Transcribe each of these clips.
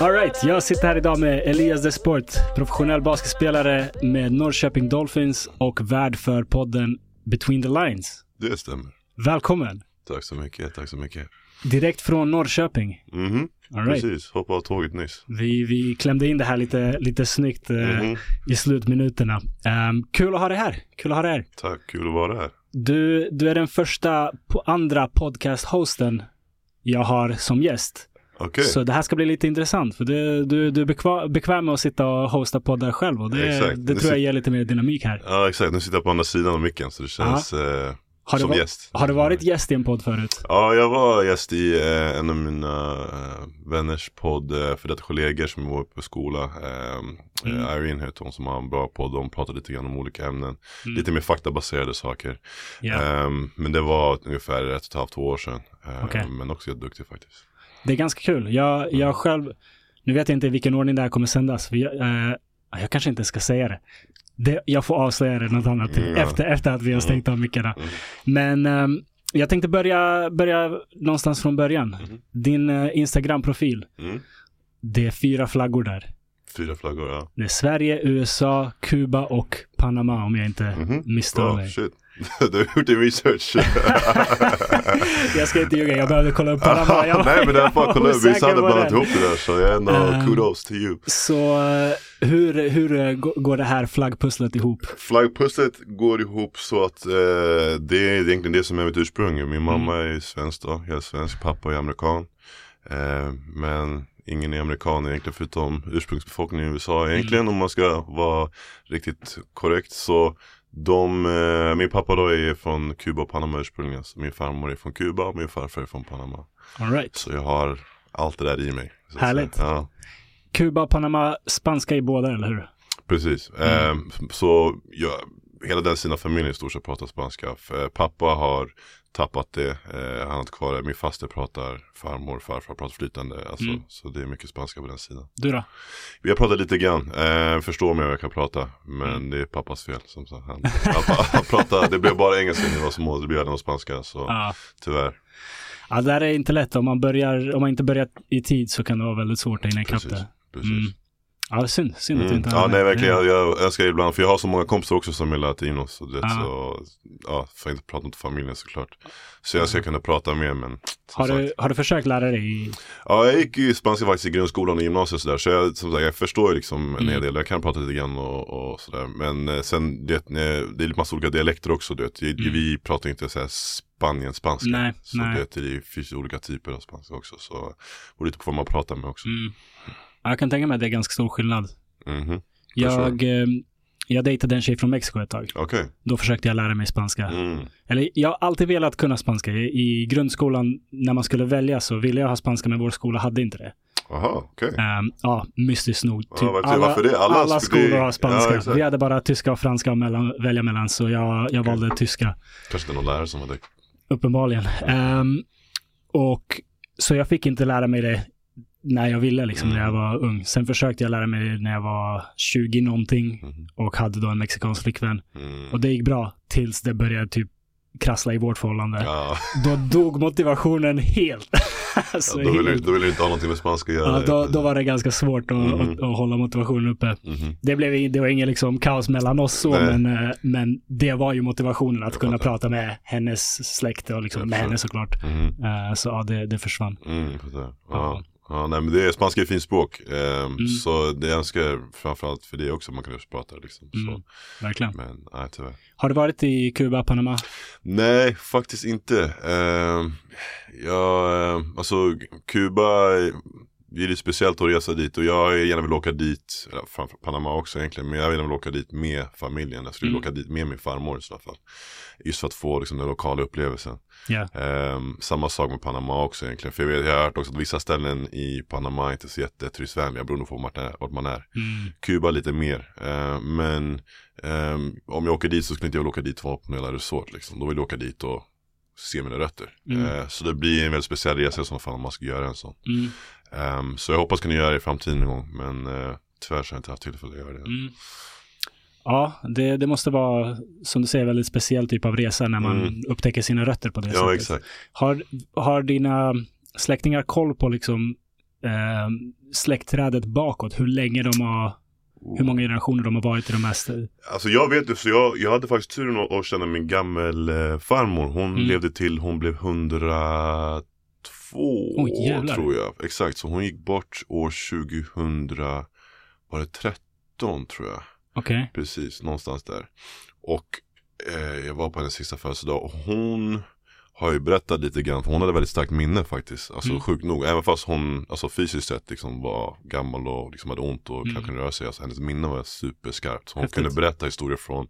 Alright, jag sitter här idag med Elias Desport, professionell basketspelare med Norrköping Dolphins och värd för podden Between the Lines. Det stämmer. Välkommen! Tack så mycket, tack så mycket. Direkt från Norrköping. Mhm, All right. precis. Hoppa av tåget nyss. Vi, vi klämde in det här lite, lite snyggt eh, Mhm. i slutminuterna. Ehm, kul att ha dig här. Kul att ha dig här. Tack, kul att vara här. Du, du är den första på andra podcast-hosten jag har som gäst. Okej, Så det här ska bli lite intressant. För du, du, du är bekva, bekväm med att sitta och hosta poddar själv. Och det, Exakt. det tror jag ger lite mer dynamik här. ja exakt. Nu sitter jag på andra sidan av micken så det känns eh, Har du, som va- gäst. har du varit gäst i en podd förut? Ja, jag var gäst i eh, en av mina eh, vänners podd, eh, för detta kollegor som var på skola. Eh, Mm. Irene heter hon som har en bra podd, de pratar lite grann om olika ämnen. Mm. Lite mer faktabaserade saker. Ehm, men det var ungefär ett och ett halvt, två år sedan. Ehm, Okej. Men också jätteduktig faktiskt. Det är ganska kul. Jag, jag själv, nu vet jag inte i vilken ordning det här kommer sändas. Jag, eh, jag kanske inte ska säga det. Det jag får avslöja det något annat Mm, efter, efter att vi har stängt av mickarna. Mm. Men ehm, jag tänkte börja, börja någonstans från början. Mhm. Din eh, Instagram-profil, Mm. det är fyra flaggor där. Fyra flaggor, ja. Det är Sverige, USA, Kuba och Panama om jag inte Mhm. misstar Bra, mig. shit. du har gjort din research. Jag ska inte ljuga, jag behövde kolla upp Panama. Jag, Nej men det är bara kolla upp, vi osäker hade blandat ihop det där så jag är ändå Ehm. kudos to you. Så eh, hur, hur eh, gå- går det här flaggpusslet ihop? Flaggpusslet går ihop så att eh, det är egentligen det som är mitt ursprung. Min mamma är svensk då, jag är svensk, pappa är amerikan. Eh, men ingen är amerikan egentligen förutom ursprungsbefolkningen i USA egentligen om man ska vara riktigt korrekt. Så de, eh, min pappa då är från Kuba och Panama ursprungligen. Så min farmor är från Kuba och min farfar är från Panama. All right. Så jag har allt det där i mig. Härligt. Ja. Kuba, Panama, spanska i båda, eller hur? Precis. Eh, så ja, hela den sidan av familjen i stort sett pratar spanska. För pappa har tappat det. Eh, han har inte kvar det. Min faster pratar, farmor, farfar pratar flytande. Alltså, Mm. Så det är mycket spanska på den sidan. Du då? Vi har pratat lite grann. Eh, förstår mig om jag kan prata. Men Mm. det är pappas fel. Som sagt. Han, han, pratar, det blev bara engelska när jag var små. Det blev aldrig någon spanska. Så Ja. tyvärr. ja, det där är inte lätt. Om man, börjar, om man inte börjar i tid så kan det vara väldigt svårt att hinna ikapp det. Precis. Mm. Ja, synd. Synd att Mm. inte Ja nej verkligen, jag, jag önskar ibland, för jag har så många kompisar också som är latinos. Så det, Ja. så, ja, får inte prata om familjen såklart. Så jag ska kunna prata mer men Har du, sagt. har du försökt lära dig? Ja jag gick ju spanska faktiskt i grundskolan och gymnasiet sådär. Så jag, som sagt, jag förstår liksom en Mm. hel del, jag kan prata lite grann och, och sådär. Men eh, sen det, det är massa olika dialekter också. Det, Mm. Vi pratar inte såhär Spanien-spanska. Nej, så nej. Det, det finns olika typer av spanska också. Så det beror lite på vad man pratar med också. Mm. Ja, Jag kan tänka mig att det är ganska stor skillnad. Mhm. Jag, eh, jag dejtade en tjej från Mexiko ett tag. Okej. Då försökte jag lära mig spanska. Mm. Eller jag har alltid velat kunna spanska. I, grundskolan, när man skulle välja så ville jag ha spanska, men vår skola hade inte det. Aha, okej. Ehm, ja, mystiskt nog. Ja, Typ varför- alla, varför det? Alla alla, skolor har Ja, spanska. exakt. Vi hade bara tyska och franska att mellan, välja mellan, så jag, jag valde tyska. Kanske inte någon lärare som var det. Uppenbarligen. Ehm, och så jag fick inte lära mig det när jag ville, liksom, när jag Mm. var ung. Sen försökte jag lära mig när jag var 20 någonting Mhm. och hade då en mexikansk flickvän. Mm. Och det gick bra tills det började typ krassla i vårt förhållande. Ja, Då dog motivationen helt. alltså, ja, då, vill du, helt. då vill du inte ha någonting med spanska att göra. Ja, då, då var det ganska svårt att, Mhm. att, att hålla motivationen uppe. Mhm. Det, blev, det var ingen liksom kaos mellan oss så, Nej. men, eh, men det var ju motivationen att kunna prata med hennes släkt och liksom med henne såklart. Mhm. Eh, Så ja, det, det försvann. Ja. nej men det är, spanska är fint språk. Ehm, Mm. Så det önskar jag framförallt för det också man kan just prata liksom. Mm. Verkligen. Men nej tyvärr. Har du varit i Kuba, Panama? Nej, faktiskt inte. Ehm, jag, ehm, alltså Kuba, det är lite speciellt att resa dit och jag gärna vill åka dit, framför Panama också egentligen, men jag vill gärna vill åka dit med familjen. Jag skulle Mm. åka dit med min farmor i så fall. Just för att få liksom, den lokala upplevelsen. Ja. Ehm, samma sak med Panama också egentligen. För jag, vet, jag har hört också att vissa ställen i Panama inte är så jätteturistvänliga beroende på vart är. Vart man är. Mm. Kuba lite mer. Ehm, men ehm, om jag åker dit så skulle inte jag vilja åka dit och vara på jävla resort. Liksom. Då vill jag åka dit och se mina rötter. Mm. Ehm, så det blir en väldigt speciell resa i så fall om man ska göra en sån. Mm. Ehm, så jag hoppas kunna göra det i framtiden någon gång. Men uh, tyvärr så har jag inte haft tillfälle att göra det. Mm. Ja, det, det måste vara, som du säger, väldigt speciell typ av resa när man Mm. upptäcker sina rötter på det Ja, sättet. exakt. Har, har dina släktingar koll på liksom eh, släktträdet bakåt? Hur länge de har, hur många generationer de har varit i de mest... Alltså jag vet ju, så jag, jag hade faktiskt turen att, att känna min gammel eh, farmor. Hon Mm. levde till hon blev 102 Oj, jävlar. tror jag. Exakt, så hon gick bort år 2000, var det 13 tror jag. Okej. Precis, någonstans där. Och eh, jag var på hennes sista födelsedag och hon har ju berättat lite grann, för hon hade väldigt starkt minne faktiskt. Alltså Mm. sjukt nog, även fast hon alltså, fysiskt sett liksom var gammal och liksom hade ont och Mm. knappt kunde röra sig. Alltså hennes minne var superskarpt. Så hon Häftigt. kunde berätta historier från,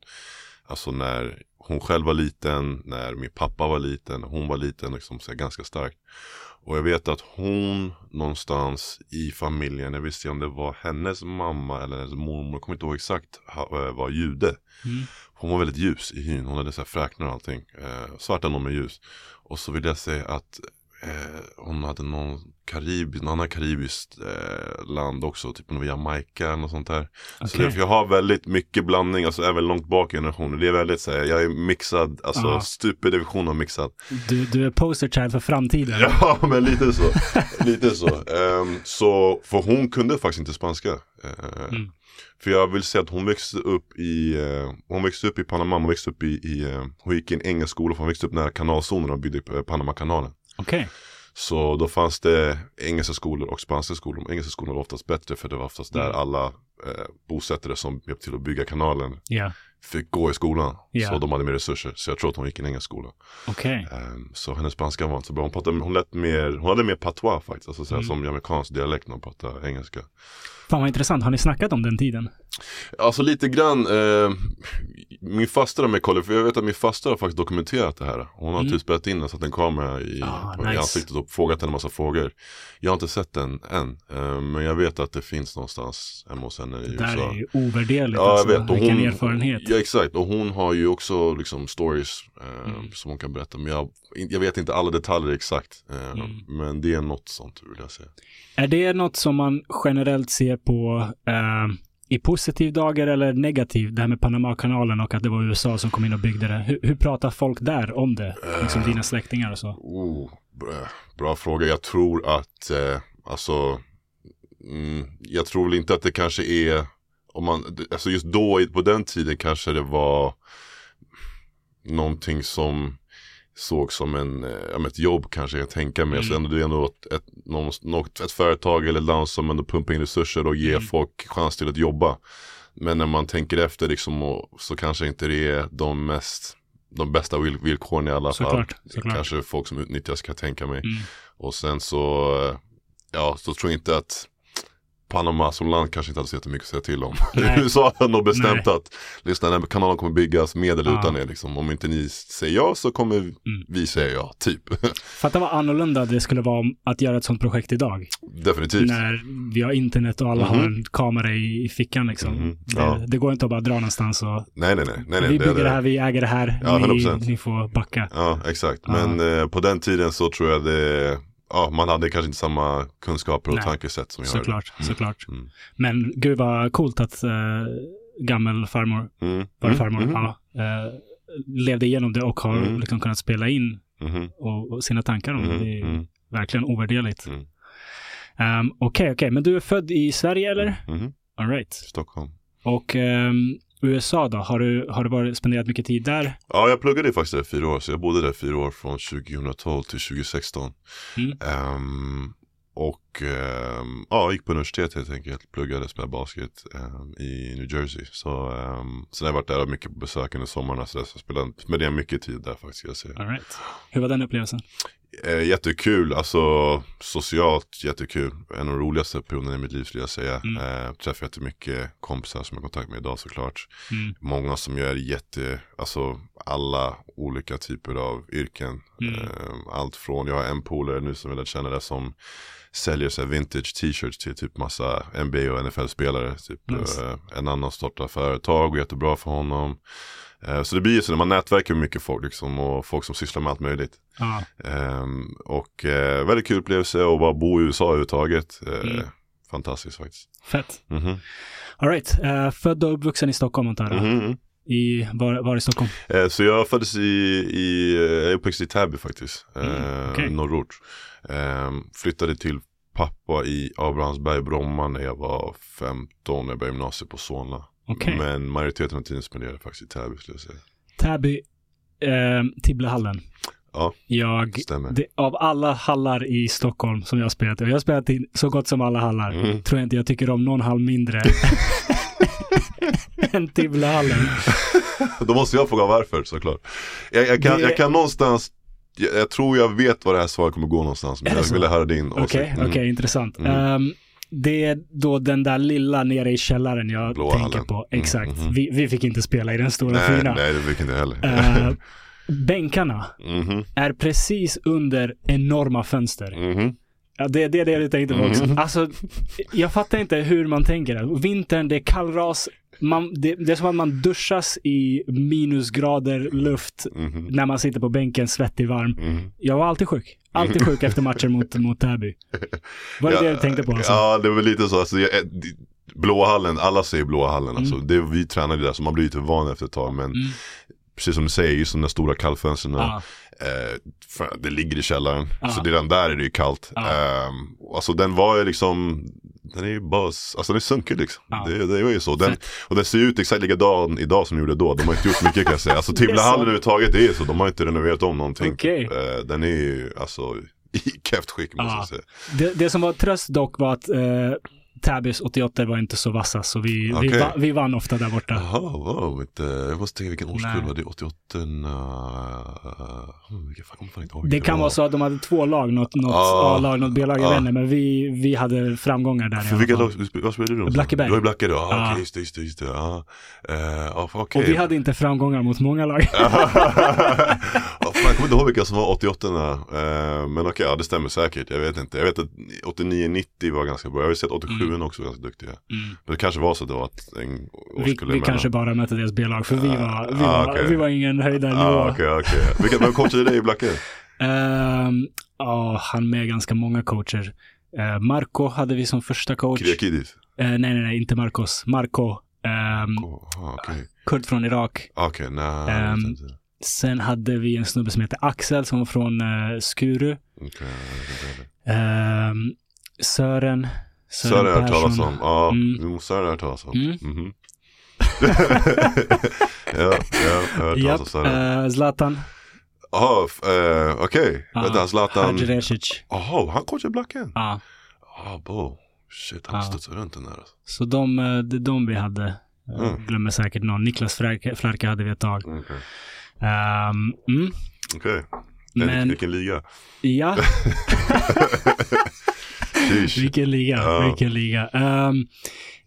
alltså när hon själv var liten, när min pappa var liten, hon var liten, liksom, så ganska starkt. Och jag vet att hon någonstans i familjen, jag visste inte om det var hennes mamma eller hennes mormor, jag kommer inte ihåg exakt, eh, var jude. Mm. Hon var väldigt ljus i hyn, hon hade så här fräknar och allting. Eh, svarta någon med ljus. Och så vill jag säga att eh, hon hade någon karib, någon annan karibiskt eh, land också, typ Jamaica något sånt där. Så Okej. därför jag har väldigt mycket blandning, alltså även långt bak i generationen. Det är väldigt så här, jag är mixad, alltså Ja. stupid av mixad. Du, du är poster child för framtiden. Ja, men lite så. lite så. Ehm, så. För hon kunde faktiskt inte spanska. Ehm, Mm. För jag vill säga att hon växte upp i, eh, hon växte upp i Panama, hon växte upp i, i eh, hon gick i en engelsk skola för hon växte upp nära kanalzonen och byggde Panamakanalen. Okej. Så då fanns det engelska skolor och spanska skolor. Engelska skolor var oftast bättre för det var oftast där Mm. alla eh, bosättare som hjälpte till att bygga kanalen Ja, fick gå i skolan. Ja. Så de hade mer resurser. Så jag tror att hon gick i en engelsk skola. okej. Ehm, så hennes spanska var inte så bra. Hon, pratade, hon, lät mer, hon hade mer patois faktiskt. Alltså såhär, Mm. som amerikansk dialekt när hon pratade engelska. Fan vad intressant. Har ni snackat om den tiden? Alltså lite grann. Eh, min faster med koll. För jag vet att min faster har faktiskt dokumenterat det här. Hon har Mm. typ spelat in och satt en kamera i, Ah, på, i nice. ansiktet och frågat henne en massa frågor. Jag har inte sett den än. Eh, men jag vet att det finns någonstans hemma hos henne i Det där USA. är ju ovärderligt. Ja, jag alltså. vet. Och Vilken hon, erfarenhet. Ja, exakt. Och hon har ju också liksom stories eh, Mm. som hon kan berätta. Men jag, jag vet inte alla detaljer exakt. Eh, Mm. Men det är något sånt vill jag säga. Är det något som man generellt ser på eh, i positiv dagar eller negativ? Det här med Panamakanalen och att det var USA som kom in och byggde det. Hur, hur pratar folk där om det? Liksom Eh. dina släktingar och så. Oh, bra, bra fråga. Jag tror att, eh, alltså, mm, jag tror väl inte att det kanske är, om man, alltså just då, på den tiden kanske det var någonting som såg som en, eh, ja, ett jobb kanske jag tänka mig. Mm. Så ändå, det är ändå ett, ett, något, ett företag eller land som ändå pumpar in resurser och ger Mm. folk chans till att jobba. Men när man tänker efter liksom, och, så kanske inte det är de mest de bästa vill- villkoren i alla fall. Såklart, såklart. Kanske folk som utnyttjas kan tänka mig. Mm. Och sen så, ja, så tror jag inte att Panama som land kanske inte hade så jättemycket att säga till om. USA har nog bestämt Nej. att lyssna, den här kanalen kommer byggas med eller Ja. utan er. Liksom. Om inte ni säger ja så kommer Mm. vi säga ja, typ. Fatta vad annorlunda det skulle vara att göra ett sånt projekt idag. Definitivt. När vi har internet och alla Mhm. har en kamera i, i fickan liksom. Mhm, Det, ja. det går inte att bara dra någonstans och Nej, nej, nej. nej, nej vi det- bygger det, det- här, vi äger det här, Ja, ni, 100%. ni får backa. Ja, exakt. Men eh, på den tiden så tror jag det, ja, man hade kanske inte samma kunskaper och Nej. tankesätt som har. Såklart, Mm. såklart. Mm. Men gud vad coolt att uh, gammelfarmor, Mm. var det Mm. farmor, Mm. ja, eh, levde igenom det och har Mm. liksom kunnat spela in Mhm. och, och sina tankar om det. Mm. Det är Mm. verkligen ovärderligt. Mm. Ehm, Okej, okej, men du är född i Sverige eller? Mhm. All right. Stockholm. Och ehm, USA då? Har du, har du varit, spenderat mycket tid där? Ja, jag pluggade faktiskt där i fyra år, så jag bodde där fyra år från 2012 till 2016. Mm. Ehm, och ehm, ja, gick på universitet helt enkelt, pluggade, spelade basket ehm, i New Jersey. Så um, sen har jag varit där mycket på besök under sommarna, så jag spelade, spenderade mycket tid där faktiskt, jag säga. All right. Hur var den upplevelsen? Eh, jättekul, alltså socialt jättekul. En av de roligaste perioderna i mitt liv skulle jag säga. Mm. Eh, träffar jättemycket kompisar som jag har kontakt med idag såklart. Mm. Många som gör jätte, alltså alla olika typer av yrken. Mm. Eh, allt från, jag har en polare nu som jag lärt känna det som säljer så vintage t-shirts till typ massa NBA och NFL-spelare. Typ, Nice. eh, en annan startar företag och jättebra för honom. Eh, så det blir ju så, man nätverkar med mycket folk liksom, och folk som sysslar med allt möjligt. Ehm, och eh, väldigt kul upplevelse att bara bo i USA överhuvudtaget. Eh, Mm. Fantastiskt faktiskt. Fett. Mhm. All right. Född och uppvuxen i Stockholm antar jag. Mhm. I, var, var i Stockholm? Så jag föddes i, i jag är uppväxt i Täby faktiskt, Mm, okej. norrort. Eh, flyttade till pappa i Abrahamsberg, Bromma när jag var 15 när jag började gymnasiet på Solna. Okej. Men majoriteten av tiden spenderade faktiskt i Täby skulle jag säga. Täby, eh, Tibblehallen. Ja. Jag, Stämmer. det, av alla hallar i Stockholm som jag har spelat i, och jag har spelat i så gott som alla hallar, Mm. tror jag inte jag tycker om någon hall mindre än Tibblehallen. Då måste jag fråga varför såklart. Jag, jag, kan, Det- jag kan någonstans, jag, jag tror jag vet var det här svaret kommer gå någonstans. Men jag ville höra din åsikt. okej, Mm. intressant. Mm. Ehm, det är då den där lilla nere i källaren jag Blå tänker hallen. på. Mm, Exakt. mhm. Vi, vi fick inte spela i den stora Nej, fina. nej det fick inte heller. Eh, bänkarna Mhm, är precis under enorma fönster. Ja, det, det är det jag tänkte på också. Mm. Alltså, jag fattar inte hur man tänker. Vintern, det är kallras. Man, det, det är som att man duschas i minusgrader luft Mhm, när man sitter på bänken, svettig, varm. mhm. Jag var alltid sjuk. Alltid sjuk efter matcher mot, mot Täby. Var det det du tänkte på? Alltså? Ja, det var lite så. Alltså, jag, eh, blåa hallen, alla säger blåa hallen. Alltså, det, vi tränade där så man blir lite van efter ett tag. Men Mm. Precis som du säger, just de där stora kallfönstren. Ja. Eh, det ligger i källaren. Ja. Så redan där är det ju kallt. Ja. Eh, alltså den var ju liksom, den är ju bara, alltså den är sunkig liksom. Ja. Det, det är ju så. Den, och den ser ut exakt likadan idag som den gjorde då. De har inte gjort mycket kan jag säga. Alltså så. överhuvudtaget, det är så. De har inte renoverat om någonting. Okej. Eh, den är ju alltså i keft skick måste Ja. jag säga. Det, det som var tröst dock var att Täbys 88 var inte så vassa, så vi, vi, Okej. va, vi vann ofta där borta. Jaha, wow, inte, jag måste tänka vilken årskull var det? 88, uh, ihåg. Det kan var. vara så att de hade två lag, något, något Ja. A-lag, något B-lag, jag vet inte, men vi, vi hade framgångar där. För vilka lag, vad spelade du då? Blackeberg. Du var i Blackeberg, ja Ja. okej just det, just det, just det. Ja fan, okej. Och vi hade inte framgångar mot många lag. jag kommer inte ihåg vilka som var 88 eh, Men okej, ja det stämmer säkert. Jag vet inte. Jag vet att 89-90 var ganska bra. Jag har ju sett 87 Mm. också var ganska duktiga. Mm. Men det kanske var så att det var ett, en Vi, årskull vi emellan. kanske bara mötte deras B-lag, för vi var, vi Ah, var, okej. vi var ingen höjdare nivå. okej, okej. Vilka, vem coachade dig i Blackeberg? Ehm, Ja, han med ganska många coacher. Uh, Marco hade vi som första coach. Kriakidis? Eh, nej, nej, nej, inte Marcos. Marco. ehm, Oh, ah, okej. kurd från Irak. Okej, nej. Ehm, jag vet inte. Sen hade vi en snubbe som heter Axel som var från uh, Skuru. Okej, inte heller. Ehm, Sören. Sören hört talas om. Ja, Mm. mm. Sören har hört talas om. Mm. Mhm. ja, ja, jag har hört talas om Sören. eh, Zlatan. Jaha, eh, okej. Vänta, Zlatan. Jaha, han coachar Blacken? Ja, Ja, bo. Shit, han Ja. studsar runt den där. alltså. så de, eh, är de vi hade. Jag Mm. glömmer säkert någon. Niklas Flärke hade vi ett tag. Okej. Ehm, mm, Okej. Men... men Vilken liga? ja, vilken liga. Ja. Vilken liga. Ehm,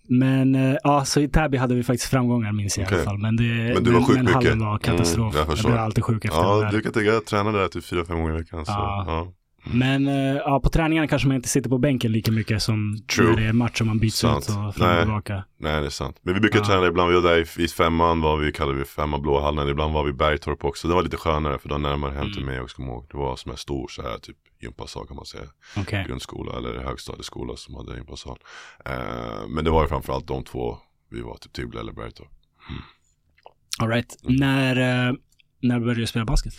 men eh, ja, så i Täby hade vi faktiskt framgångar minns jag i Okej. alla fall. Men, det, Men du var sjuk men mycket? hallen var katastrof. Mm, jag jag blev alltid sjuk efter Ja, det där. du kan tänka, jag tränade där typ fyra, fem gånger i veckan. Så, Ja. ja. Men eh, ja, på träningarna kanske man inte sitter på bänken lika mycket som True. när det är match och man byts Sant. ut och fram och Nej. tillbaka. Nej, det är sant. Men vi brukar Ja. träna ibland, vi var där i, femman, var vi kallade vi femma blåhallen, ibland var vi i Bergtorp också. Det var lite skönare för då närmare hem till Mm. mig och kommer ihåg. Det var som en stor så här typ gympasal kan man säga. Okej. Grundskola eller högstadieskola som hade gympasal. Eh, men det var ju framförallt de två, vi var typ Tibble eller Bergtorp. All right. Mm. När, eh, när började du spela basket?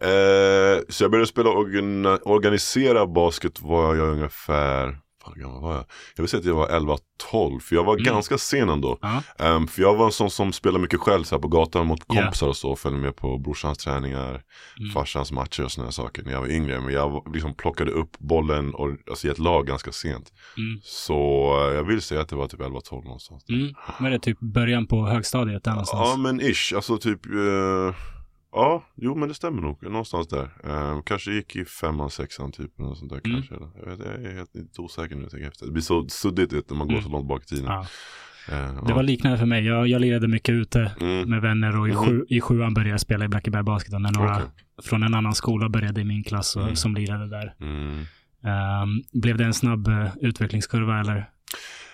Eh, så jag började spela organ organisera basket var jag ungefär, fan gammal var jag? Jag vill säga att jag var 11-12, för jag var Mm. ganska sen ändå. Ja. Ehm, för jag var en sån som spelade mycket själv så här, på gatan mot kompisar och så, följde med på brorsans träningar, Mm. farsans matcher och sådana saker när jag var yngre. Men jag liksom plockade upp bollen och, alltså, i ett lag ganska sent. Mm. Så eh, jag vill säga att det var typ 11-12 någonstans. Mm. Var det typ början på högstadiet där någonstans? Ja men ish, alltså typ eh, Ja, jo men det stämmer nog. Någonstans där. Eh, kanske gick i femman, sexan typ. Eller sånt där Mm. kanske. Jag, vet, jag är helt lite osäker nu. jag efter. Det blir så suddigt vet, när man går Mm. så långt bak i tiden. Ja. Eh, Det var liknande för mig. Jag, jag lirade mycket ute mm. med vänner och i, Mhm. sju, i sjuan började jag spela i Blackeberg Basket när några Okej. från en annan skola började i min klass och, Mm. som lirade där. Mm. Um, blev det en snabb uh, utvecklingskurva eller?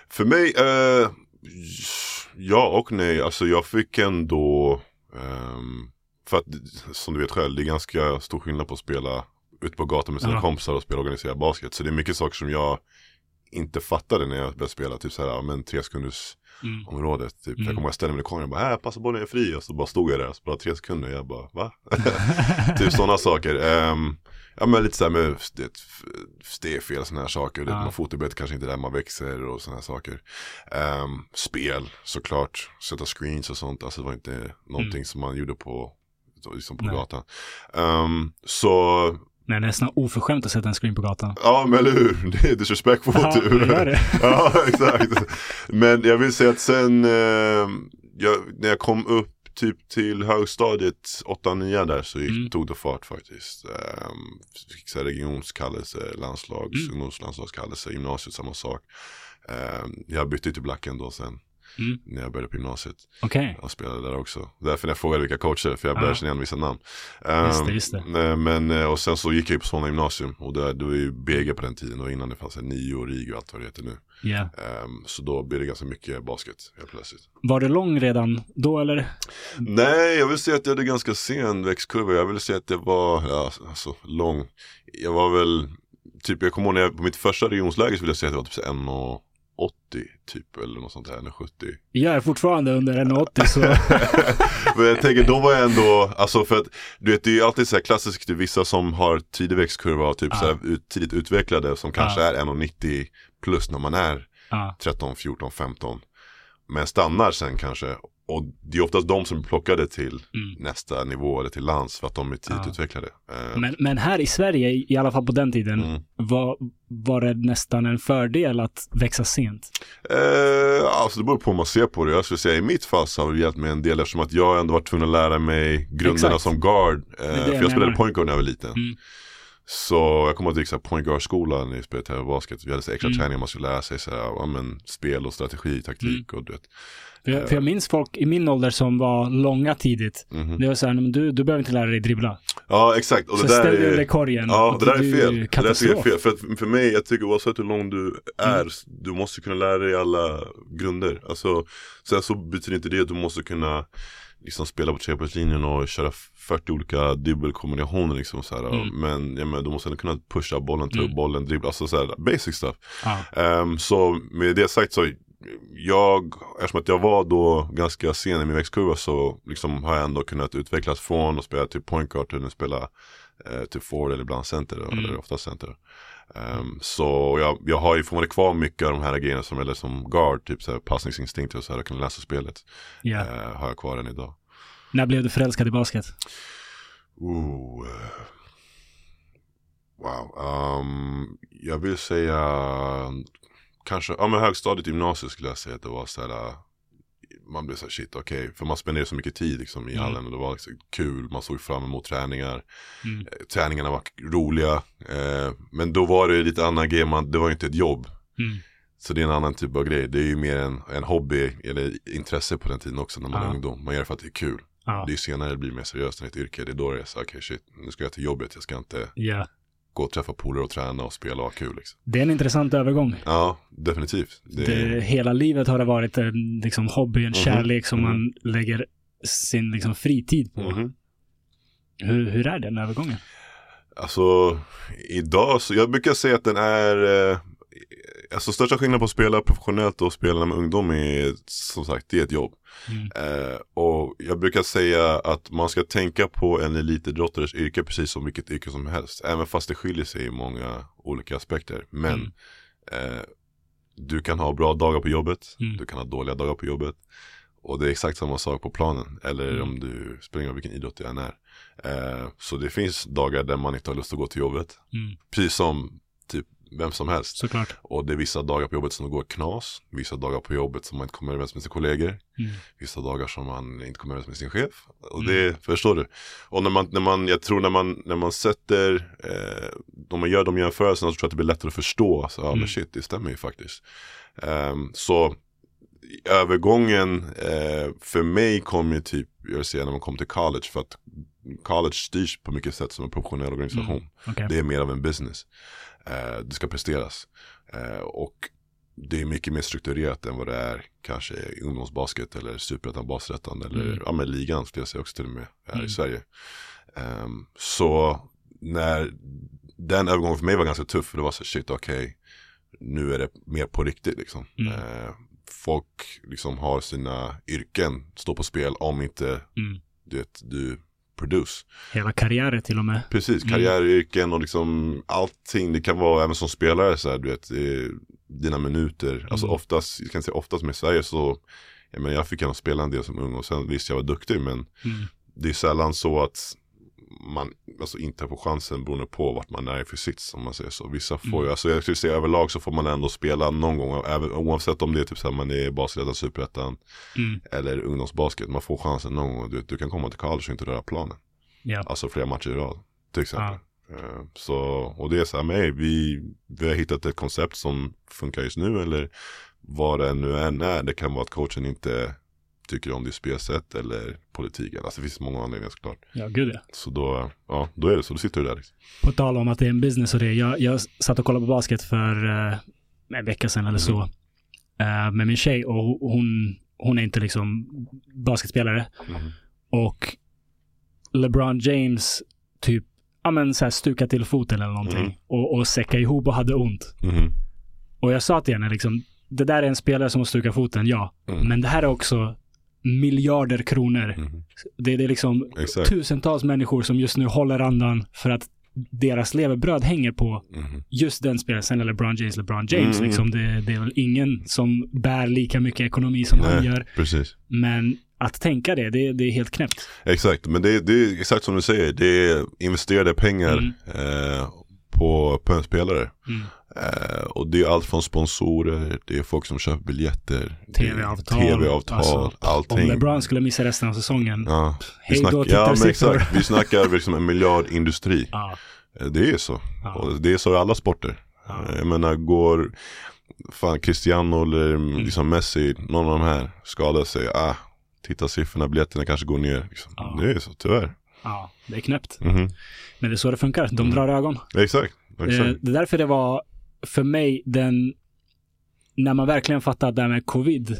För mig, uh, ja och nej. Alltså jag fick ändå, um, för att som du vet själv, det är ganska stor skillnad på att spela ute på gatan med sina ja. kompisar och spela organiserad basket. Så det är mycket saker som jag inte fattade när jag började spela, typ såhär, men tre sekunders mm. området. Typ. Mm. Jag kommer ihåg ställa mig i kameran och bara, äh, passa bollen är fri. Och så bara stod jag där, så bara tre sekunder. Jag bara, va? typ sådana saker. Um, ja men lite såhär med det, stegfel och sådana här saker. Ja. Man fotobet kanske inte där man växer och sådana här saker. Um, spel såklart, sätta screens och sånt. Alltså det var inte någonting mm. som man gjorde på, liksom på gatan. Um, så Nej, nästan oförskämt att sätta en screen på gatan. Ja, men eller hur. Det är disrespectful ja, typ. Det det. ja, exakt. Men jag vill säga att sen eh, jag, när jag kom upp typ till högstadiet, 8-9 där så gick, mm. tog det fart faktiskt. Um, fick så regionskallelse, landslags, mm. ungdomslandslagskallelse, gymnasiet samma sak. Um, jag bytte till Blacken då sen. Mm. När jag började på gymnasiet. Okay. Jag spelade där också. Därför när jag frågade vilka coacher, för jag började ah. känna igen vissa namn. Um, just det, just det. Men, eh, och sen så gick jag ju på Solna gymnasium. Och det, det var ju BG på den tiden och innan det fanns nio och RIG och allt vad det heter nu. Yeah. Um, så då blev det ganska mycket basket helt plötsligt. Var det lång redan då eller? Nej, jag vill säga att jag hade ganska sen växtkurva. Jag vill säga att det var, ja, alltså lång. Jag var väl, typ jag kommer ihåg när jag, på mitt första regionsläge så vill jag säga att det var typ en och 80 typ eller något sånt där, eller 70. Jag är fortfarande under 1,80 så. Men jag tänker då var jag ändå, alltså för att du vet det är ju alltid så här klassiskt, är vissa som har tidig växtkurva och typ ah. så här tidigt utvecklade som kanske ah. är 1,90 plus när man är ah. 13, 14, 15. Men stannar sen kanske och det är oftast de som är plockade till mm. nästa nivå eller till lands för att de är tidigt ja. utvecklade. Eh, men, men, här i Sverige, i alla fall på den tiden, mm. var, var det nästan en fördel att växa sent? Eh, alltså det beror på hur man ser på det. Jag skulle säga i mitt fall så har det hjälpt mig en del eftersom att jag ändå varit tvungen att lära mig grunderna Exakt. som guard. Eh, för jag, jag spelade point guard när jag var liten. Mm. Så jag kommer att gick point guard-skola när jag spelade basket. Vi hade så extra mm. träningar man skulle lära sig så här, ja, men, spel och strategi, taktik mm. och du vet. För jag, för jag, minns folk i min ålder som var långa tidigt. Mm -hmm. Det var så här, men du, du behöver inte lära dig dribbla. Ja, exakt. Och så ställ dig under korgen. Ja, det där är fel. Det där är fel. För, för mig, jag tycker oavsett hur lång du är, mm. du måste kunna lära dig alla grunder. Alltså, sen så betyder inte det att du måste kunna liksom spela på trepoängslinjen och köra 40 olika dubbelkombinationer liksom så här. Mm. Men ja, men du måste ändå kunna pusha bollen, ta upp mm. bollen, dribbla, alltså så här, basic stuff. Ah. Um, så med det sagt så jag, eftersom att jag var då ganska sen i min växtkurva så liksom har jag ändå kunnat utvecklas från att spela till point guard till att spela eh, till forward eller ibland center, mm. eller ofta center. Um, så jag, jag har ju fortfarande kvar mycket av de här grejerna som, eller som guard, typ så här passningsinstinkt och så här, jag kan läsa spelet. Yeah. Uh, har jag kvar än idag. När blev du förälskad i basket? Ooh. Wow. Um, jag vill säga kanske, ja men högstadiet, gymnasiet skulle jag säga att det var så här man blev så här, shit okej, okay. för man spenderade så mycket tid liksom i mm. hallen och det var liksom kul, man såg fram emot träningar. Mm. Eh, träningarna var roliga, eh, men då var det lite annan grej, man, det var ju inte ett jobb. Mm. Så det är en annan typ av grej, det är ju mer en, en hobby eller intresse på den tiden också när man ja. är ungdom. Man gör det för att det är kul. Ja. Det är senare det blir mer seriöst än ett yrke, det är då det är så okej okay, shit, nu ska jag till jobbet, jag ska inte yeah gå och träffa polare och träna och spela och ha kul. Liksom. Det är en intressant övergång. Ja, definitivt. Det... Det, hela livet har det varit en liksom, hobby, en mm -hmm. kärlek som mm -hmm. man lägger sin liksom, fritid på. Mm -hmm. hur, hur är den övergången? Alltså, idag så, jag brukar säga att den är, eh, alltså största skillnaden på att spela professionellt och spela med ungdom är som sagt, det är ett jobb. Mm. Eh, och jag brukar säga att man ska tänka på en elitidrottares yrke precis som vilket yrke som helst. Även fast det skiljer sig i många olika aspekter. Men mm. eh, du kan ha bra dagar på jobbet, mm. du kan ha dåliga dagar på jobbet. Och det är exakt samma sak på planen. Eller mm. om du springer vilken idrott du än är. Eh, så det finns dagar där man inte har lust att gå till jobbet. Mm. Precis som vem som helst. Såklart. Och det är vissa dagar på jobbet som det går knas. Vissa dagar på jobbet som man inte kommer överens med sina kollegor. Mm. Vissa dagar som man inte kommer överens med sin chef. Och det, mm. förstår du? Och när man, när man, jag tror när man, när man sätter, eh, om man gör de jämförelserna så tror jag att det blir lättare att förstå. Så, ja mm. men shit, det stämmer ju faktiskt. Um, så övergången eh, för mig kom ju typ, jag säga när man kom till college. För att college styrs på mycket sätt som en professionell organisation. Mm. Okay. Det är mer av en business. Eh, det ska presteras. Eh, och det är mycket mer strukturerat än vad det är kanske i ungdomsbasket eller superettan, basrättan eller Mm. ja, men ligan skulle jag säga också till och med här Mm. i Sverige. Ehm, så när den övergången för mig var ganska tuff för det var så shit okej nu är det mer på riktigt liksom. Mm. Eh, folk liksom har sina yrken står på spel om inte Mm. du, vet, du produce. Hela karriärer till och med. Precis, Mm. karriäryrken och liksom allting. Det kan vara även som spelare så här, du vet, eh, dina minuter. Alltså Mm. oftast, jag kan säga oftast med Sverige så, jag, menar, jag fick gärna spela en del som ung och sen visst jag var duktig men Mm. det är sällan så att man alltså, inte får chansen beroende på vart man är för sits om man säger så. Vissa får Mm. ju, alltså jag skulle säga överlag så får man ändå spela någon gång, även, oavsett om det är typ så här, man är basketlettan, superettan Mm. eller ungdomsbasket. Man får chansen någon gång, du, du kan komma till college och inte röra planen. Ja. Alltså flera matcher i rad. Till exempel. Eh, Så, och det är så här vi, vi har hittat ett koncept som funkar just nu eller vad det nu än är. Det kan vara att coachen inte tycker om det spelsätt eller politiken. Alltså det finns många anledningar såklart. ja, gud ja. Så då, ja, då är det så. Då sitter du där liksom. På tal om att det är en business och det. Jag, jag satt och kollade på basket för eh, en vecka sedan eller så. Mhm. eh, med min tjej och ho- hon, hon är inte liksom basketspelare. Mhm. Och LeBron James typ, ja men så här stuka till foten eller någonting. Mhm. Och, och säcka ihop och hade ont. Mhm. Och jag sa till henne liksom, det där är en spelare som har stukat foten, ja. Mm. Men det här är också miljarder kronor. Mhm. Det, det är liksom Exakt. tusentals människor som just nu håller andan för att deras levebröd hänger på Mhm. just den spelaren. Sen är LeBron James LeBron James. Mm. Liksom. Det, det är väl ingen som bär lika mycket ekonomi som han Nej. gör. Precis. Men att tänka det, det, det är helt knäppt. Exakt, men det, det är exakt som du säger. Det är investerade pengar Mm. eh, på, på en spelare. Mm. Eh, och det är allt från sponsorer, det är folk som köper biljetter. TV-avtal, TV-avtal, alltså, Om allting. LeBron skulle missa resten av säsongen. Ja, vi Hej då, snackar, ja men exakt. Vi snackar liksom en miljardindustri. Ja, Eh, Det är så. ja, Och det är så i alla sporter. Ja. Eh, Jag menar, går fan Cristiano eller Mm. liksom Messi, någon av de här skadar sig, ah, titta siffrorna, biljetterna kanske går ner. Liksom. Ja. Det är så, tyvärr. Ja, det är knäppt. Mhm. Men det är så det funkar. De Mm. drar ögon. Exakt, Eh, exakt. Det är därför det var för mig den, när man verkligen fattade att det här med covid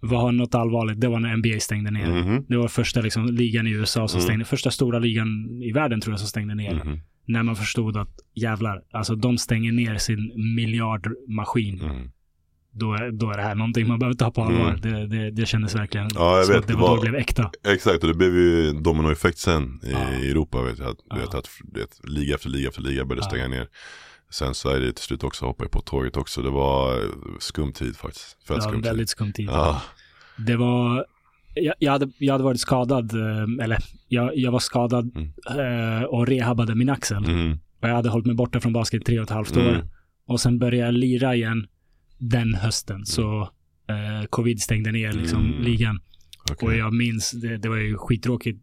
var något allvarligt, det var när NBA stängde ner. Mhm. Det var första liksom, ligan i USA som Mm. stängde, första stora ligan i världen tror jag som stängde ner. Mhm. När man förstod att jävlar, alltså de stänger ner sin miljardmaskin. Då, är, då är det här någonting man behöver ta på allvar. Mm. Det, det, det kändes verkligen Ja, jag som vet, att det det var, då var- det blev äkta. Exakt, och det blev ju dominoeffekt sen i Ja. Europa. Vet jag, att, Ja. vet, att vet, liga efter liga efter liga började Ja. stänga ner. Sen Sverige till slut också hoppade på tåget också. Det var eh, skum tid faktiskt. Det Fett var en tid. väldigt skum tid. Ja, Det var, jag, jag, hade, jag hade varit skadad, eh, eller jag, jag var skadad eh, och rehabbade min axel. mm. Och jag hade hållit mig borta från basket tre och ett halvt år. Mm. Och sen började jag lira igen den hösten. Så eh, covid stängde ner liksom Mm. ligan. okej. Och jag minns, det, det var ju skittråkigt.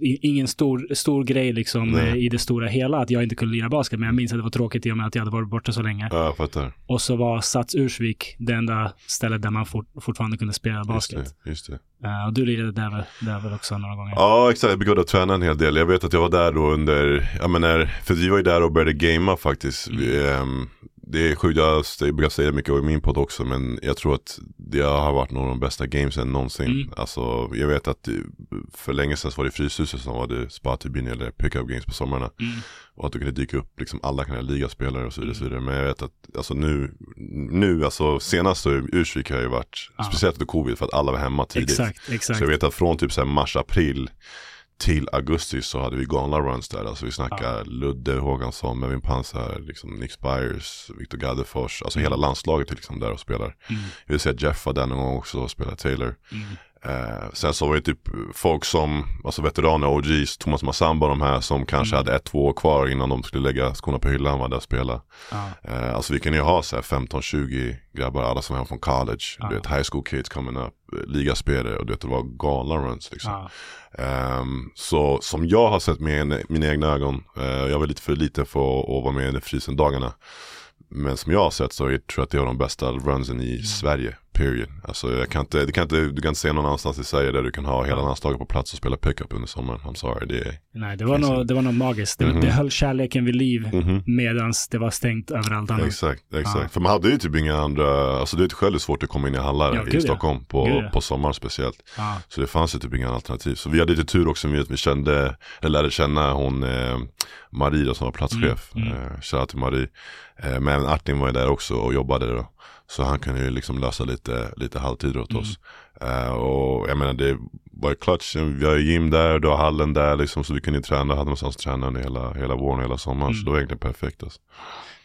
Ingen stor, stor grej liksom Nej. eh, i det stora hela att jag inte kunde lira basket. Men jag minns att det var tråkigt i och med att jag hade varit borta så länge. Ja. Och så var Sats Ursvik det enda stället där man fort, fortfarande kunde spela Just basket. det, just det. Eh, och du lirade där, där väl också några gånger? Ja, exakt. Jag brukade träna en hel del. Jag vet att jag var där då under, jag menar, för vi var ju där och började gamea faktiskt. Mm. Vi, ehm, det är sjukt, jag brukar säga det mycket i min podd också, men jag tror att det har varit några av de bästa gamesen någonsin. Mm. Alltså, jag vet att för länge sedan var det Fryshuset som var det spa-turbin eller pick-up games på somrarna. Mm. Och att du kunde dyka upp liksom alla kan ligaspelare och så vidare, så vidare. Men jag vet att alltså nu, nu alltså senast så Ursvik har ju varit, Ja. speciellt under covid för att alla var hemma tidigt. Exakt, exakt. Så jag vet att från typ så här mars, april till augusti så hade vi galna runs där. Alltså vi snackar Ludde Håkansson, Melvin Pansar, liksom Nick Spires, Viktor Gaddefors. Alltså hela landslaget är liksom där och spelar. Mm. Jag vill säga att Jeff var där någon gång också och spelade Taylor. Mm. Eh, sen så var det typ folk som, alltså veteraner, OGs, Thomas Massamba de här som kanske Mm. hade ett, två år kvar innan de skulle lägga skorna på hyllan var där och spela. Ja. Eh, alltså vi kan ju ha så här 15-20 grabbar, alla som är från college, Ja. du vet high school kids coming up, eh, ligaspelare och du vet det var galna runs liksom. Ja. Ehm, så som jag har sett med mina egna ögon, eh, jag var lite för liten för att, vara med under frysen dagarna. Men som jag har sett så är, tror jag att det var de bästa runsen i Sverige Period. Alltså jag kan inte, du, kan inte, du kan inte se någon annanstans i Sverige där du kan ha hela landslaget på plats och spela pickup under sommaren. I'm sorry. Det är, Nej, det var, nog, det var nog magiskt. Det, Mhm. det höll kärleken vid liv Mhm. medans det var stängt överallt annars. Exakt, exakt. Ja. För man hade ju typ inga andra, alltså det är själv svårt att komma in i hallar Ja, i gud, ja. Stockholm på, Gud, på sommaren speciellt. Så det fanns ju typ inga alternativ. Så vi hade lite tur också med att vi kände, eller lärde känna hon eh, Marie då, som var platschef. Mm, Mm, Eh, till Marie. Eh, men Artin var ju där också och jobbade då. Så han kunde ju liksom lösa lite, lite halvtider åt Mm. oss. Eh, och jag menar det var ju clutch. Vi har ju gym där, du har hallen där liksom. Så vi kunde ju träna, hade någonstans att träna under hela, hela våren och hela sommaren. Så Mm. det var egentligen perfekt alltså.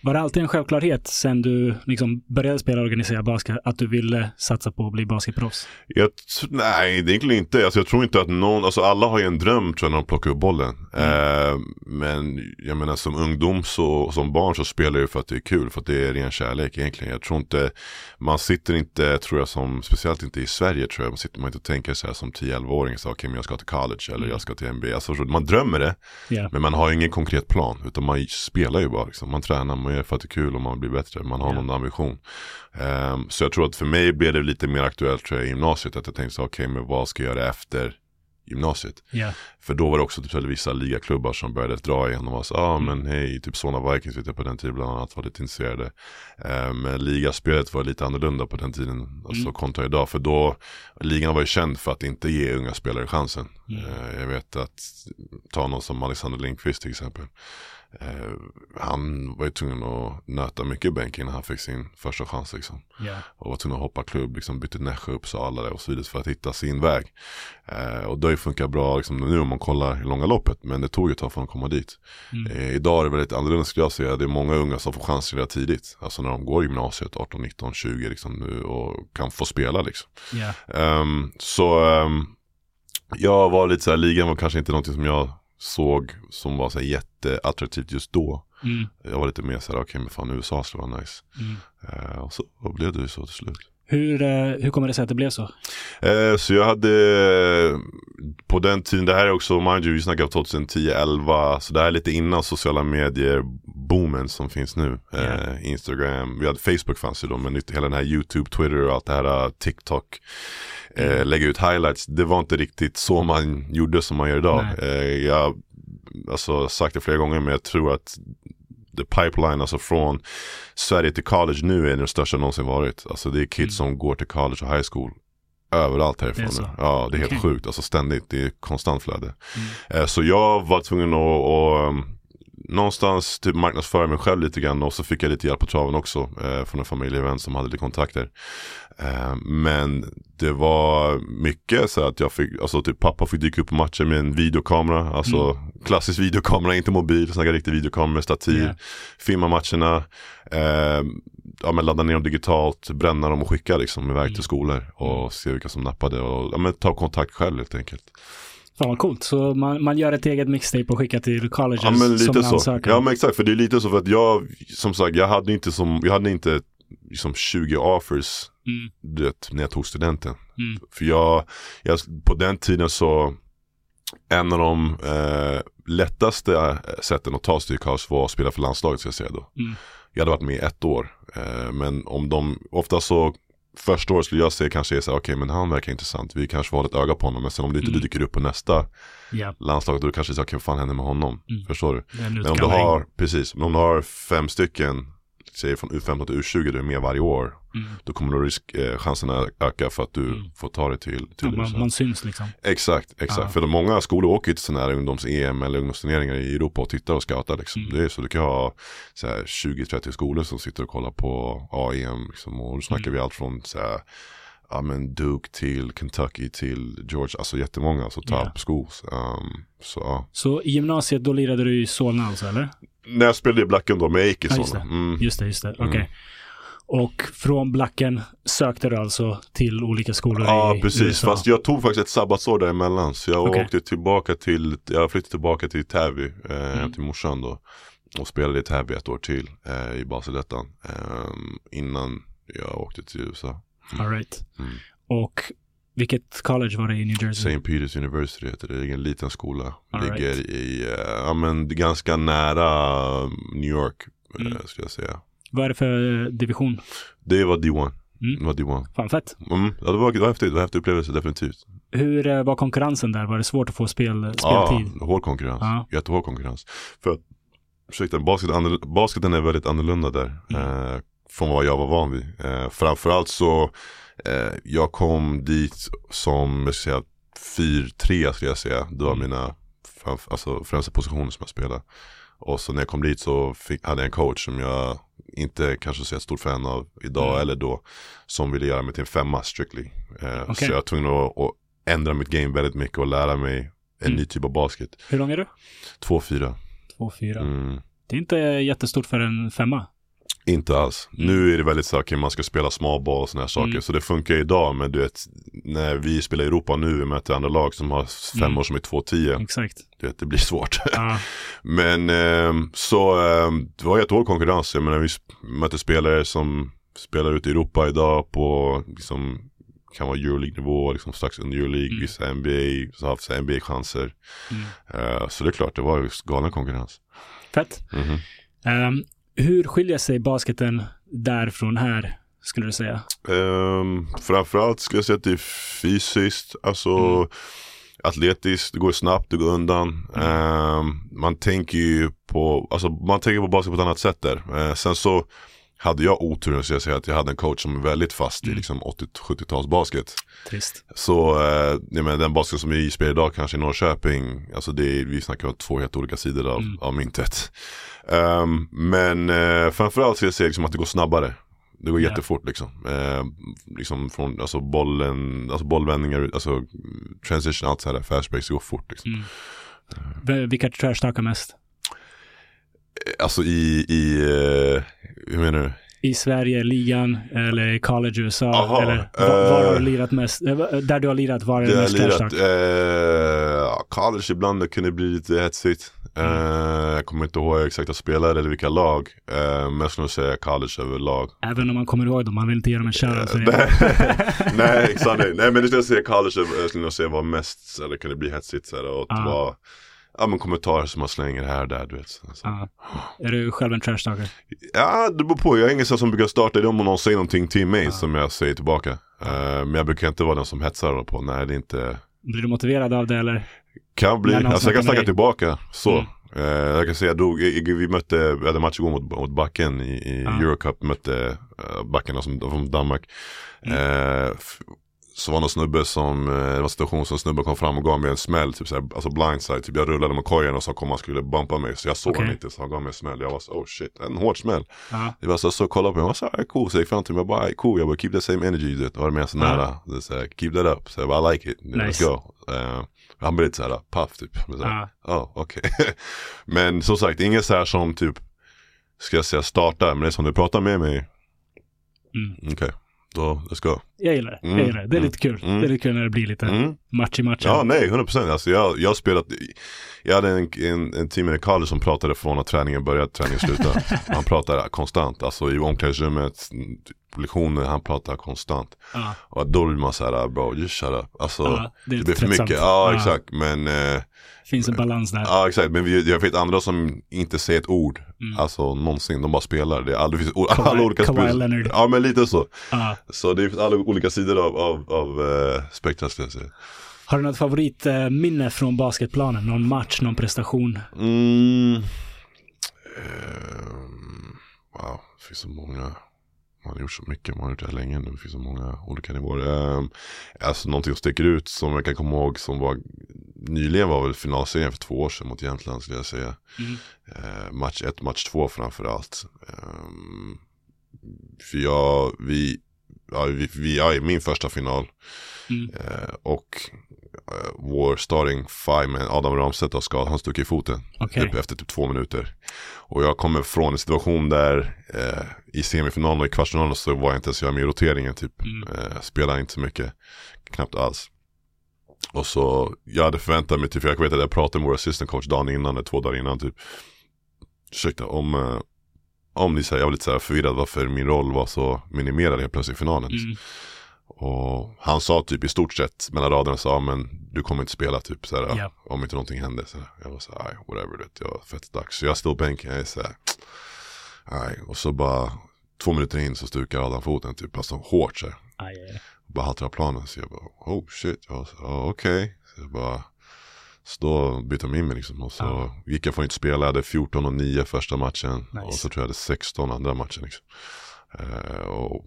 Var det alltid en självklarhet sen du liksom började spela och organisera basket att du ville satsa på att bli basketproffs? Jag, nej, det är egentligen inte. Alltså, jag tror inte att någon, alltså alla har ju en dröm tror jag när de plockar upp bollen. Eh, men jag menar som ungdom så, som barn så spelar jag ju för att det är kul, för att det är ren kärlek egentligen. Jag tror inte, man sitter inte, tror jag som, speciellt inte i Sverige tror jag, man sitter man inte och tänker så här som 10-11-åring, så okej men jag ska till college eller jag ska till NBA. Alltså, man drömmer det, Ja. men man har ingen konkret plan, utan man spelar ju bara. Liksom. Man tränar, man det för att det är kul och man blir bättre, man har någon ambition. Ehm, så jag tror att för mig blev det lite mer aktuellt tror jag, i gymnasiet, att jag tänkte så okej men vad ska jag göra efter gymnasiet? Ja. För då var det också typ vissa ligaklubbar som började dra igen och var så, ah, Mm. men hej, typ Solna Vikings vet jag på den tiden bland annat var lite intresserade. Ehm, Men ligaspelet var lite annorlunda på den tiden, alltså Mm. kontra idag. För då, ligan var ju känd för att inte ge unga spelare chansen. Mm. Ehm, Jag vet att, ta någon som Alexander Lindqvist till exempel. Eh, han var ju tvungen att nöta mycket i bänken innan han fick sin första chans liksom. Ja. Och var tvungen att hoppa klubb, liksom bytte Nässjö, Uppsala och så vidare för att hitta sin väg. Eh, och det har ju funkat bra liksom, nu om man kollar i långa loppet, men det tog ju ett tag för att komma dit. Mm. Eh, idag är det väldigt annorlunda skulle jag säga, det är många unga som får chansen redan tidigt. Alltså när de går gymnasiet, 18, 19, 20 liksom nu och kan få spela liksom. Ja. Ehm, så ehm, jag var lite så här, ligan var kanske inte någonting som jag såg som var så här jätteattraktivt just då. Mm. Jag var lite mer så här, okej men fan USA skulle vara nice. Mm. Eh, och så och blev det ju så till slut. Hur, eh, hur kommer det sig att det blev så? Eh, så jag hade på den tiden, det här är också, mind you, vi snackar 2010-11, så det här är lite innan sociala medier boomen som finns nu. Eh, Ja. Instagram, vi hade Facebook fanns ju då, men hela den här YouTube, Twitter och allt det här, uh, TikTok. Eh, lägga ut highlights, det var inte riktigt så man gjorde som man gör idag. Eh, jag alltså, sagt det flera gånger, men jag tror att the pipeline, alltså från Sverige till college nu är den största någonsin varit. Alltså det är kids Mm. som går till college och high school överallt härifrån Det nu. Ja, det är helt Okej. sjukt. Alltså ständigt, det är konstant flöde. Mm. Eh, så jag var tvungen att, att någonstans typ marknadsföra mig själv lite grann och så fick jag lite hjälp på traven också eh, från en familjevän som hade lite kontakter. Eh, men det var mycket så att jag fick, alltså typ pappa fick dyka upp på matcher med en videokamera, alltså klassisk videokamera, inte mobil, snacka riktig videokamera stativ, Ja. filma matcherna, eh, ja, men ladda ner dem digitalt, bränna dem och skicka liksom iväg Mm. till skolor och se vilka som nappade och ja, men, ta kontakt själv helt enkelt. Fan vad coolt. Så man, man gör ett eget mixtape och skickar till colleges Ja men som lite en så. ansökan. Ja men exakt, för det är lite så för att jag, som sagt, jag hade inte som, jag hade inte liksom 20 offers Mm. vet, när jag tog studenten. Mm. För jag, jag, på den tiden så, en av de eh, lättaste eh, sätten att ta sig till college var att spela för landslaget ska jag säga då. Mm. Jag hade varit med i ett år, eh, men om de, ofta så Första året skulle jag säga kanske är så här, okej men han verkar intressant, vi kanske får hålla ett öga på honom, men sen om det inte Mm. dyker upp på nästa Ja, landslag, då kanske det är så, okej vad fan händer med honom? Mm. Förstår du? Men om du har, precis, men om du har fem stycken, säg från U15 till U20, du är med varje år. Mm. Då kommer då risk, eh, chanserna öka för att du Mm. får ta dig till, till Ja, man, man syns liksom. Exakt, exakt. Ja. För de många skolor åker ju till sådana här ungdoms-EM eller ungdomsturneringar i Europa och tittar och scoutar liksom. Mm. Det är så du kan ha så här 20-30 skolor som sitter och kollar på AEM liksom. Och då snackar Mm. vi allt från så här, ja men Duke till Kentucky till Georgia, alltså jättemånga, alltså top Ja. schools. Um, så ja. Så i gymnasiet då lirade du i Solna alltså, eller? När jag spelade i Blacken då, men jag gick i Ja, just det. Mm. Just det, just det. Okej. Mm. Och från Blacken sökte du alltså till olika skolor Ja i precis, USA? fast jag tog faktiskt ett sabbatsår däremellan. Så jag Okej. åkte tillbaka till, jag flyttade tillbaka till Täby, eh, Mm. till morsan då. Och spelade i Täby ett år till eh, i Baselettan. Eh, innan jag åkte till USA. All right. Mm. Och vilket college var det i New Jersey? St. Peters University heter det, det är en liten skola. All Ligger right. i, eh, ja men ganska nära New York, eh, Mm. skulle jag säga. Vad är det för eh, division? Det var D1. Mm. Det var D1. Fan fett. Mm. Ja, det var, det var häftigt, det var en häftig upplevelse definitivt. Hur eh, var konkurrensen där? Var det svårt att få spel, Ja, speltid? hård konkurrens. Ja. Jättehård konkurrens. För att, ursäkta, basket, basketen är väldigt annorlunda där. Mm. Eh, från vad jag var van vid. Eh, framförallt så, eh, jag kom dit som, jag ska säga, 4-3 skulle jag säga. Det var Mm. mina framf- alltså, främsta positioner som jag spelade. Och så när jag kom dit så fick, hade jag en coach som jag inte kanske så ett stort fan av idag Mm. eller då. Som ville göra mig till en femma strictly. Eh, Okej. Så jag var tvungen att, att ändra mitt game väldigt mycket och lära mig en Mm. ny typ av basket. Hur lång är du? 2-4. 2-4. Mm. Det är inte jättestort för en femma. Inte alls. Nu är det väldigt så att man ska spela småboll och sådana här saker. Mm. Så det funkar idag. Men du vet, när vi spelar i Europa nu, vi möter andra lag som har fem Mm. år som är 2-10. Exakt. Du vet, det blir svårt. Ja. men ehm, så ehm, det var jättehård konkurrens. Jag menar, vi möter spelare som spelar ute i Europa idag på, liksom, kan vara Euroleague-nivå, liksom strax under Euroleague, Mm. vissa NBA, så har haft NBA-chanser. Mm. Eh, så det är klart, det var galen konkurrens. Fett. Mhm. Ehm, hur skiljer sig basketen där från här, skulle du säga? Um, framförallt skulle jag säga att det är fysiskt, alltså Mm. atletiskt, det går snabbt, det går undan. Ehm, man tänker ju på, alltså man tänker på basket på ett annat sätt där. Eh, sen så hade jag oturen så jag säger att jag hade en coach som är väldigt fast i Mm. liksom 80-70-tals basket. Trist. Så eh, jag menar, den basket som vi spelar idag kanske i Norrköping, alltså det är, vi snackar om två helt olika sidor av, Mm. av myntet. Um, men eh, framförallt så jag ser liksom att det går snabbare. Det går jättefort liksom. Eh, liksom från alltså bollen, alltså bollvändningar, alltså transition, allt så här, fast breaks, det går fort liksom. Mm. Vilka trashtalkar mest? Alltså i, i eh, hur menar du? I Sverige, ligan eller i college USA? Aha, eller var, var har eh, du lirat mest? Eh, Där du har lirat, var är Det mest lirat, eh, college ibland det kunde bli lite hetsigt. Mm. Eh, jag kommer inte ihåg exakta spelare eller vilka lag. Eh, men jag skulle säga college överlag. Även om man kommer ihåg dem, man vill inte ge dem en shoutout Eh, nej, exakt. Nej, men det skulle jag säga college, jag skulle nog säga var mest, det kunde bli hetsigt så här, och Ah. var, ja men kommentarer som man slänger här och där du vet. Så. Ja. Är du själv en trashtalker? Ja, det beror på. Jag är ingen sån som brukar starta det om någon säger någonting till mig Ah. som jag säger tillbaka. Eh, men jag brukar inte vara den som hetsar på, nej det är inte Blir du motiverad av det eller? Kan bli, alltså jag kan snacka tillbaka så. Mm. Eh, jag kan säga, jag drog, jag, jag- vi mötte, vi hade match igår mot, mot Backen i, i. Eurocup, mötte uh, som, från Danmark. Mm. Så var det någon snubbe som, eh, det var en situation som snubben kom fram och gav mig en smäll, typ såhär, alltså blindside, typ jag rullade med kojen och så kom han skulle bumpa mig, så jag såg Okej. honom inte, så han gav mig en smäll, jag var så, oh shit, en hård smäll. Ja. Det var så, så kollade på mig, jag så här, cool, så jag gick fram till mig, jag bara, cool, jag bara, keep the same energy, du vet, var det mer så nära, det är så här, keep that up, så jag bara, I like it, let's Nice. go. Eh, han blev lite såhär, paff typ. Så här, Ja. Ja, okej. men som sagt, inget så här som typ, ska jag säga startar, men det är som du pratar med mig. Mm. Okej, då, let's go. Jag gillar det. Mm. Jag gillar det. Det är lite kul. Mm. Det är lite kul när det blir lite Mm. match i matchen. Ja, nej, 100%. Alltså jag, jag har spelat, jag hade en, en, en team i college som pratade från att träningen började till träningen slutade. han pratade konstant, alltså i omklädningsrummet, på lektioner, han pratade konstant. Ja. Och då blir man så här, bro, just shut up. Alltså, Ja, det det blir för mycket. Ja, Ja. exakt. Men eh, Finns en balans där. Ja exakt, men vi, jag vet andra som inte säger ett ord. Mm. Alltså någonsin, de bara spelar. Det är aldrig, finns o- alla olika spel- Leonard. Ja men lite så. Ja. Så det finns alla olika sidor av, av, av uh, spektrat skulle jag säga. Har du något favoritminne från basketplanen? Någon match, någon prestation? Mm. Ehm, wow, det finns så många. Man har gjort så mycket, man har gjort det här länge nu. Det finns så många olika nivåer. Um, alltså någonting som sticker ut som jag kan komma ihåg som var nyligen var väl finalserien för två år sedan mot Jämtland skulle jag säga. Mm. Eh, match 1, match 2 framförallt. Um, för jag, vi, ja, vi, vi, ja, i min första final. Mm. Eh, och eh, vår starting five med Adam Ramstedt har skadad, han stuck i foten. Okej. Typ efter typ två minuter. Och jag kommer från en situation där eh, i semifinalen och i kvartsfinalen så var jag inte ens jag med i roteringen typ. Mm. Eh, spelade inte så mycket, knappt alls. Och så, jag hade förväntat mig, typ, för jag vet att jag pratade med vår assistant coach dagen innan, eller två dagar innan typ. Ursäkta, om, eh, om ni säger, jag var lite så här förvirrad varför min roll var så minimerad helt plötsligt i finalen. Mm. Och han sa typ i stort sett mellan raderna sa men du kommer inte spela typ så här, Ja. om inte någonting händer. Så här. Jag var så här, "Aj, whatever, det, jag var fett dags. Så jag stod bänken, jag är så här, aj. Och så bara två minuter in så stukar Adam foten typ, alltså hårt så här. Aj, aj. Bara haltar av planen. Så jag bara, oh shit, ja, ja, okej. Så jag bara, så då bytte de in mig liksom. Och så Ja. gick jag från att inte spela, jag hade 14 och 9 första matchen. Nice. Och så tror jag jag hade 16 andra matchen liksom. Eh, och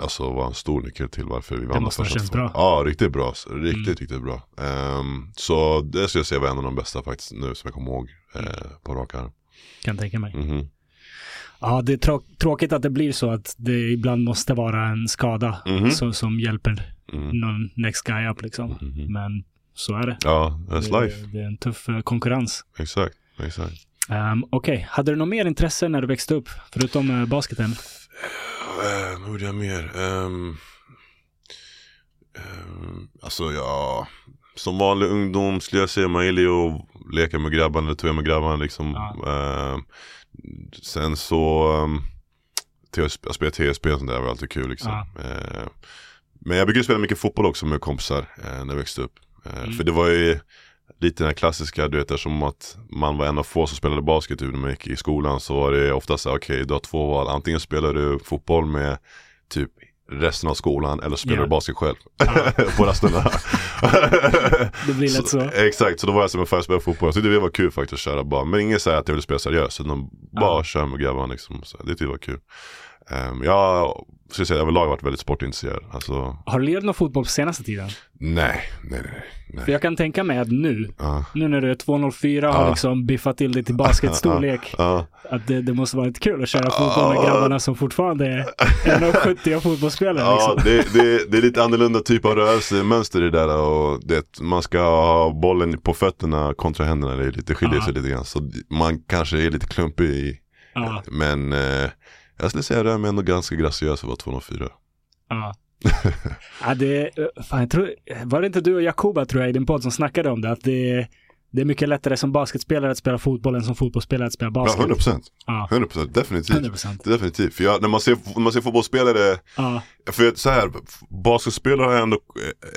alltså var en stor nyckel till varför vi vann de måste ha känts bra. Ja, riktigt bra. Riktigt, Mm. riktigt bra. Ehm, så det skulle jag säga var en av de bästa faktiskt nu som jag kommer ihåg Mm. eh, på rak arm. Kan tänka mig. Mhm. Ja, det är trå- tråkigt att det blir så att det ibland måste vara en skada Mhm. som, som hjälper Mm. någon next guy up liksom. Mhm. Men så är det. Ja, that's det, life. det är en tuff eh, konkurrens. Exakt, exakt. Um, Okej, hade du något mer intresse när du växte upp? Förutom uh, basketen? Eh, vad gjorde jag mer? Um, um, alltså ja, som vanlig ungdom skulle jag säga man gillar ju att leka med grabbarna, eller toa med grabbarna liksom. Ja. Ehm, sen så, um, TSP, jag spelar TSP och sånt där var alltid kul liksom. Ja. Eh, men jag brukade spela mycket fotboll också med kompisar eh, när jag växte upp. Eh, Mm. För det var ju lite den här klassiska, du vet eftersom att man var en av få som spelade basket när man gick i skolan så var det ofta så här, okej du har två val, antingen spelar du fotboll med typ resten av skolan eller spelar Ja. du basket själv på rasterna. Det blir lätt så. Exakt, så då var jag som en för spela fotboll. Jag tyckte det var kul faktiskt att köra bara. Men ingen säger att jag ville spela seriöst, utan bara Ja. köra med grabbarna liksom. Så det tyckte jag var kul. Um, jag skulle säga överlag varit väldigt sportintresserad. Alltså, Har du lirat någon fotboll på senaste tiden? nej, nej, nej. Nej. För jag kan tänka mig att nu, Ja, nu när du är 204 och Ja. har liksom biffat till det till basketstorlek, ja. att det, det måste vara lite kul att köra fotboll med grabbarna som fortfarande är 1,70 och fotbollsspelare. Ja, Liksom. det, det, det är lite annorlunda typ av rörelsemönster i det där och det, man ska ha bollen på fötterna kontra händerna, det, är lite, skiljer sig lite grann. Så man kanske är lite klumpig i, men eh, jag skulle säga att jag är ändå ganska graciös för att vara 204. Ja. ja det, fan, jag tror, var det inte du och Jakoba tror jag i din podd som snackade om det? Att det, det är mycket lättare som basketspelare att spela fotboll än som fotbollsspelare att spela Ja, basket. 100 procent. Ja, 100 procent, definitivt. 100 procent. Definitivt, för jag, när, man ser, när man ser fotbollsspelare, Ja, för så här, basketspelare har ändå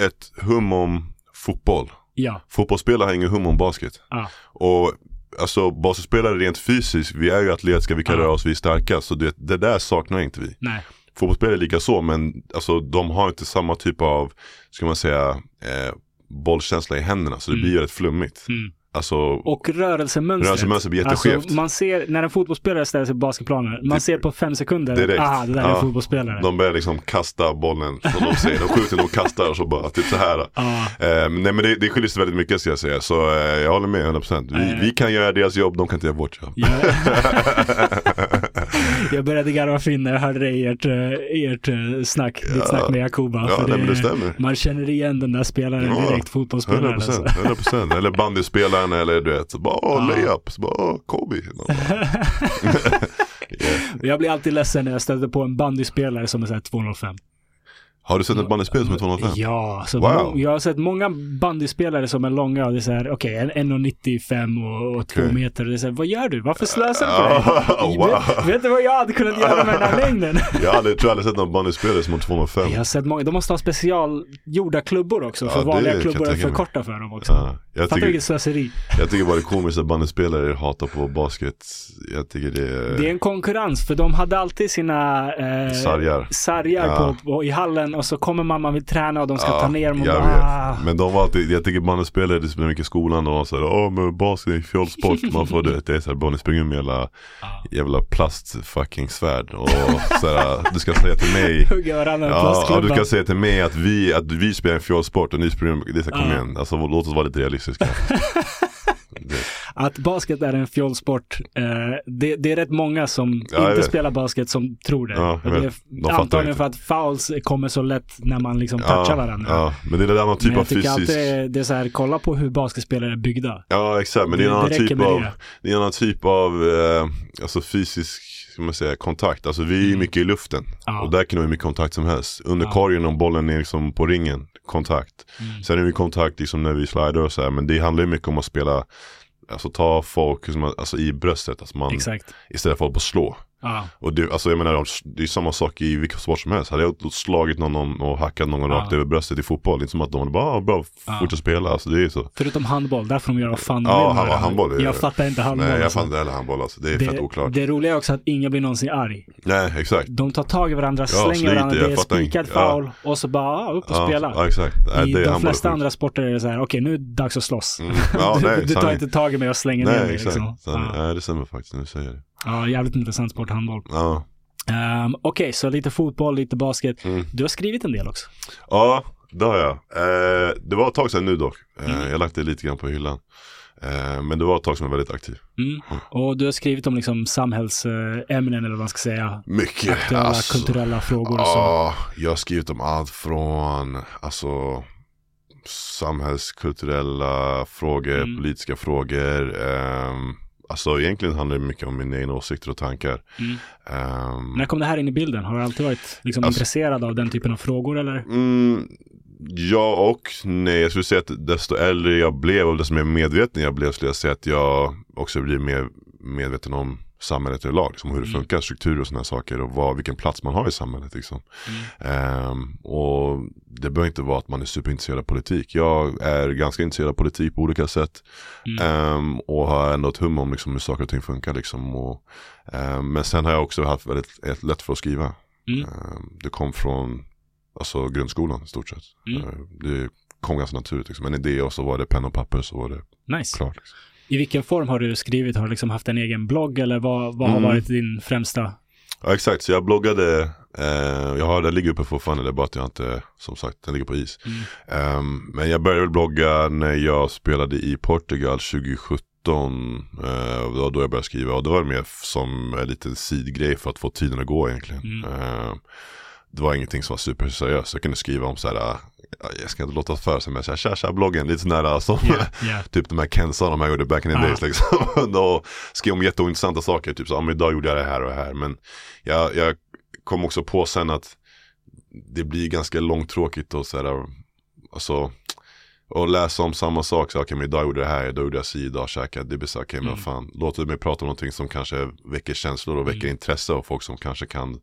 ett hum om fotboll. ja, Fotbollsspelare har ingen hum om basket. ja, Och alltså basketspelare rent fysiskt, vi är ju atletiska, vi kan Ja. röra oss, vi är starka. Så det, det där saknar inte vi. nej, Fotbollsspelare är lika så, men alltså de har inte samma typ av, ska man säga, eh, bollkänsla i händerna. Så det Mm. blir ju rätt flummigt. mm. Alltså, Och rörelsemönstret. rörelsemönstret blir jätteskevt. Alltså, man ser, när en fotbollsspelare ställer sig på basketplanen, man Det- ser på fem sekunder, Direkt. ah, det där är Ja. en fotbollsspelare. De börjar liksom kasta bollen som de ser. De skjuter, de kastar och så bara typ så här. Ja, Eh, nej men det, det skiljer sig väldigt mycket ska jag säga. Så eh, jag håller med 100%. Vi, Eh. vi kan göra deras jobb, de kan inte göra vårt jobb. jag, jag började garva fin när jag hörde det ert, eh, ert eh, snack, ditt Ja. snack med Jakoba. Ja, men det stämmer. Man känner igen den där spelaren Ja, direkt, fotbollsspelaren. 100%, Alltså. 100% eller bandyspelaren eller du vet, så bara Ja. layup, så bara Kobe. Yeah. Jag blir alltid ledsen när jag stöter på en bandyspelare som är såhär 205. Har du sett ett bandyspel som är 205? Ja, så Wow. jag har sett många bandyspelare som är långa och det är såhär, okej, en 1,95 och, och två Okej. meter. Och det är såhär, vad gör du? Varför slösar du på? Ah, wow. vet, vet du vad jag hade kunnat göra med den här längden? Jag har aldrig, tror jag aldrig sett någon bandyspelare som har 205. Jag har sett många, de måste ha specialgjorda klubbor också, för Ja, vanliga klubbor är för mig. korta för dem också. Ja, jag, Fattar vilket slöseri. jag tycker bara det är komiskt att bandyspelare hatar på basket. Jag tycker det är... Det är en konkurrens, för de hade alltid sina eh, Sargar. sargar Ja. på, på, i hallen och så kommer man, man vill träna och de ska Ja, ta ner dem och jag bara, ah. Men de var alltid, jag tycker bandyspelare, det spelar mycket i skolan och de säger åh men basket är en fjollsport. Man får det, det är såhär, barnen springer med jävla, jävla plast fucking svärd. Och såhär, du ska säga till mig med Ja, ja, du ska säga till mig att vi, att vi spelar en fjollsport och ni springer, det är så, här, kom igen. Alltså låt oss vara lite realistiska. det, Att basket är en fjollsport, eh, det, det är rätt många som Ja, inte spelar basket som tror det. Ja, det vet. De är antagligen för att fouls kommer så lätt när man liksom touchar ja, varandra. ja, men det är en annan typ av fysisk alltid det är så här, kolla på hur basketspelare är byggda. Ja exakt, men det är en Det- annan det typ av det. Det är en annan typ av eh, Alltså fysisk ska man säga, kontakt. Alltså vi är Mm. mycket i luften. Ja. Och där kan det vara mycket kontakt som helst. Under Ja. korgen om bollen är liksom på ringen, kontakt. Mm. Sen är vi kontakt liksom när vi slidar och så här. Men det handlar ju mycket om att spela Alltså ta folk som, alltså i bröstet. Alltså man, Exakt. istället för att bara slå. Ja. Och det, alltså jag menar, det är samma sak i vilken sport som helst. Hade jag slagit någon och hackat någon Ja. rakt över bröstet i fotboll, inte som att de bara, ah, bra, Ja. fortsätt spela. Alltså det är så. Förutom handboll, där får de göra vad fan de Ja, vill det. handboll är- Jag fattar inte handboll. Nej, jag alltså. fattar inte heller handboll alltså. Det är fett det, oklart. det roliga är också att ingen blir någonsin arg. Nej, exakt. De tar tag i varandra, Ja, slänger sliter, varandra, jag det är spikad. Ja. foul och så bara ah, upp och Ja, spela. ja, exakt. Nej, I det är de flesta andra sporter är det så här, okej nu är det dags att slåss. Mm. Ja, nej, du, du tar inte tag i mig och slänger ner mig. exakt. Liksom. Ja. Nej, det stämmer faktiskt när du säger det. Ja, jävligt intressant sport, handboll. Ja. Um, okej, så lite fotboll, lite basket. Mm. Du har skrivit en del också. Ja, det har jag. Eh, det var ett tag sedan nu dock. Eh, Mm. Jag lagt det lite grann på hyllan. Eh, men det var ett tag som jag var väldigt aktiv. Mm. Och du har skrivit om liksom samhällsämnen eller vad man ska säga. Mycket. Aktuella alltså. kulturella frågor och så. Ja, jag har skrivit om allt från alltså samhällskulturella frågor, Mm. politiska frågor. ehm, alltså egentligen handlar det mycket om mina egna åsikter och tankar. Mm. Ehm, När kom det här in i bilden? Har du alltid varit liksom, Alltså- intresserad av den typen av frågor eller? Mm, ja och nej. Jag skulle säga att desto äldre jag blev och desto mer medveten jag blev skulle jag säga att jag också blir mer medveten om samhället överlag. Liksom hur det Mm. funkar, strukturer och sådana saker och vad, vilken plats man har i samhället. Liksom. Ehm, och det behöver inte vara att man är superintresserad av politik. Jag är ganska intresserad av politik på olika sätt. Mm. Ehm, och har ändå ett hum om liksom, hur saker och ting funkar. Liksom, och, ehm, men sen har jag också haft väldigt ett lätt för att skriva. Mm. Det kom från alltså, grundskolan i stort sett. Mm. Det kom ganska naturligt. Liksom. En idé och så var det penna och papper så var det Nice. klart. Liksom. I vilken form har du skrivit? Har du liksom haft en egen blogg eller vad, vad har Mm. varit din främsta? Ja exakt, så jag bloggade, eh, jag har, den ligger uppe fortfarande, det är bara att jag inte, som sagt, den ligger på is. Mm. Ehm, men jag började blogga när jag spelade i Portugal 2017. Uh, det var då jag började skriva och det var mer som en liten sidgrej för att få tiden att gå egentligen. Mm. Det var ingenting som var superseriöst. Jag kunde skriva om så här, äh, jag ska inte låta för sig men så här, tja tja bloggen, lite sådär som Yeah, yeah. typ de här Kensan de här gjorde back in the Ah. days liksom. Då skrev om jätteointressanta saker, typ så, men idag gjorde jag det här och det här. Men jag, jag kom också på sen att det blir ganska långtråkigt och sådär, alltså och läsa om samma sak, så okej men idag gjorde jag det här, idag gjorde jag si, idag käkade jag, det blir så okej men Mm. fan, låt mig prata om någonting som kanske väcker känslor och väcker Mm. intresse av folk som kanske kan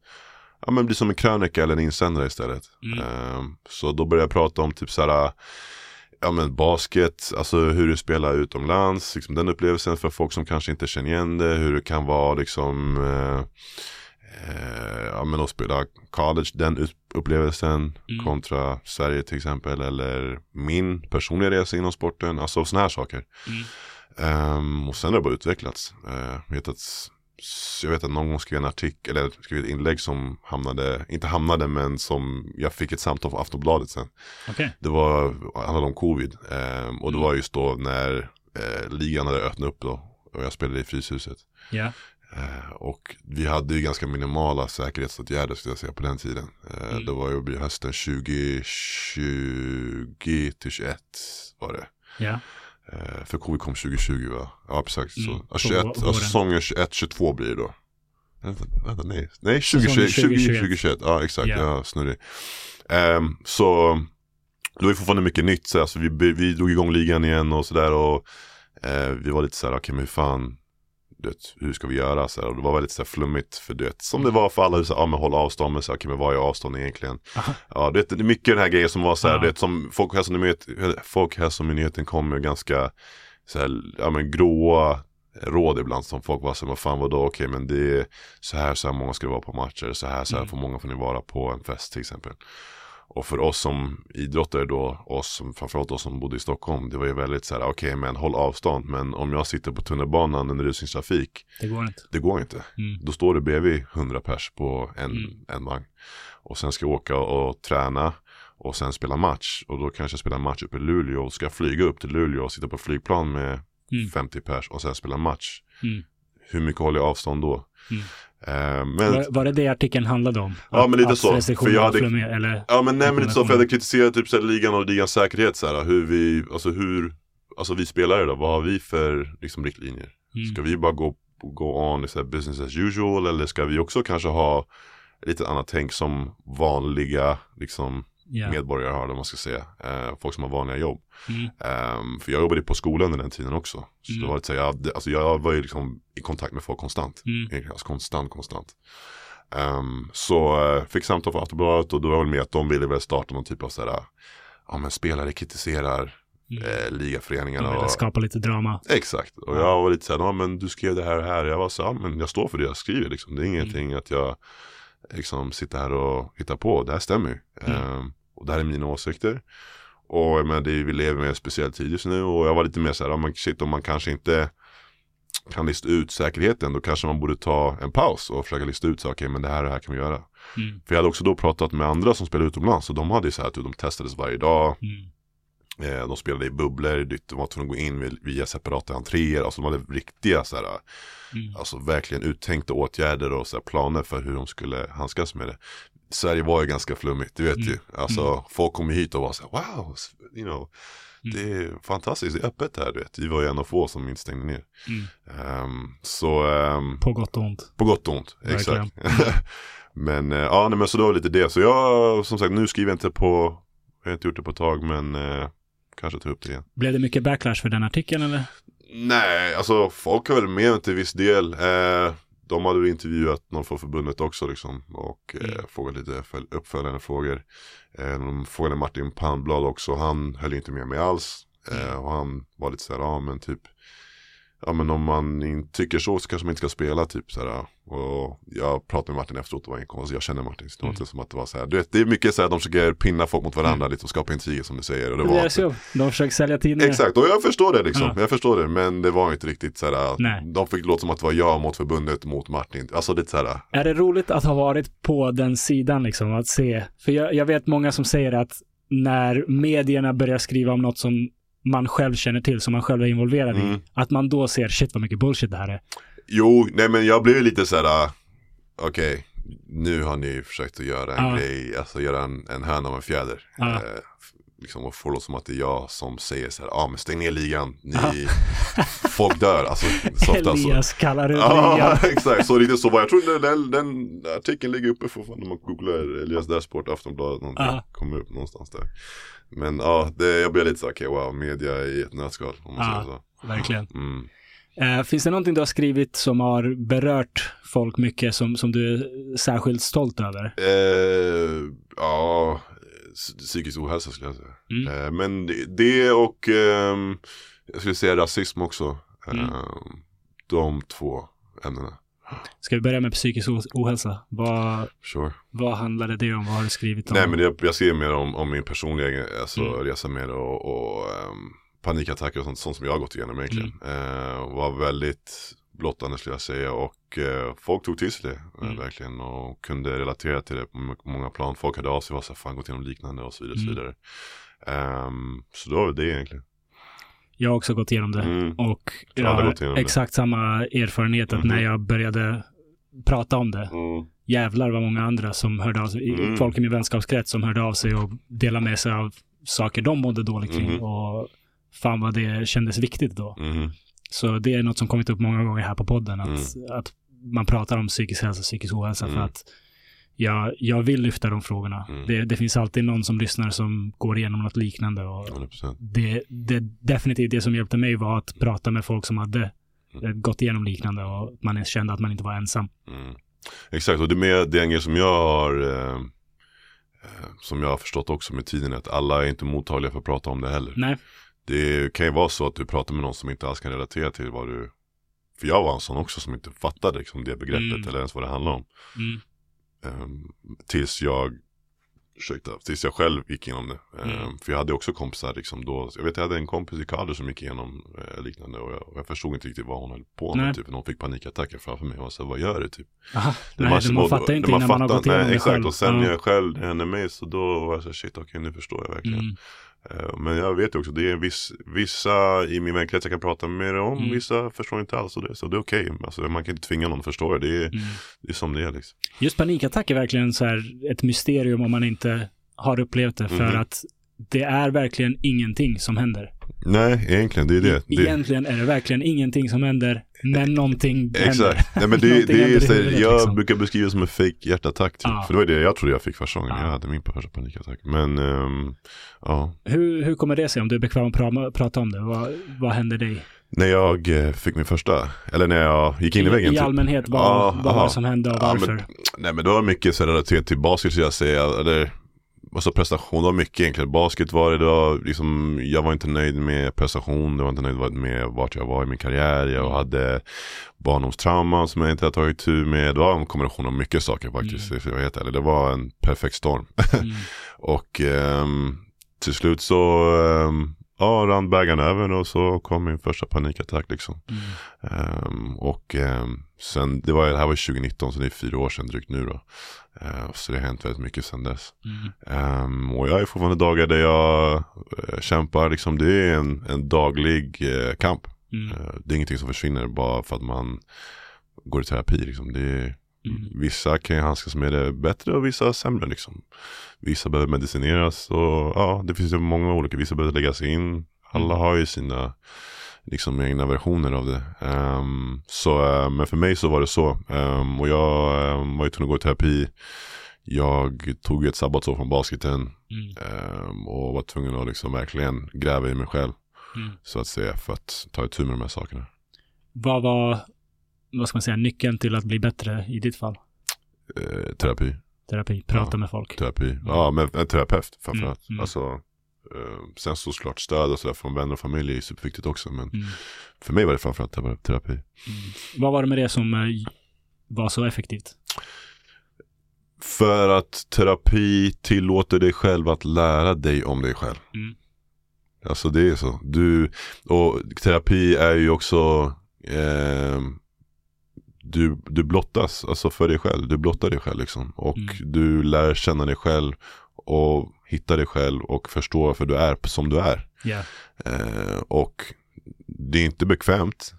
Ja men bli som en krönika eller en insändare istället. Mm. Ehm, så då började jag prata om typ såhär Ja men basket, alltså hur du spelar utomlands, liksom den upplevelsen för folk som kanske inte känner igen det, hur det kan vara liksom eh, eh, Ja men att spela college, den upplevelsen Mm. kontra Sverige till exempel eller min personliga resa inom sporten, alltså sådana här saker. Mm. Ehm, och sen har det bara utvecklats. Jag, vet att, jag vet att någon gång skrev en artikel, eller skrev ett inlägg som hamnade, inte hamnade men som jag fick ett samtal från Aftonbladet sen. Okej. Det var, handlade om covid. Ehm, och det Mm. var just då när eh, ligan hade öppnat upp då. Och jag spelade i Fryshuset. Eh, och vi hade ju ganska minimala säkerhetsåtgärder skulle jag säga på den tiden. Eh, Mm. Det var ju hösten 2020 till 21 var det. Ja. Eh, för covid kom 2020 va? Ja precis. Mm, Så, på ja, 21, våren. ja, säsongen 21-22 blir det då. Vänta, nej. Nej, Säsongen 2020, 2021. 2021. Ja exakt, Ja. ja snurrig. Ehm, så det var ju fortfarande mycket nytt. Så alltså, vi, vi drog igång ligan igen och sådär. Och eh, vi var lite så här, okej men hur fan. Du vet, hur ska vi göra? Så här, och det var väldigt så här, flummigt. För du vet, som det var för alla. hur Så här, ja men håll avstånd. Men så här, okej men vad är avstånd egentligen? Aha. Ja, det, det är mycket den här grejen som var så här, Ja. det som Folkhälsomyndigheten, Folkhälsomyndigheten kom med ganska så här, ja men gråa råd ibland som folk var så här, vad fan vadå, okej men det är så här, så här många ska det vara på matcher, så här, så här Mm. för många får ni vara på en fest till exempel. Och för oss som idrottare då, oss som, framförallt oss som bodde i Stockholm, det var ju väldigt så här, okej men håll avstånd, men om jag sitter på tunnelbanan under rusningstrafik, Det går inte. det går inte. Mm. Då står det bredvid 100 pers på en, Mm. en vagn. Och sen ska jag åka och träna och sen spela match. Och då kanske jag spelar match uppe i Luleå och ska flyga upp till Luleå och sitta på flygplan med Mm. 50 pers och sen spela match. Mm. Hur mycket håller jag avstånd då? Mm. Eh, men, Var, var det det artikeln handlade om? Ja, men lite att så. För jag hade- eller? ja men nej men lite så, för jag hade kritiserat typ så här, ligan och ligans säkerhet så här, hur vi, alltså hur, alltså vi spelare då, vad har vi för liksom riktlinjer? Mm. Ska vi bara gå, gå on så här business as usual eller ska vi också kanske ha lite annat tänk som vanliga liksom Ja. medborgare har, eller vad man ska säga. Eh, folk som har vanliga jobb. Mm. Ehm, för jag jobbade på skolan under den tiden också. Så Mm. det var lite så jag, alltså jag var ju liksom i kontakt med folk konstant. Mm. Alltså konstant, konstant. Ehm, så uh, fick samtal från Aftonbladet och då var väl med att de ville väl starta någon typ av sådär, ja men spelare kritiserar Mm. eh, ligaföreningarna. De ville och, skapa lite drama. Exakt, och jag var lite såhär, ja men du skrev det här och här. Jag var så, ja men jag står för det jag skriver liksom. Det är ingenting Mm. att jag liksom sitter här och hittar på. Det här stämmer ju. Mm. Ehm, och det här är mina åsikter. Och jag menar, det, vi lever med en speciell tid just nu och jag var lite mer såhär, ja men shit om man kanske inte kan lista ut säkerheten då kanske man borde ta en paus och försöka lista ut så okej men det här och det här kan vi göra. Mm. För jag hade också då pratat med andra som spelade utomlands och de hade ju så här att de testades varje dag. Mm. Eh, de spelade i bubblor, de var tvungna att gå in via separata entréer. Alltså de hade riktiga så här, Mm. alltså verkligen uttänkta åtgärder och så här, planer för hur de skulle handskas med det. Sverige var ju ganska flummigt, det vet Mm. ju. Alltså folk kom hit och var så här, wow, you know, Mm. det är fantastiskt, det är öppet här, du vet. Vi var ju en av få som inte stängde ner. Mm. Ehm, så ehm, På gott och ont. på gott och ont, Verkligen. exakt. men eh, ja, nej, men så det var lite det. Så jag, som sagt, nu skriver jag inte på, jag har inte gjort det på ett tag, men eh, kanske ta upp det igen. Blev det mycket backlash för den artikeln eller? Nej, alltså folk har väl med till viss del. Eh, de hade intervjuat någon från förbundet också liksom och eh, Mm. frågat lite föl- uppföljande frågor. Eh, de frågade Martin Palmblad också, han höll inte med mig alls. Eh, Mm. och han var lite såhär, ja men typ, ja men om man inte tycker så så kanske man inte ska spela typ såhär. Och jag pratade med Martin efteråt, det var ingen konstigt, jag känner Martin, så det var Mm. inte som att det var såhär, du vet det är mycket såhär, de försöker pinna folk mot varandra lite och skapa intriger som du säger. Och det Det var deras jobb. De försöker sälja tidningar. Exakt, och jag förstår det liksom. Ja. Jag förstår det, men det var inte riktigt såhär, Nej. de fick låta som att det var jag mot förbundet mot Martin. Alltså lite såhär, Är det roligt att ha varit på den sidan liksom, att se? För jag, jag vet många som säger att när medierna börjar skriva om något som man själv känner till, som man själv är involverad Mm. i, att man då ser shit vad mycket bullshit det här är. jo, nej men jag blev lite såhär, okej, nu har ni försökt att göra en Ja. grej, alltså göra en, en höna av en fjäder. Ja. Eh, liksom och få det som att det är jag som säger såhär, ja ah, men stäng ner ligan, ni, Ja. folk dör, alltså så ofta så. Elias kallar det Ja, ligan. exakt. Så lite så var jag. tror den, den, artikeln ligger uppe för fan när man googlar Elias Dashboard, Aftonbladet, någonting. Ja. Kommer upp någonstans där. Men ja, det, jag blev lite så okej, wow, media i ett nötskal. Om man Ja. säger så. Verkligen. Mm. Eh, finns det någonting du har skrivit som har berört folk mycket, som, som du är särskilt stolt över? Eh, ja, psykisk ohälsa skulle jag säga. Mm. Eh, men det, det och ehm, jag skulle säga rasism också. Mm. Ehm, de två ämnena. Ska vi börja med psykisk ohälsa? Vad, Sure. vad handlade det om? Vad har du skrivit om? Nej men jag, jag skriver mer om, om min personliga alltså, Mm. resa med och, och ehm, panikattacker och sånt, sånt som jag har gått igenom egentligen. Eh, var väldigt blottande skulle jag säga och eh, folk tog till sig det eh, Mm. verkligen och kunde relatera till det på må- många plan. Folk hörde av sig och var så här, fan gått igenom liknande och så vidare. Och så, Mm. vidare. Ehm, så då var det egentligen. Jag har också gått igenom det. Mm. Och jag alla har igenom det. exakt samma erfarenhet att Mhm. när jag började prata om det, Mm. jävlar vad många andra som hörde av sig, Mm. folk i min vänskapskrets som hörde av sig och delade med sig av saker de mådde dåligt kring. Mhm. Och fan vad det kändes viktigt då. Mhm. Så det är något som kommit upp många gånger här på podden, att, Mm. att man pratar om psykisk hälsa, psykisk ohälsa för Mm. att jag, jag vill lyfta de frågorna. Mm. Det, det finns alltid någon som lyssnar som går igenom något liknande och 100%. det, det definitivt det som hjälpte mig var att prata med folk som hade Mm. eh, gått igenom liknande och man kände att man inte var ensam. Mm. Exakt, och det, med, det är en grej som jag har eh, eh, som jag har förstått också med tiden att alla är inte mottagliga för att prata om det heller. Nej. Det kan ju vara så att du pratar med någon som inte alls kan relatera till vad du För jag var en sån också som inte fattade liksom, det begreppet Mm. eller ens vad det handlar om. Mm. Ehm, tills jag Ursäkta, tills jag själv gick igenom det. Ehm, Mm. För jag hade också kompisar liksom då, jag vet jag hade en kompis i Kader som gick igenom eh, liknande och jag, och jag förstod inte riktigt vad hon höll på med. Nej. Typ, när hon fick panikattacker framför mig och så vad gör du typ? Aha. Det Nej, man, man fattar inte när innan man har fattar- gått igenom nej, det exakt, själv. och sen när Ja. jag själv hände mig så då var jag så shit okej nu förstår jag verkligen. Mm. Eh, Men jag vet ju också, det är viss, vissa i min vänkrets jag kan prata med om, Mm. vissa förstår inte alls och det, så det är okej. Alltså, man kan inte tvinga någon att förstå det, det är, Mm. det är som det är liksom. Just panikattack är verkligen så här ett mysterium om man inte har upplevt det. För Mhm. att det är verkligen ingenting som händer. Nej, egentligen det är det. det Egentligen är det verkligen ingenting som händer. Men någonting. Exakt, Nej, men det, det är, så, huvudet, jag liksom. brukar beskriva det som en fake hjärtattack typ. Ja. För det var det jag trodde jag fick första gången, Ja. jag hade min första panikattack. Men ehm, ja, Hur, hur kommer det sig om du är bekväm att pra- prata om det? Vad, vad händer dig? när jag eh, fick min första, eller när jag gick in i väggen. I typ. allmänhet, vad, Ja, vad var det som hände och varför? men- Nej men det var mycket så relaterat till basket skulle jag säga, eller Alltså prestation, det var mycket egentligen. Basket var det, det var liksom, jag var inte nöjd med prestation, jag var inte nöjd med vart jag var i min karriär. Jag hade barndomstrauma som jag inte hade tagit tur med. Det var en kombination av mycket saker faktiskt, Mm. jag vet eller Det var en perfekt storm. Mm. Och ehm, till slut så ehm, ja, rann bägaren över och så kom min första panikattack liksom. Mm. Ehm, och ehm, sen, det, var, det här var 2019 så det är fyra år sedan drygt nu då. Ehm, så det har hänt väldigt mycket sedan dess. Mm. Ehm, och jag är fortfarande dagar där jag eh, kämpar, liksom, det är en, en daglig eh, kamp. Mm. Det är ingenting som försvinner bara för att man går i terapi. Liksom. Det är, Mm. Vissa kan ju handskas med det bättre och vissa sämre. Liksom. Vissa behöver medicineras och ja, det finns ju många olika. Vissa behöver läggas in. Alla har ju sina liksom, egna versioner av det. Ehm, så, eh, men för mig så var det så. Ehm, och jag um, var ju tvungen att gå i terapi. Jag tog ju ett sabbatsår från basketen Mm. och var tvungen att liksom verkligen gräva i mig själv. Mm. Så att säga för att ta itu med de här sakerna. Vad var, vad ska man säga, nyckeln till att bli bättre i ditt fall? Eh, terapi. Terapi, prata Ja. med folk. Terapi. Ja, men en terapeut framförallt. Mm, mm. Alltså, eh, sen såklart stöd och sådär från vänner och familj är superviktigt också. Men Mm. för mig var det framförallt tera- terapi. Mm. Vad var det med det som eh, var så effektivt? För att terapi tillåter dig själv att lära dig om dig själv. Mm. Alltså det är så. Du, och terapi är ju också eh, du, du blottas alltså för dig själv. Du blottar dig själv liksom. Och Mm. du lär känna dig själv och hitta dig själv och förstå varför du är som du är. Ja. Eh, och det är inte bekvämt.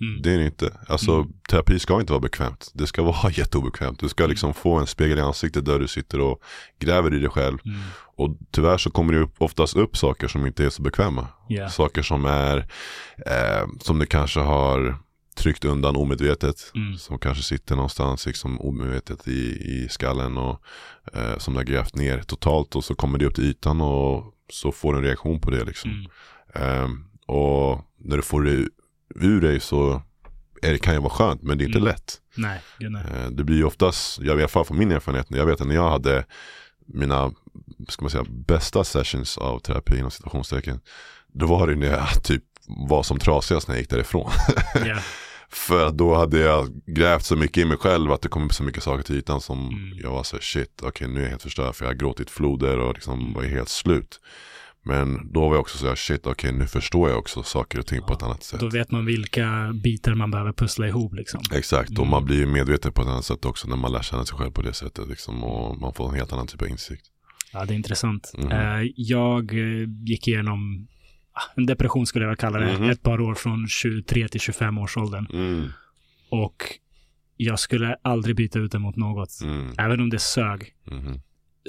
Mm. Det är det inte. Alltså Mm. terapi ska inte vara bekvämt. Det ska vara jätteobekvämt. Du ska liksom få en spegel i ansiktet där du sitter och gräver i dig själv. Mm. Och tyvärr så kommer det upp, oftast upp saker som inte är så bekväma. Ja. Saker som är, eh, som du kanske har tryckt undan omedvetet. Mm. Som kanske sitter någonstans liksom omedvetet i, i skallen och eh, som du har grävt ner totalt. Och så kommer det upp till ytan och så får du en reaktion på det liksom. Mm. Ehm, och när du får det ur dig så är det, kan det vara skönt men det är inte Mm. lätt. Nej, nej. Eh, det blir ju oftast, jag vet från min erfarenhet, jag vet att när jag hade mina ska man säga, bästa sessions av terapi inom situationstecken. Då var det när jag typ var som trasigast när jag gick därifrån. Ja. För då hade jag grävt så mycket i mig själv att det kom upp så mycket saker till ytan som Mm. jag var så här, shit, okej nu är jag helt förstörd för jag har gråtit floder och liksom var helt slut. Men då var jag också så här, shit, okej nu förstår jag också saker och ting på ett annat sätt. Då vet man vilka bitar man behöver pussla ihop liksom. Exakt, och Mm. man blir ju medveten på ett annat sätt också när man lär känna sig själv på det sättet. Liksom, och man får en helt annan typ av insikt. Ja, det är intressant. Eh, jag gick igenom en depression skulle jag kalla det. Mhm. Ett par år från 23 till 25 års åldern. Mm. Och jag skulle aldrig byta ut det mot något. Mm. Även om det sög. Mhm.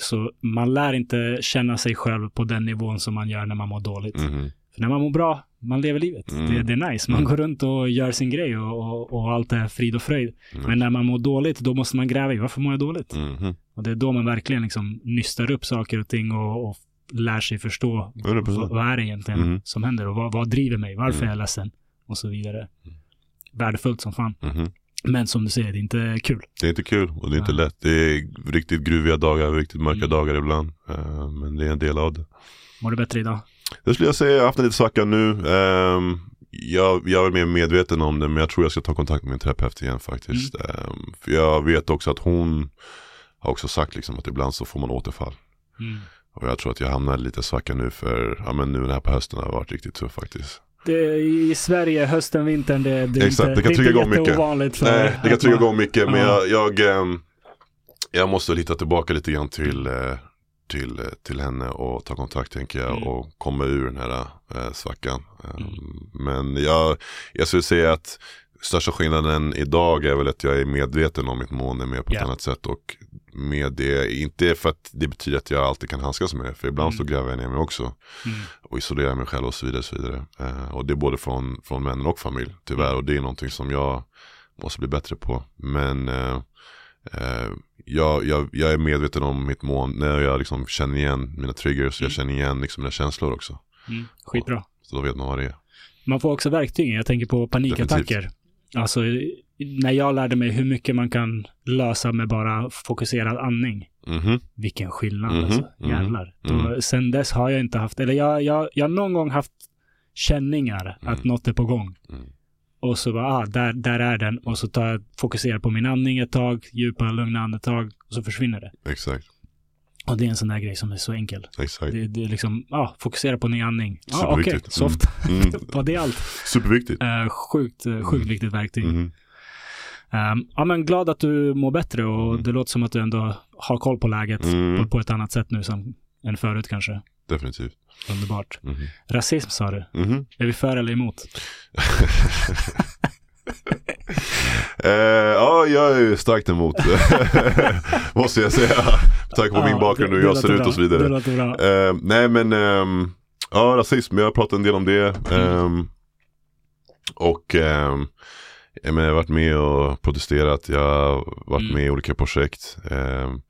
Så man lär inte känna sig själv på den nivån som man gör när man mår dåligt. Mhm. För när man mår bra, man lever livet. Mm. Det, det är nice. Man Mm. går runt och gör sin grej och, och, och allt är frid och fröjd. Mm. Men när man mår dåligt, då måste man gräva i varför mår jag dåligt? Mhm. Och det är då man verkligen liksom nystar upp saker och ting och, och lär sig förstå 100%. vad, är det egentligen Mm. som händer och vad, vad driver mig? Varför Mm. är jag ledsen? Och så vidare. Värdefullt som fan. Mhm. Men som du säger, det är inte kul. Det är inte kul och det är inte Ja. lätt. Det är riktigt gruviga dagar, riktigt mörka Mm. dagar ibland. Eh, men det är en del av det. Mår du bättre idag? Det skulle jag säga, jag har haft en lite svacka nu. Ehm, jag, jag är mer medveten om det men jag tror jag ska ta kontakt med min terapeut igen faktiskt. Ehm, för jag vet också att hon har också sagt liksom att ibland så får man återfall. Mm. Och jag tror att jag hamnar lite svacka nu för, ja men nu den här på hösten har varit riktigt tuff faktiskt. Det, I Sverige, hösten, vintern, det, det är Exakt, inte, det kan är trycka inte igång jätteovanligt. Nej, det kan trycka igång mycket men Ja. jag, jag, ehm, jag måste lita tillbaka lite grann till, eh, till, eh, till henne och ta kontakt tänker jag Mm. och komma ur den här eh, svackan. Ehm, Mm. Men jag, jag skulle säga att största skillnaden idag är väl att jag är medveten om mitt mående mer på ett Ja. annat sätt och med det, inte för att det betyder att jag alltid kan handskas med det, för ibland så Mm. gräver jag ner mig också Mm. och isolerar mig själv och så vidare. Och, så vidare. Eh, och det är både från, från vänner och familj tyvärr och det är någonting som jag måste bli bättre på. Men eh, eh, jag, jag, jag är medveten om mitt mående, när jag liksom känner igen mina triggers, jag Mm. känner igen liksom mina känslor också. Mm. Skitbra. Så då vet man vad det är. Man får också verktyg. Jag tänker på panikattacker. Alltså, när jag lärde mig hur mycket man kan lösa med bara fokuserad andning. Mhm. Vilken skillnad Mhm, alltså. mhm, Jävlar. mm. Då, sen dess har jag inte haft, eller jag, jag, jag har någon gång haft känningar att Mm. något är på gång. Mm. Och så bara, ah, där, där är den. Och så tar jag, fokuserar på min andning ett tag, djupa, lugna andetag. Och så försvinner det. Exakt, Och det är en sån där grej som är så enkel. exakt. Det, det är liksom, ja, fokusera på din andning. Ja, okej, Superviktigt. soft. Mm. Var det allt? Superviktigt. Uh, sjukt, eh, sjukt Mm. viktigt verktyg. Mhm. Ehm, ja, men glad att du mår bättre och Mm. det låter som att du ändå har koll på läget Mm. på, på ett annat sätt nu som, än förut kanske. Definitivt. Underbart. Mhm. Rasism sa du. Mhm. Är vi för eller emot? Eh, ja, jag är starkt emot Måste jag säga. Med tanke på Ja, min bakgrund och hur jag ser låter ut bra. och så vidare. Bra. Eh, nej men, ehm, ja rasism, jag har pratat en del om det. Ehm, och ehm, jag, menar, jag har varit med och protesterat, jag har varit Mm. med i olika projekt. Ehm,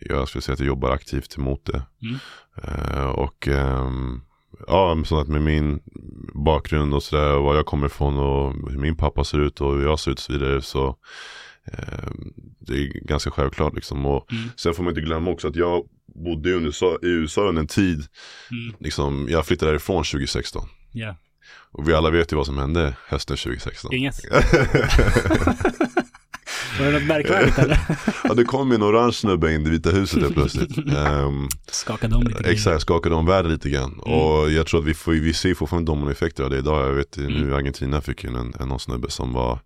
jag skulle säga att jag jobbar aktivt emot det. Mm. Eh, och ehm, ja, så att med min bakgrund och sådär, och var jag kommer ifrån och hur min pappa ser ut och hur jag ser ut och så vidare så ehm, det är ganska självklart liksom. Och Mm. Sen får man inte glömma också att jag bodde i USA, i USA under en tid, Mm. liksom, jag flyttade därifrån 2016. Ja. Och vi alla vet ju vad som hände hösten 2016. Inget? Var det något märkvärdigt eller? ja, det kom en orange snubbe in i Vita huset helt plötsligt. Ehm, Skakade om lite. exakt, skakade om världen lite grann. Mm. Och jag tror att vi, får, vi ser fortfarande dominoeffekter av det idag. Jag vet nu Mm. Argentina fick ju en, en någon snubbe som var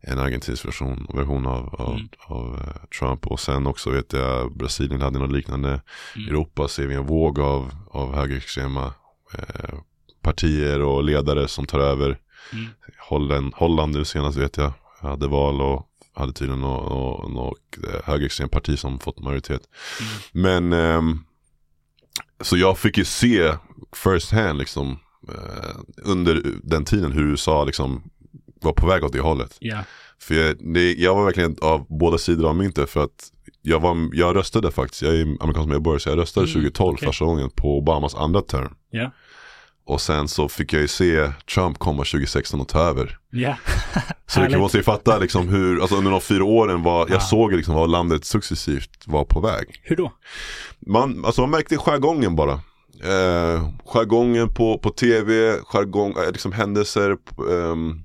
en argentinsk version, version av, av, Mm. av eh, Trump. Och sen också vet jag Brasilien hade något liknande. Mm. Europa ser vi en våg av, av högerextrema eh, partier och ledare som tar över. Mm. Holland, Holland nu senast vet jag hade val och hade tydligen något, något, något eh, högerextremt parti som fått majoritet. Mm. Men ehm, så jag fick ju se first hand liksom eh, under den tiden hur USA liksom var på väg åt det hållet. Ja. För jag, det, jag var verkligen av båda sidor av myntet för att jag, var, jag röstade faktiskt, jag är amerikansk medborgare så jag röstade Mm, 2012 okej. första gången på Obamas andra term. Ja. Och sen så fick jag ju se Trump komma 2016 och ta över. Ja. Så du måste ju fatta liksom hur, alltså under de fyra åren var, jag Ja. såg liksom vad landet successivt var på väg. Hur då? Man, alltså man märkte jargongen bara. Eh, jargongen på, på tv, jargong, eh, liksom händelser. ehm,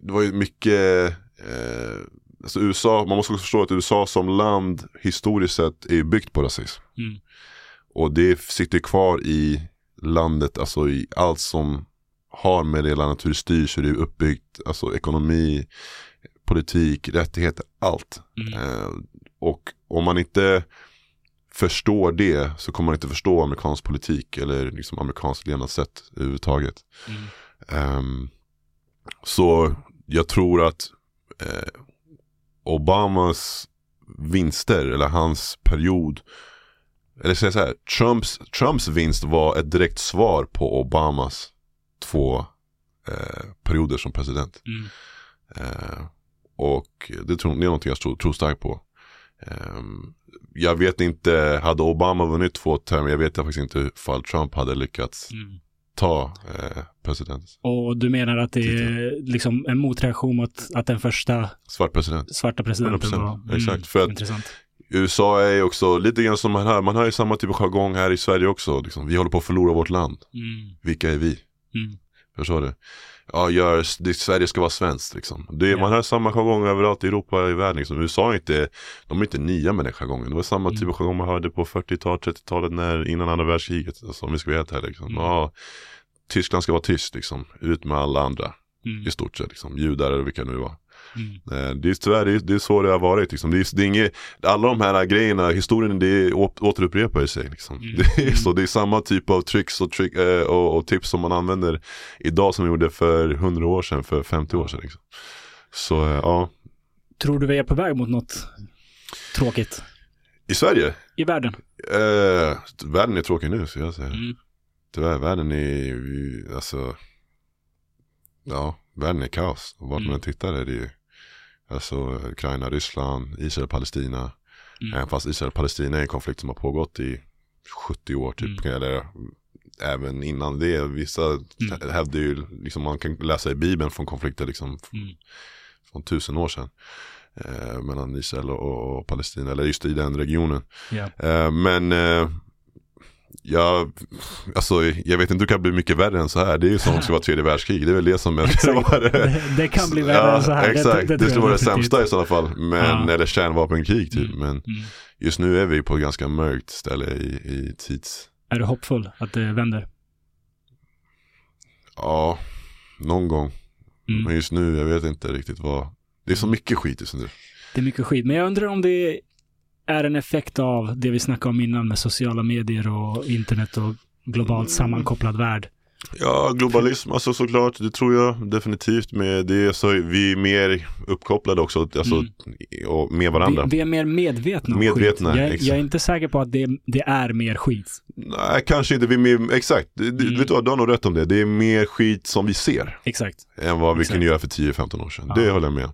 det var ju mycket, eh, alltså USA, man måste också förstå att USA som land historiskt sett är byggt på rasism. Mm. Och det sitter kvar i landet, alltså i allt som har med det landet, hur det styrs, hur det är uppbyggt, alltså ekonomi, politik, rättigheter, allt. Mm. Eh, och om man inte förstår det så kommer man inte förstå amerikansk politik eller liksom amerikanskt levnadssätt överhuvudtaget. Mm. Ehm, så jag tror att eh, Obamas vinster eller hans period eller säga så här, Trumps, Trumps vinst var ett direkt svar på Obamas två eh, perioder som president. Mm. Eh, och det, tror, det är någonting jag tror, tror starkt på. Ehm, jag vet inte, hade Obama vunnit två termer, jag vet faktiskt inte ifall Trump hade lyckats Mm. ta eh, president. Och du menar att det är liksom en motreaktion mot att den första Svart president. svarta presidenten 100%, var... Mm, exakt, för att- Intressant. USA är också lite grann som man hör, man har ju samma typ av jargong här i Sverige också. Liksom. Vi håller på att förlora vårt land. Mm. Vilka är vi? Mm. Förstår du? Ja, gör, det, Sverige ska vara svenskt liksom. Det, Ja. Man hör samma jargong överallt i Europa och i världen. Liksom. USA är inte, de är inte nya med den jargongen. Det var samma Mm. typ av jargong man hörde på 40-talet, 30-talet när, innan andra världskriget. Alltså, om vi ska vara helt ärliga. Liksom. Mm. Ja, Tyskland ska vara tyst liksom. Ut med alla andra Mm. i stort sett. Liksom. Judar eller vilka det nu var. Mm. Eh, Det är tyvärr det är, det är så det har varit. Liksom. Det är, det är inget, alla de här grejerna, historien, det å- återupprepar sig. Liksom. Mm. Det, är så, det är samma typ av tricks och, trick, eh, och, och tips som man använder idag som man gjorde för 100 år sedan, för 50 år sedan. Liksom. Så eh, ja, Tror du vi är på väg mot något tråkigt i Sverige, i världen? eh, världen är tråkig nu så jag säger. Mm. Tyvärr, världen är, vi- alltså, ja, världen är kaos. Och Vart Mm. man tittar är det ju, alltså Ukraina, Ryssland, Israel, Palestina. Mm. Även fast Israel och Palestina är en konflikt som har pågått i 70 år typ. Mm. Eller även innan det. Vissa Mm. hävdar ju, liksom man kan läsa i Bibeln från konflikter liksom Mm. från tusen år sedan. Eh, mellan Israel och, och Palestina, eller just i den regionen. Ja. Eh, men eh, jag, alltså, jag vet inte hur det kan bli mycket värre än så här. Det är ju som om det ska vara tredje världskrig. Det är väl det som är det. Det, det kan bli värre än så här. Exakt, det, tror skulle vara det sämsta i sådana fall. Men, Ja. Eller kärnvapenkrig typ. Mm. Men Mm. just nu är vi på ett ganska mörkt ställe i, i tids... Är du hoppfull att det vänder? Ja, någon gång. Mm. Men just nu, jag vet inte riktigt vad. Det är så mycket skit just nu. Det är mycket skit, men jag undrar om det är en effekt av det vi snackade om innan med sociala medier och internet och globalt Mm. sammankopplad värld. Ja, globalism, alltså såklart, det tror jag definitivt med det. Så vi är mer uppkopplade också, alltså, Mm. och med varandra. Vi, vi är mer medvetna om Medvetna, skit. Jag, exakt. jag är inte säker på att det, det är mer skit. Nej, kanske inte. Vi är mer, exakt, Mm. vet du du har nog rätt om det. Det är mer skit som vi ser Exakt. än vad vi Exakt. kunde göra för 10-15 år sedan. Ja. Det håller jag med om.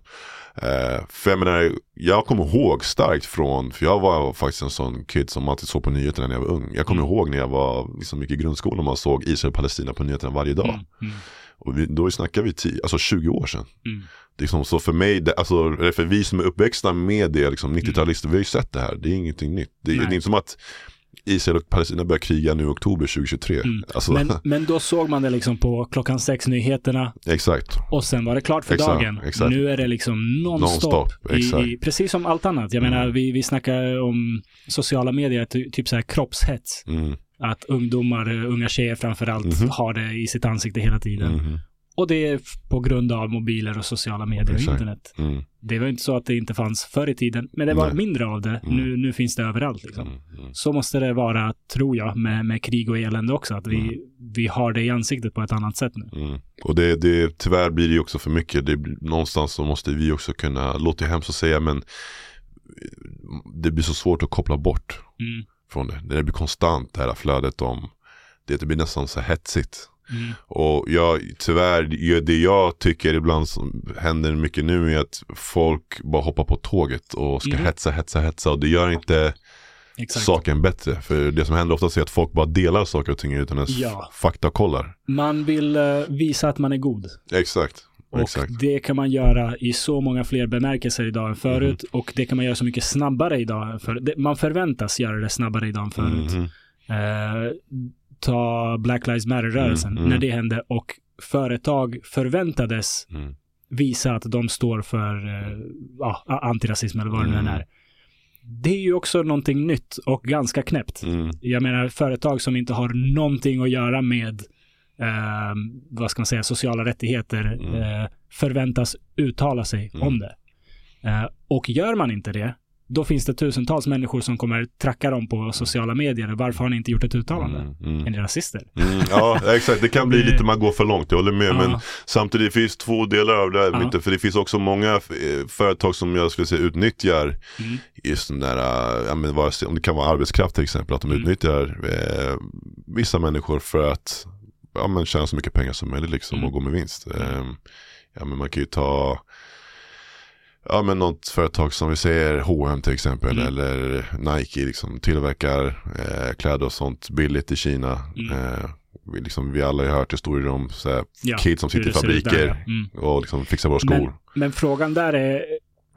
Eh, för jag menar, jag kommer ihåg starkt från, för jag var faktiskt en sån kid som alltid såg på nyheterna när jag var ung. Jag kommer Mm. ihåg när jag var liksom mycket i grundskolan och man såg Israel och Palestina på nyheterna varje dag. Mm. Mm. Och vi, då snackar vi 10, alltså 20 år sedan. Mm. Liksom, så för mig, det, alltså, för vi som är uppväxta med det, liksom, 90-talister, vi har ju sett det här. Det är ingenting nytt. Det, det är inte som att Israel och Palestina börjar kriga nu i oktober 2023. Mm. Alltså, Men, men då såg man det liksom på klockan sex nyheterna exakt. och sen var det klart för Exakt, dagen. exakt. Nu är det liksom nonstop. Exakt. I, i, precis som allt annat. Jag Mm. menar, vi, vi snackar om sociala medier, ty, typ så här kroppshets. Mm, Att ungdomar, eh, unga tjejer framförallt, Mhm. har det i sitt ansikte hela tiden. Och det är på grund av mobiler och sociala medier och internet. mm, Det var inte så att det inte fanns förr i tiden, men det var Nej. mindre av det. Mm. Nu, nu finns det överallt. Liksom. mm, mm. Så måste det vara, tror jag, med, med krig och elände också. Att vi, Mm. vi har det i ansiktet på ett annat sätt nu. Mm. Och det, det, tyvärr blir det också för mycket. Det, någonstans så måste vi också kunna, låter hemskt att säga men det blir så svårt att koppla bort från det. Det blir konstant det här flödet om, det blir nästan så hetsigt. Mm. Och jag, tyvärr, det- jag tycker ibland som händer mycket nu är att folk bara hoppar på tåget och ska Mhm. hetsa, hetsa, hetsa och det gör inte Exakt. saken bättre. För det som händer oftast är att folk bara delar saker och ting utan ens Ja. faktakollar. Man vill eh, visa att man är god. Exakt. Och Exakt. det kan man göra i så många fler bemärkelser idag än förut. Mhm. Och det kan man göra så mycket snabbare idag än förut. Man förväntas göra det snabbare idag än förut. Mhm. Eh, ta Black Lives Matter-rörelsen, Mm, mm. när det hände. Och företag förväntades Mm. visa att de står för eh, ja, antirasism eller vad det nu Mm. är. Det är ju också någonting nytt och ganska knäppt. Mm. Jag menar företag som inte har någonting att göra med eh, vad ska man säga, sociala rättigheter Mm. eh, förväntas uttala sig om det. Eh, och gör man inte det, då finns det tusentals människor som kommer tracka dem på sociala medier. Varför har ni inte gjort ett uttalande? Mm, mm. Är ni rasister? Mm, ja, exakt. Det kan bli Det- lite, man går för långt, jag håller med. Men Ja. samtidigt finns två delar av det här. Ja. För det finns också många eh, företag som jag skulle säga utnyttjar Mm. just den där, eh, ja, men vare sig, om det kan vara arbetskraft till exempel, att de Mm. utnyttjar eh, vissa människor för att ja, men tjäna så mycket pengar som möjligt liksom, Mm. och gå med vinst. Eh, ja, men man kan ju ta Ja men något företag som vi säger H&M till exempel Mm. eller Nike liksom tillverkar eh, kläder och sånt billigt i Kina. Mm. Eh, vi, liksom, vi alla har hört historier om så här, Ja, kids som sitter i ut där, fabriker ja. Mm. och liksom fixar våra skor. Men, men frågan där är,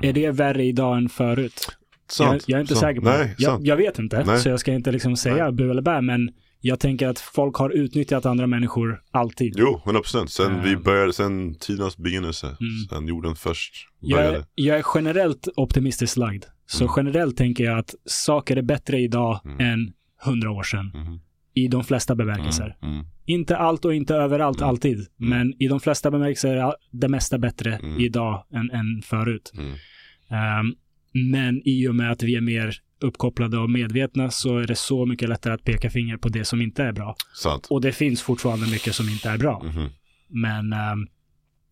är det värre idag än förut? Jag, Sant, jag är inte sant. säker på Nej, det. Jag, jag vet inte, Nej. så jag ska inte liksom säga bu eller bä, men jag tänker att folk har utnyttjat andra människor alltid. Jo, 100%. Sen Eh. vi började, sen tidernas begynnelse, Mm. sen jorden först Jag började. är, jag är generellt optimistiskt lagd. Så Mm. generellt tänker jag att saker är bättre idag Mm. än hundra år sedan. Mhm. i de flesta bemärkelser. Mm, mm, Inte allt och inte överallt Mm. alltid, men i de flesta bemärkelser är det mesta bättre Mm. idag än, än förut. mm. Ehm, men i och med att vi är mer uppkopplade och medvetna så är det så mycket lättare att peka finger på det som inte är bra. Sant. Och det finns fortfarande mycket som inte är bra. Mhm. Men ehm,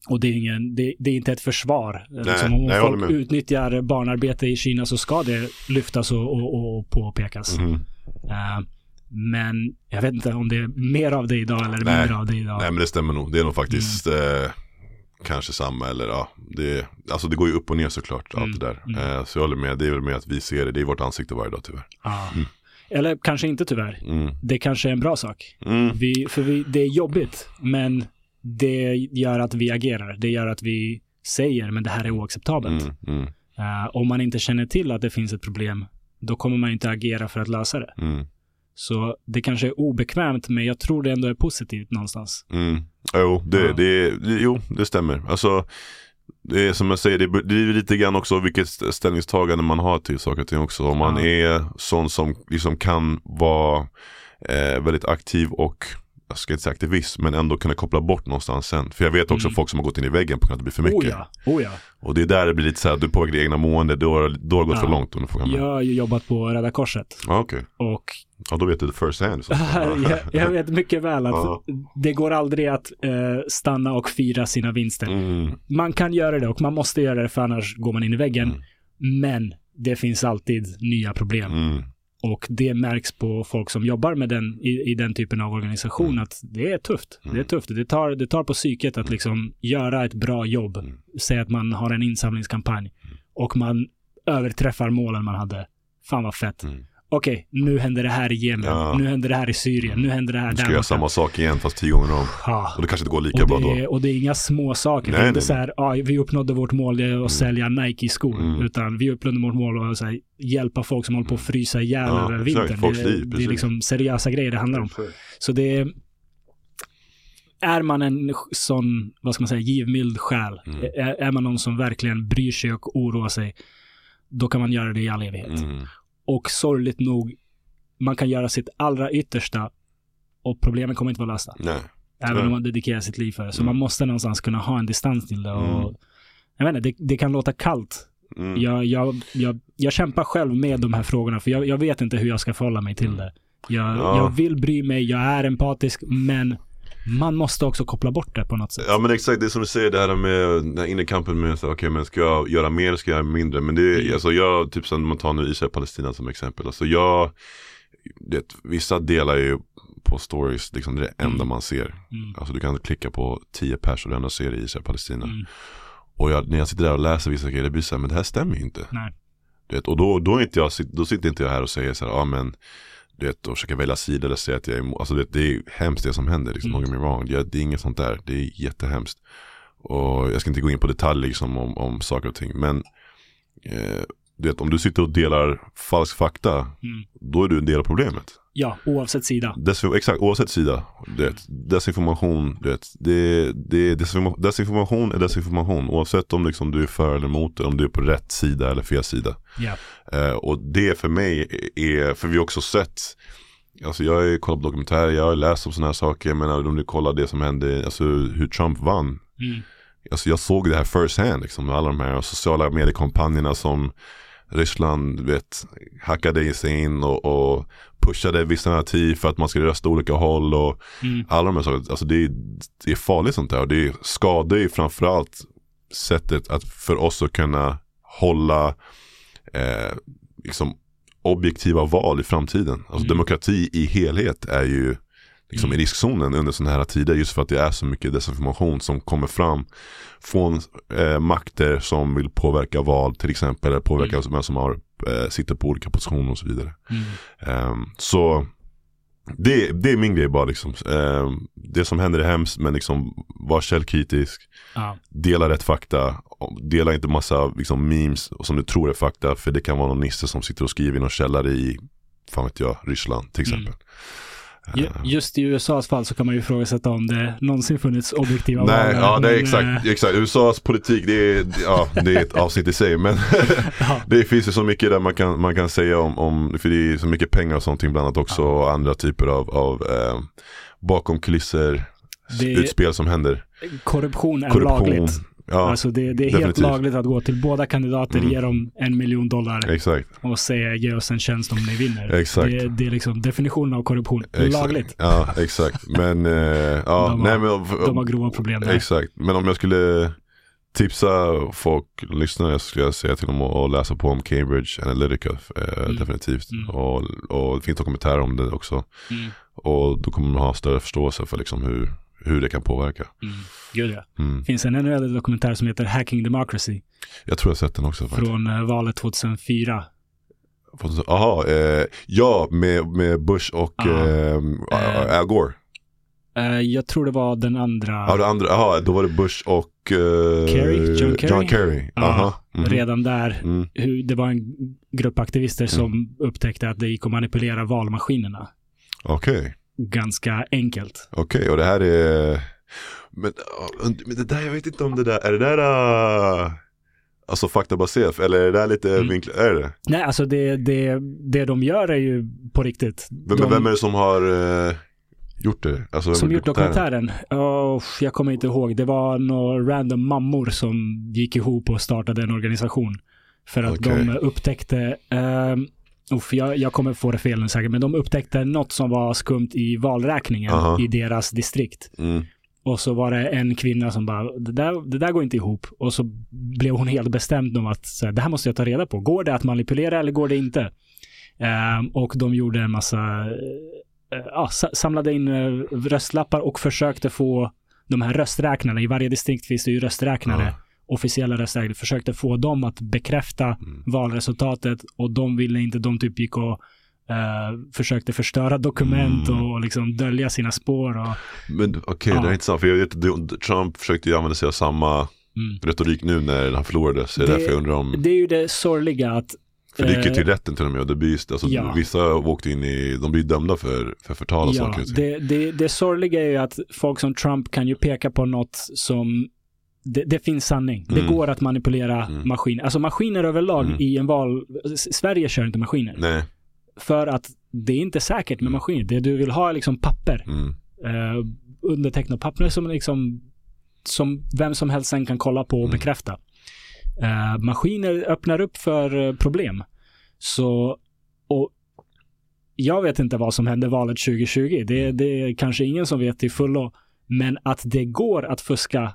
och det är, ingen, det, det är inte ett försvar. liksom, om nej, folk utnyttjar barnarbete i Kina så ska det lyftas och, och, och påpekas. Mhm. Ehm, men jag vet inte om det är mer av det idag eller Nej. mindre av det idag. Nej men det stämmer nog. Det är nog faktiskt Mm. eh, kanske samma eller ja. Det, alltså det går ju upp och ner såklart Mm, allt det där. mm. Eh, så jag håller med. Det är väl med att vi ser det. Det är vårt ansikte varje dag tyvärr. Ja. Eller kanske inte tyvärr. Mm. Det kanske är en bra sak. Mm. Vi, för vi, det är jobbigt, men det gör att vi agerar. Det gör att vi säger, men det här är oacceptabelt. Mm. Mm. Eh, om man inte känner till att det finns ett problem, då kommer man inte agera för att lösa det. Så det kanske är obekvämt, men jag tror det ändå är positivt någonstans. Mm. Jo, det, Ja. det, jo, det stämmer. Alltså, det är som jag säger, det blir lite grann också vilket ställningstagande man har till saker och ting också. Om man Ja. är sån som liksom kan vara eh, väldigt aktiv och jag ska inte säga aktivist, men ändå kunna koppla bort någonstans sen. För jag vet också Mm. folk som har gått in i väggen på grund av att det blir för mycket. Oh ja, oh ja. Och det är där det blir lite så här, du påverkar ditt egna mående, då, har- då har det gått Ja. för långt om du mig. Jag har ju jobbat på Röda Korset Ja, okej. och Ja, då vet du det first hand. Jag, jag vet mycket väl att det går aldrig att eh, stanna och fira sina vinster. Mm. Man kan göra det och man måste göra det för annars går man in i väggen. Mm. Men det finns alltid nya problem. Mm. Och det märks på folk som jobbar med den, i, i den typen av organisation Mm. att det är tufft. Mm. Det är tufft. Det tar, det tar på psyket att liksom göra ett bra jobb. Mm. Säg att man har en insamlingskampanj och man överträffar målen man hade. Fan vad fett. Mm. Okej, nu händer det här i Jemen. Ja. Nu händer det här i Syrien. Nu händer det här Du ska där göra samma sak igen fast tio gånger om. Ja. Och det kanske inte går lika Och bra det, då. är, och det är inga små saker. Nej, det är inte så här, ja, vi uppnådde vårt mål, det är att sälja Nike-skor. Mm. Utan vi uppnådde vårt mål att här, hjälpa folk som håller på att frysa ihjäl Ja, över vintern. Det, liv, det är liksom seriösa grejer det handlar om. Så det är, är man en sån, vad ska man säga, givmild själ, Mm. är, är man någon som verkligen bryr sig och oroar sig, då kan man göra det i all evighet. Mm. Och sorgligt nog, man kan göra sitt allra yttersta och problemen kommer inte vara lösta. Nej. Även om man dedikerar sitt liv för det. Så Mm. man måste någonstans kunna ha en distans till det. Och, Mm. Jag vet inte, det, det kan låta kallt. Mm. Jag, jag, jag, jag kämpar själv med de här frågorna, för jag, jag vet inte hur jag ska förhålla mig till det. Jag, Ja. jag vill bry mig, jag är empatisk, men man måste också koppla bort det på något sätt. Ja men exakt, det är som du säger det här med den här inre kampen med okej men ska jag göra mer, ska jag göra mindre? Men det är, Mm. alltså jag, typ som man tar nu Israel-Palestina som exempel. Alltså jag, det, vissa delar ju på stories, liksom det är det enda Mm. man ser. Mm. Alltså du kan klicka på 10 pers och du ändå ser Israel-Palestina. Mm. Och jag, när jag sitter där och läser vissa grejer, det blir så här, men det här stämmer ju inte. Nej. Du vet, och då, då, inte jag, då sitter inte jag här och säger så här, ja men du vet, och försöker välja sida eller säga att jag är emot. Alltså det, det är hemskt det som händer, liksom, Mm. don't get me wrong. Jag, det är inget sånt där, det är jättehemskt. Och jag ska inte gå in på detaljer liksom, om, om saker och ting, men eh, du vet, om du sitter och delar falsk fakta, Mm. då är du en del av problemet. Ja, oavsett sida. Desinf- exakt, oavsett sida. Du vet, desinformation, det, det, desinforma- desinformation är desinformation. Oavsett om liksom du är för eller emot, om du är på rätt sida eller fel sida. Ja. Eh, och det för mig är, för vi har också sett, alltså jag har kollat på dokumentärer, jag har läst om sådana här saker, men om du kollar det som hände, alltså hur Trump vann. Mm. Alltså jag såg det här first hand, liksom, alla de här sociala mediekampanjerna som Ryssland vet, hackade sig in och, och pushade vissa narrativ för att man ska rösta olika håll och Mm. alla de här sakerna. Alltså det är, det är farligt sånt där och det skadar ju framförallt sättet att för oss att kunna hålla eh, liksom objektiva val i framtiden. Alltså Mm. demokrati i helhet är ju liksom Mm. i riskzonen under sådana här tider just för att det är så mycket desinformation som kommer fram från eh, makter som vill påverka val till exempel eller påverka Mm. vem som har, eh, sitter på olika positioner och så vidare. Mm. Ehm, så det, det är min grej bara liksom. Ehm, det som händer är hemskt men liksom var källkritisk. Ja. Dela rätt fakta. Dela inte massa liksom, memes som du tror är fakta. För det kan vara någon nisse som sitter och skriver i någon källare i, fan vet jag, Ryssland till Mm. exempel. Ju- Just i USAs fall så kan man ju ifrågasätta om det någonsin funnits objektiva Nej, ja det är men, exakt, eh, exakt. USAs politik det är, ja, det är ett avsnitt i sig. Men Ja. det finns ju så mycket där man kan, man kan säga om, om, för det är så mycket pengar och sånt bland annat också. Och andra typer av, av eh, bakom kulisser Det- utspel som händer. Korruption är Korruption. lagligt. Ja, alltså det, det är helt definitivt. lagligt att gå till båda kandidater, Mm. ge dem en miljon dollar exakt. och säga ge oss en tjänst om ni vinner. Exakt. Det, det är liksom definitionen av korruption. exakt. Lagligt. Ja, exakt. Men, eh, ja, De har- nej men. De har grova problem där. Exakt, men om jag skulle tipsa folk, lyssnare, skulle jag säga till dem att läsa på om Cambridge Analytica. Eh, Mm. Definitivt. Mm. Och, och det finns dokumentärer om det också. Mm. Och då kommer man ha större förståelse för liksom hur, hur det kan påverka. Mm. Gud ja. Mm. finns en ännu äldre dokumentär som heter Hacking Democracy Jag tror jag sett den också. faktiskt. från eh, valet 2004. Jaha, eh, ja med, med Bush och Ja. eh, Eh. Al Gore. Eh, jag tror det var den andra. Ja, det andra, jaha, då var det Bush och eh, Kerry? John Kerry? John Kerry. Aha. mhm. Redan där, Mm. hur, det var en grupp aktivister som upptäckte att det gick att manipulera valmaskinerna. Okej. Ganska enkelt. Okej, och det här är... Men, ja, men det där, jag vet inte om det där, är det där... Uh, alltså faktabaserat, eller är det där lite Mm. vinklat? Är det Nej, alltså det, det, det de gör är ju på riktigt. vem, de, vem är det som har eh, gjort det? Alltså, som gjort dokumentären? Oh, jag kommer inte ihåg. Det var några random mammor som gick ihop och startade en organisation. För att Okej. de upptäckte, um, uff, jag, jag kommer få det fel nu säkert, men de upptäckte något som var skumt i valräkningen Aha. i deras distrikt. Mm. Och så var det en kvinna som bara, det där, det där går inte ihop. Och så blev hon helt bestämd om att så här, det här måste jag ta reda på. Går det att manipulera eller går det inte? Ehm, och de gjorde en massa, ja, sa- samlade in eh, röstlappar och försökte få de här rösträknarna, i varje distrikt finns det ju rösträknare. Officiella rösträknare, försökte få dem att bekräfta Mm. valresultatet och de ville inte, de typ gick och eh, försökte förstöra dokument Mm. och liksom dölja sina spår. Och, Men okej, Ja. det är intressant, för jag vet Trump försökte ju använda sig av samma mm. retorik nu när han förlorade. Så det är därför jag undrar om, Det är ju det sorgliga att för det gick ju eh, till rätten till och med och det blir alltså, ja. vissa åkte in i, de blir dömda för, för förtal och Ja, saker det, det, det sorgliga är ju att folk som Trump kan ju peka på något som det, det finns sanning. Det Mm. går att manipulera Mm. maskiner. Alltså maskiner överlag Mm. i en val... Sverige kör inte maskiner. Nej. För att det är inte säkert med Mm. maskiner. Det du vill ha är liksom papper. Mm. Uh, undertecknat papper som liksom som vem som helst sen kan kolla på och Mm. bekräfta. Eh, maskiner öppnar upp för eh, problem. Så, och jag vet inte vad som hände valet 2020. Det, det är kanske ingen som vet till fullo. Men att det går att fuska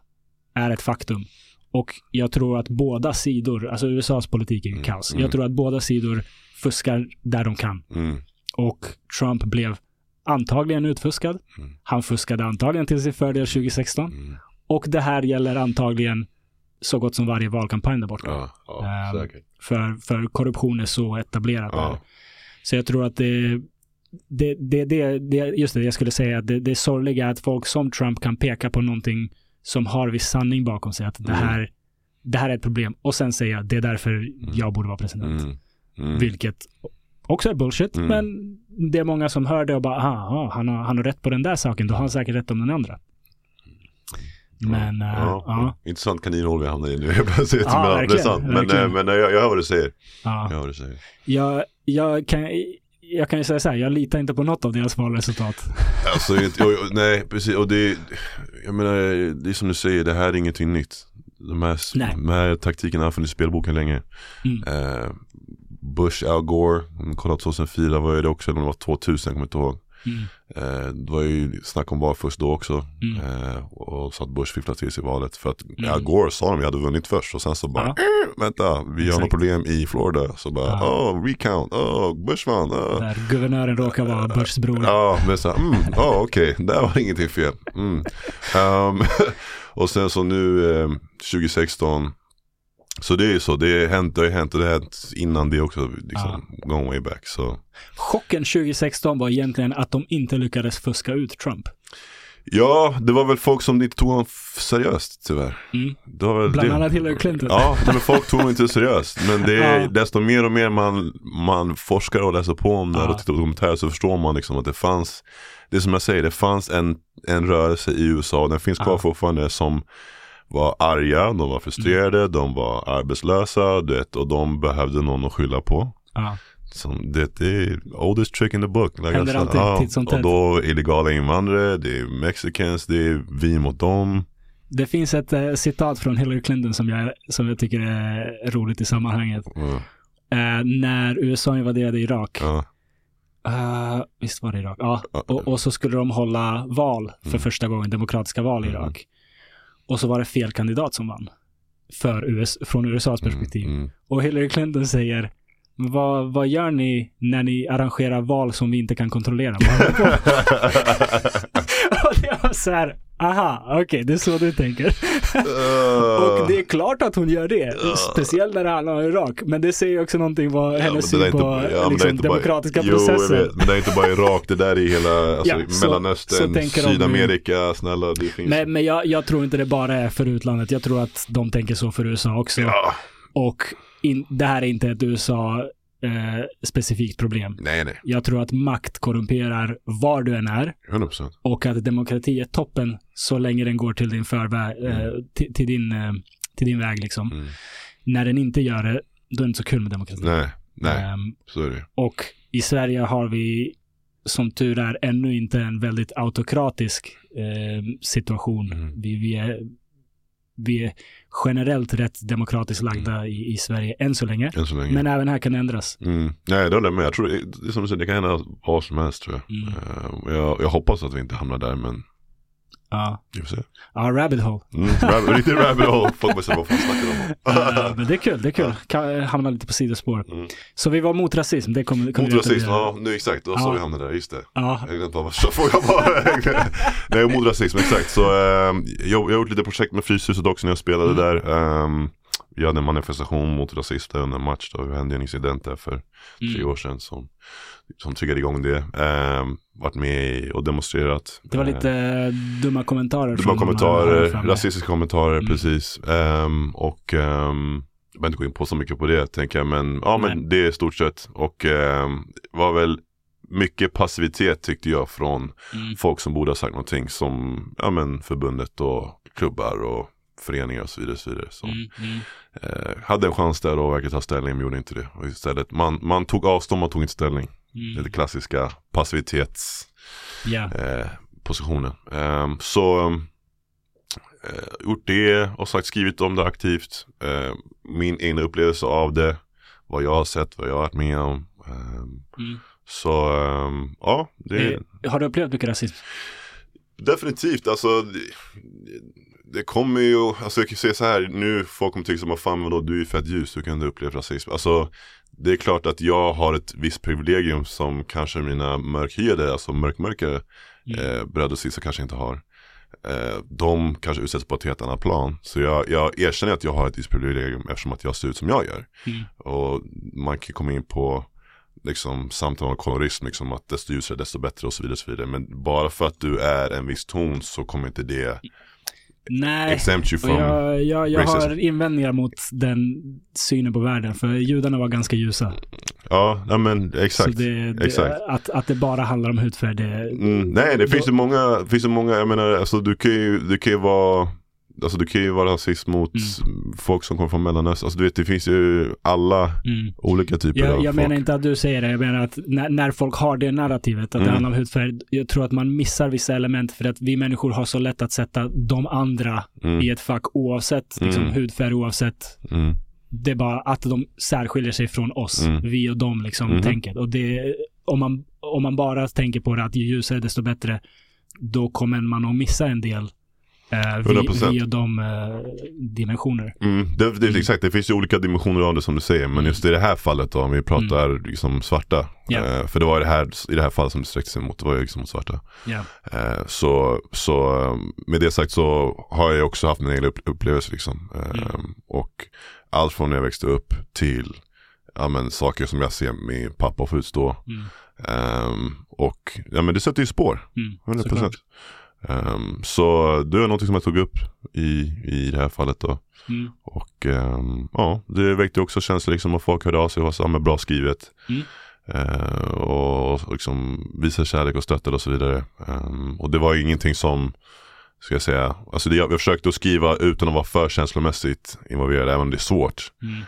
är ett faktum. Och jag tror att båda sidor, alltså USAs politik är ju Mm, kaos. mm. Jag tror att båda sidor fuskar där de kan. Mm. Och Trump blev antagligen utfuskad. Mm. Han fuskade antagligen till sin fördel 2016. Mm. Och det här gäller antagligen så gott som varje valkampanj där borta. Ja, ja säkert. För, för korruption är så etablerat där. Ja. Så jag tror att det, det, det, det, det just det jag skulle säga, att det, det är sorgliga att folk som Trump kan peka på någonting som har viss sanning bakom sig. Att det, Mm. här, det här är ett problem. Och sen säga det är därför jag borde vara president. Mm. Mm. Vilket också är bullshit, Mm. men det är många som hör det och bara, aha, han har, han har rätt på den där saken, då har han säkert rätt om den andra. Men, äh, ja, ja, Intressant kaninhål vi hamnar i nu helt plötsligt. Ja, men, verkligen, sant. Men, verkligen. eh, men eh, jag, jag hör vad du säger. ja. Jag hör vad du säger. Jag, jag, kan, jag kan ju säga så här, jag litar inte på något av deras valresultat. Alltså, och, och, nej, precis. Och det, jag menar, det är som du säger, det här är ingenting nytt. De här, Nej. de här taktikerna har funnits i spelboken länge. Mm. Eh, Bush, Al Gore, kollar 2004 var det också, eller om det var 2000, jag kommer inte ihåg. Mm. Eh, det var ju snack om valfusk då också. Mm. Eh, och så att Bush fifflade till sig valet. För att Mm. Al Gore sa de vi hade vunnit först och sen så bara, eh, vänta, vi har något problem i Florida. Så bara, Ja. oh, recount, oh, Bush vann. Oh. Där guvernören råkar vara Bushs bror. Ja, men så mm, ja okej, där var ingenting fel. Ehm, och sen så nu eh, 2016, så det är ju så, det har hänt, det har hänt och det har hänt innan det också, liksom, going way back. Så. Chocken 2016 var egentligen att de inte lyckades fuska ut Trump. Ja, det var väl folk som inte tog honom seriöst tyvärr. Mm. Det var väl Bland det. annat Hillary Clinton. Ja, men folk tog honom inte seriöst. Men det är, Ja. desto mer och mer man, man forskar och läser på om det Ja. och tittar på dokumentärer så förstår man liksom att det fanns, det är som jag säger, det fanns en, en rörelse i USA, den finns kvar Ja. fortfarande som var arga, de var frustrerade, Mm. de var arbetslösa du vet, och de behövde någon att skylla på. Ja. Som det, det är oldest trick in the book. Like Händer alltid titt som och då illegala invandrare, det är mexicans, det är vi mot dem. Det finns ett eh, citat från Hillary Clinton som jag, som jag tycker är roligt i sammanhanget. Ja, Eh, när USA invaderade Irak. ja, Eh, visst var det Irak? Ja. ja. Och, och så skulle de hålla val för Mm. första gången, demokratiska val i Mm. Irak. Och så var det fel kandidat som vann. För US, från USAs perspektiv. Mm, mm. Och Hillary Clinton säger vad, vad gör ni när ni arrangerar val som vi inte kan kontrollera? Vad håller ni på med?" och det var så här, aha, okej, det är så du tänker. och det är klart att hon gör det. Speciellt när det handlar om Irak. Men det säger också någonting vad Ja, hennes där syn på ja, liksom, bara- demokratiska jo, jag processen. vet, men det är inte bara Irak, det där är hela alltså, Ja, så- så Mellanöstern, de- Sydamerika, snälla det finns. Men, men jag, jag tror inte det bara är för utlandet. Jag tror att de tänker så för USA också. ja, Och in, det här är inte ett USA-specifikt problem. nej nej, Jag tror att makt korrumperar var du än är 100%. och att demokrati är toppen så länge den går till din förväg, eh, till, till, din, eh, till din väg liksom. Mm. När den inte gör det, då är det inte så kul med demokrati. Nej, nej, Ehm, så är det. och i Sverige har vi som tur är ännu inte en väldigt autokratisk eh, situation. Mm. Vi, vi, är, vi är generellt rätt demokratiskt lagda Mm. i, i Sverige än så länge. Än så länge. Men även här kan det ändras. Mm. Nej, det håller jag med. Jag tror det, som du säger, det kan hända vad som helst tror jag. Mm. Eh, jag. Jag hoppas att vi inte hamnar där, men Ja, vi får se. ja rabbit hole. Mm, rab- riktigt rabbit hole. Folk säger vad fan snackar Eh, om? men det är kul, det är kul. Kan hamna lite på sidospår. Mm. Så vi var mot rasism, det kommer kommer Mot rasism, ja nu exakt, då Ja. så vi hamnade där, just det. Ja, Jag glömde bara vad frågan var. Nej, mot rasism, exakt. Så eh, jag, jag har gjort lite projekt med Fryshuset också när jag spelade Mm. där. Ehm, vi hade en manifestation mot rasism där under en match då. Det hände en incident där för tre mm. år sedan som, som triggade igång det. Um, varit med och demonstrerat. Det var lite Eh, eh, dumma kommentarer. Dumma kommentarer, rasistiska kommentarer, Mm. precis. Ehm, och um, jag behöver inte gå in på så mycket på det tänker jag, men ja men Nej. det är stort sett. Och um, var väl mycket passivitet tyckte jag från Mm. folk som borde ha sagt någonting som ja, men förbundet och klubbar och föreningar och så vidare. Och så vidare som, Mm. Mm. eh, hade en chans där och verkligen ta ställning men gjorde inte det. Och istället, man, man tog avstånd, man tog inte ställning. Mm. det klassiska passivitets Ja. eh. Ehm, så eh, gjort det och sagt skrivit om det aktivt. Eh, min egna upplevelse av det. Vad jag har sett, vad jag har varit med om. Ehm, Mm. så ehm, ja, det, Eh, Har du upplevt mycket rasism? Definitivt, alltså det, kommer ju, alltså jag kan säga så här, nu folk kommer tycka som, fan vadå, du är ju fett ljus, hur kan du uppleva rasism? Alltså det är klart att jag har ett visst privilegium som kanske mina mörkhyade, alltså mörkmörkare Mm. eh, bröder och systrar kanske inte har. Eh, de kanske utsätts på ett helt annat plan. Så jag, jag erkänner att jag har ett visst privilegium eftersom att jag ser ut som jag gör. Mm. Och man kan komma in på liksom samtal om kolorism, liksom att desto ljusare desto bättre och så vidare. Och så vidare. Men bara för att du är en viss ton så kommer inte det Nej, exempt you from jag, jag, jag har invändningar mot den synen på världen. För judarna var ganska ljusa. Ja, men exakt. Det, det, exakt. Att, att det bara handlar om hudfärg, det, Mm, nej, det Då- finns ju många, finns ju många, jag menar, alltså du kan ju, du kan ju vara Alltså du kan ju vara rasist mot Mm. folk som kommer från Mellanöstern. Alltså du vet, det finns ju alla mm. olika typer Jag, av jag folk. menar inte att du säger det, jag menar att när, när folk har det narrativet, att det Mm. handlar om hudfärg, jag tror att man missar vissa element för att vi människor har så lätt att sätta de andra Mm, i ett fack oavsett liksom, Mm. hudfärg, oavsett. mm, Det är bara att de särskiljer sig från oss, Mm. vi och dem liksom, Mhm. tänket. Och det, om man, om man bara tänker på det att ju ljusare desto bättre, då kommer man att missa en del eh, vi, 100%. vi och de eh, dimensioner. mm. Det, det, Mm. Exakt, det finns ju olika dimensioner av det som du säger. Men Mm. just i det här fallet då, om vi pratar liksom svarta. Eh, för det var det här, i det här fallet som det sträckte sig mot, det var ju liksom mot svarta. Eh, så, så eh, med det sagt så har jag också haft mina egna upp- upplevelser liksom. Mm. Och allt från när jag växte upp till ja, men, saker som jag ser min pappa få utstå. Mm. Ehm, och ja men det sätter ju spår, Mm. 100%. såklart. Ehm, så det var någonting som jag tog upp i, i det här fallet då. Mm. Och ehm, ja, det väckte också känslor liksom och folk hörde av sig och sa, men bra skrivet. Mm. Eh, och liksom visa kärlek och stöttade och så vidare. Ehm, och det var ingenting som, ska jag säga, alltså det, jag, jag försökte att skriva utan att vara för känslomässigt involverad, även om det är svårt. Mm.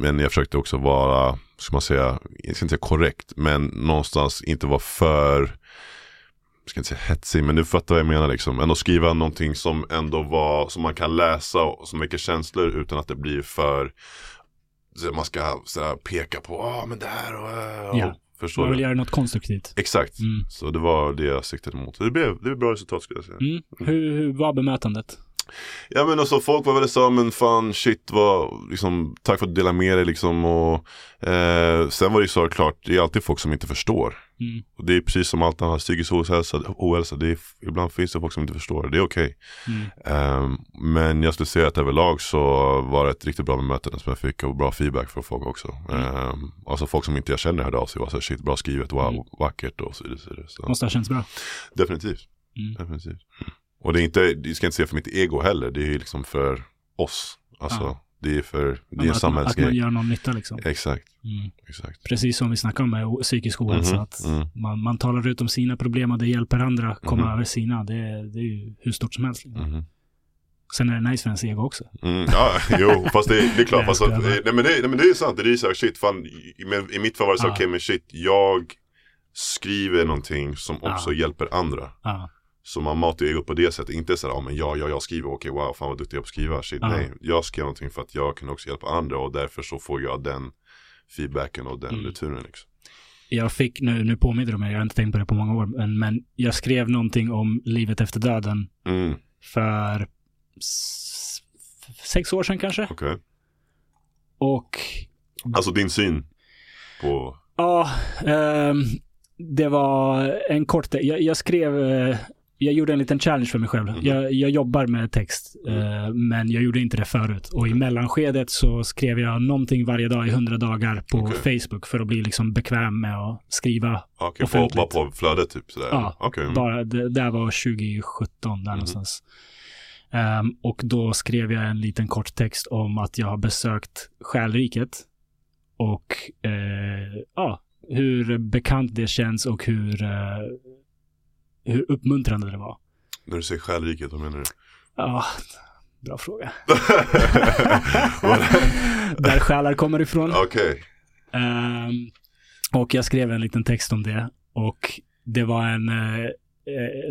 Men jag försökte också vara, ska man säga, jag ska inte säga korrekt, men någonstans inte vara för, ska inte säga hetsig, men du fattar vad jag menar liksom. Ändå skriva någonting som ändå var, som man kan läsa och som väcker känslor utan att det blir för, så man ska så här, peka på, ja ah, men det här och, och Ja. förstår Man vill du? göra något konstruktivt. Exakt, Mm. så det var det jag siktade mot. Det blev, det blev bra resultat skulle jag säga. Mm. Hur, hur var bemötandet? Ja men alltså folk var väldigt så, men fan shit vad, liksom, tack för att du delar med dig liksom och eh, sen var det ju så klart, det är alltid folk som inte förstår. Mm. Och det är precis som allt annat, psykisk ohälsa, ohälsa det är, ibland finns det folk som inte förstår, det är okej. Mm. Ehm, men jag skulle säga att överlag så var det ett riktigt bra bemötande som jag fick och bra feedback från folk också. Um, alltså folk som inte jag känner hörde av sig och var så här, shit bra skrivet, wow, Mm. vackert och så vidare. Så. Så, Måste ha känts bra. definitivt. Mm. definitivt. Och det är inte, det ska jag inte säga för mitt ego heller, det är liksom för oss. Alltså Ja. Det är för, det är en att, man, att man samhällsgrej. gör någon nytta liksom. Exakt, Mm. exakt. Precis som vi snackade om med psykisk ohälsa. Mhm, Att mm. man, man talar ut om sina problem och det hjälper andra komma Mhm. över sina. Det, det är ju hur stort som helst. Liksom. Mhm. Sen är det nice för ens ego också. Mm, ja, jo, fast det, det är klart. Fast, att, nej, men det, nej men det är sant, det är så här, shit, fan, i, men, i mitt fall var det så, Ja. okej men shit, jag skriver någonting som Ja. också hjälper andra. Ja. Så man matar ju ego på det sättet, inte så här, ja men ja, ja, jag skriver, okej wow, fan vad duktig jag är på att skriva, shit, Ja. nej. Jag skriver någonting för att jag kan också hjälpa andra och därför så får jag den feedbacken och den Mm. returen liksom. Jag fick, nu, nu påminner du mig, jag har inte tänkt på det på många år, men, men jag skrev någonting om livet efter döden Mm, för sex år sedan kanske. okej. Och Alltså din syn på, ja, ehm, det var en kort, jag, jag skrev, eh, jag gjorde en liten challenge för mig själv. Mhm. Jag, jag jobbar med text, Mm. eh, men jag gjorde inte det förut. Och i mellanskedet så skrev jag någonting varje dag i hundra dagar på Okej. Facebook för att bli liksom bekväm med att skriva. på, Offentligt. bara på flödet typ sådär? Ja, mm. Bara, det där var 2017 där Mhm. någonstans. Ehm, och då skrev jag en liten kort text om att jag har besökt Själriket. Och eh, ja, hur bekant det känns och hur, eh, hur uppmuntrande det var. När du säger själriket, vad menar du? Ja, bra fråga. Där själar kommer ifrån. Okej. Ehm, och jag skrev en liten text om det. Och det var en, eh,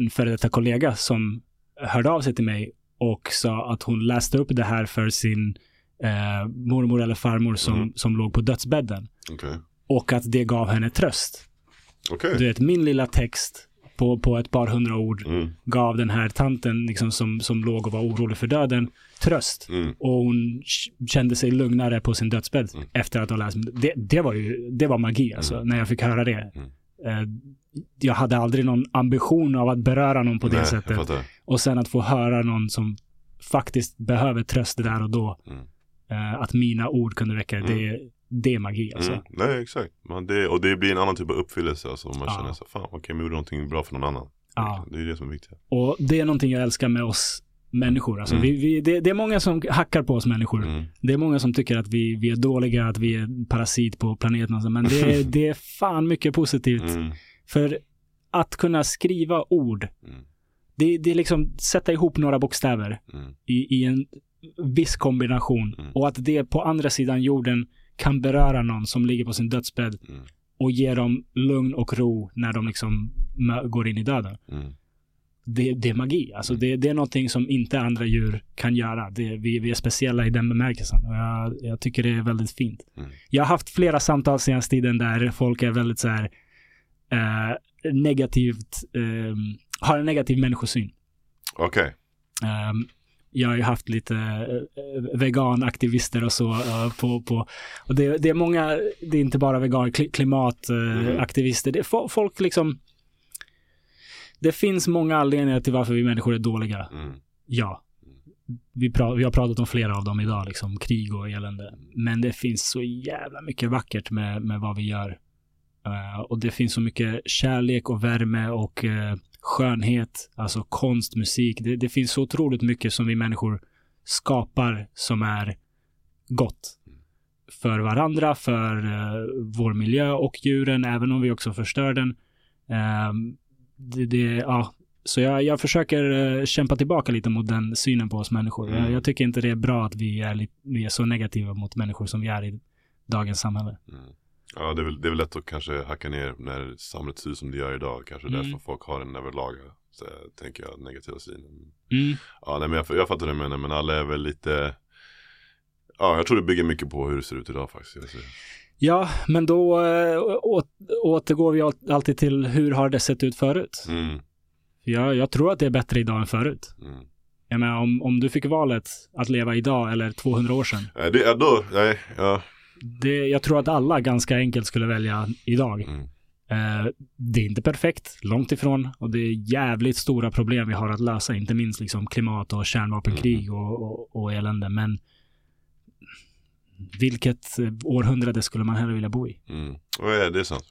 en före detta kollega som hörde av sig till mig och sa att hon läste upp det här för sin eh, mormor eller farmor som, Mhm. som låg på dödsbädden. Okej. Och att det gav henne tröst. Okej. Du vet, min lilla text på, på ett par hundra ord Mm, gav den här tanten liksom, som, som låg och var orolig för döden tröst. mm, Och hon kände sig lugnare på sin dödsbädd Mm. efter att ha läst. Det, det var ju det var magi alltså, Mm. när jag fick höra det. Mm. Eh, jag hade aldrig någon ambition av att beröra någon på det Nej, sättet. Och sen att få höra någon som faktiskt behöver tröst där och då. Mm. Eh, att mina ord kunde räcka. Det, det är magi alltså. Mm. Nej, exakt. Man, det, och det blir en annan typ av uppfyllelse. Alltså, man Ja. känner så fan okej, men jag gjorde någonting bra för någon annan. Ja. Det är det som är viktigt. Och det är någonting jag älskar med oss människor. Alltså, Mm. vi, vi, det, det är många som hackar på oss människor. Mm. Det är många som tycker att vi, vi är dåliga, att vi är parasit på planeten. och så, Men det, är- det är fan mycket positivt. Mm. För att kunna skriva ord, Mm. det, det är liksom sätta ihop några bokstäver Mm. i, i en viss kombination. Mm. Och att det på andra sidan jorden kan beröra någon som ligger på sin dödsbädd Mm. och ge dem lugn och ro när de liksom går in i döden. Mm. Det, det är magi. Alltså det, det är någonting som inte andra djur kan göra. Det, vi, vi är speciella i den bemärkelsen. Och jag, jag tycker det är väldigt fint. Mm. Jag har haft flera samtal senaste tiden där folk är väldigt så här eh, negativt, eh, har en negativ människosyn. Okej. Ehm, jag har ju haft lite eh, veganaktivister och så eh, på, på och det, det är många, det är inte bara vegan, kli, klimataktivister, det är fo- folk liksom det finns många anledningar till varför vi människor är dåliga. Mm. Ja. Vi, pra, vi har pratat om flera av dem idag, liksom krig och elände. Men det finns så jävla mycket vackert med, med vad vi gör. Eh, och det finns så mycket kärlek och värme och uh, skönhet, alltså konst, musik. Det, det finns så otroligt mycket som vi människor skapar som är gott. För varandra, för uh, vår miljö och djuren, även om vi också förstör den. Um, det, det, ja, så jag, jag försöker uh, kämpa tillbaka lite mot den synen på oss människor. Mm. Jag, jag, tycker inte det är bra att vi är, vi är så negativa mot människor som vi är i dagens samhälle. Mm. Ja, det är, väl, det är väl lätt att kanske hacka ner när samhället ser ut som det gör idag. Kanske mm. därför folk har en överlag, så, tänker jag, negativa synen. Mm. Ja, nej, men jag, jag fattar det du menar, men alla är väl lite Ja, jag tror det bygger mycket på hur det ser ut idag faktiskt. Ja, men då äh, återgår vi alltid till hur har det sett ut förut? Mm. Jag, jag tror att det är bättre idag än förut. Mm. Jag menar, om, om du fick valet att leva idag eller 200 år sedan. Nej, det då, nej, ja. Det, jag tror att alla ganska enkelt skulle välja idag. Mm. Eh, det är inte perfekt, långt ifrån. Och det är jävligt stora problem vi har att lösa, inte minst liksom klimat och kärnvapenkrig mm. och, och, och elände. Men vilket århundrade skulle man hellre vilja bo i? Mm. Ja, det är sant.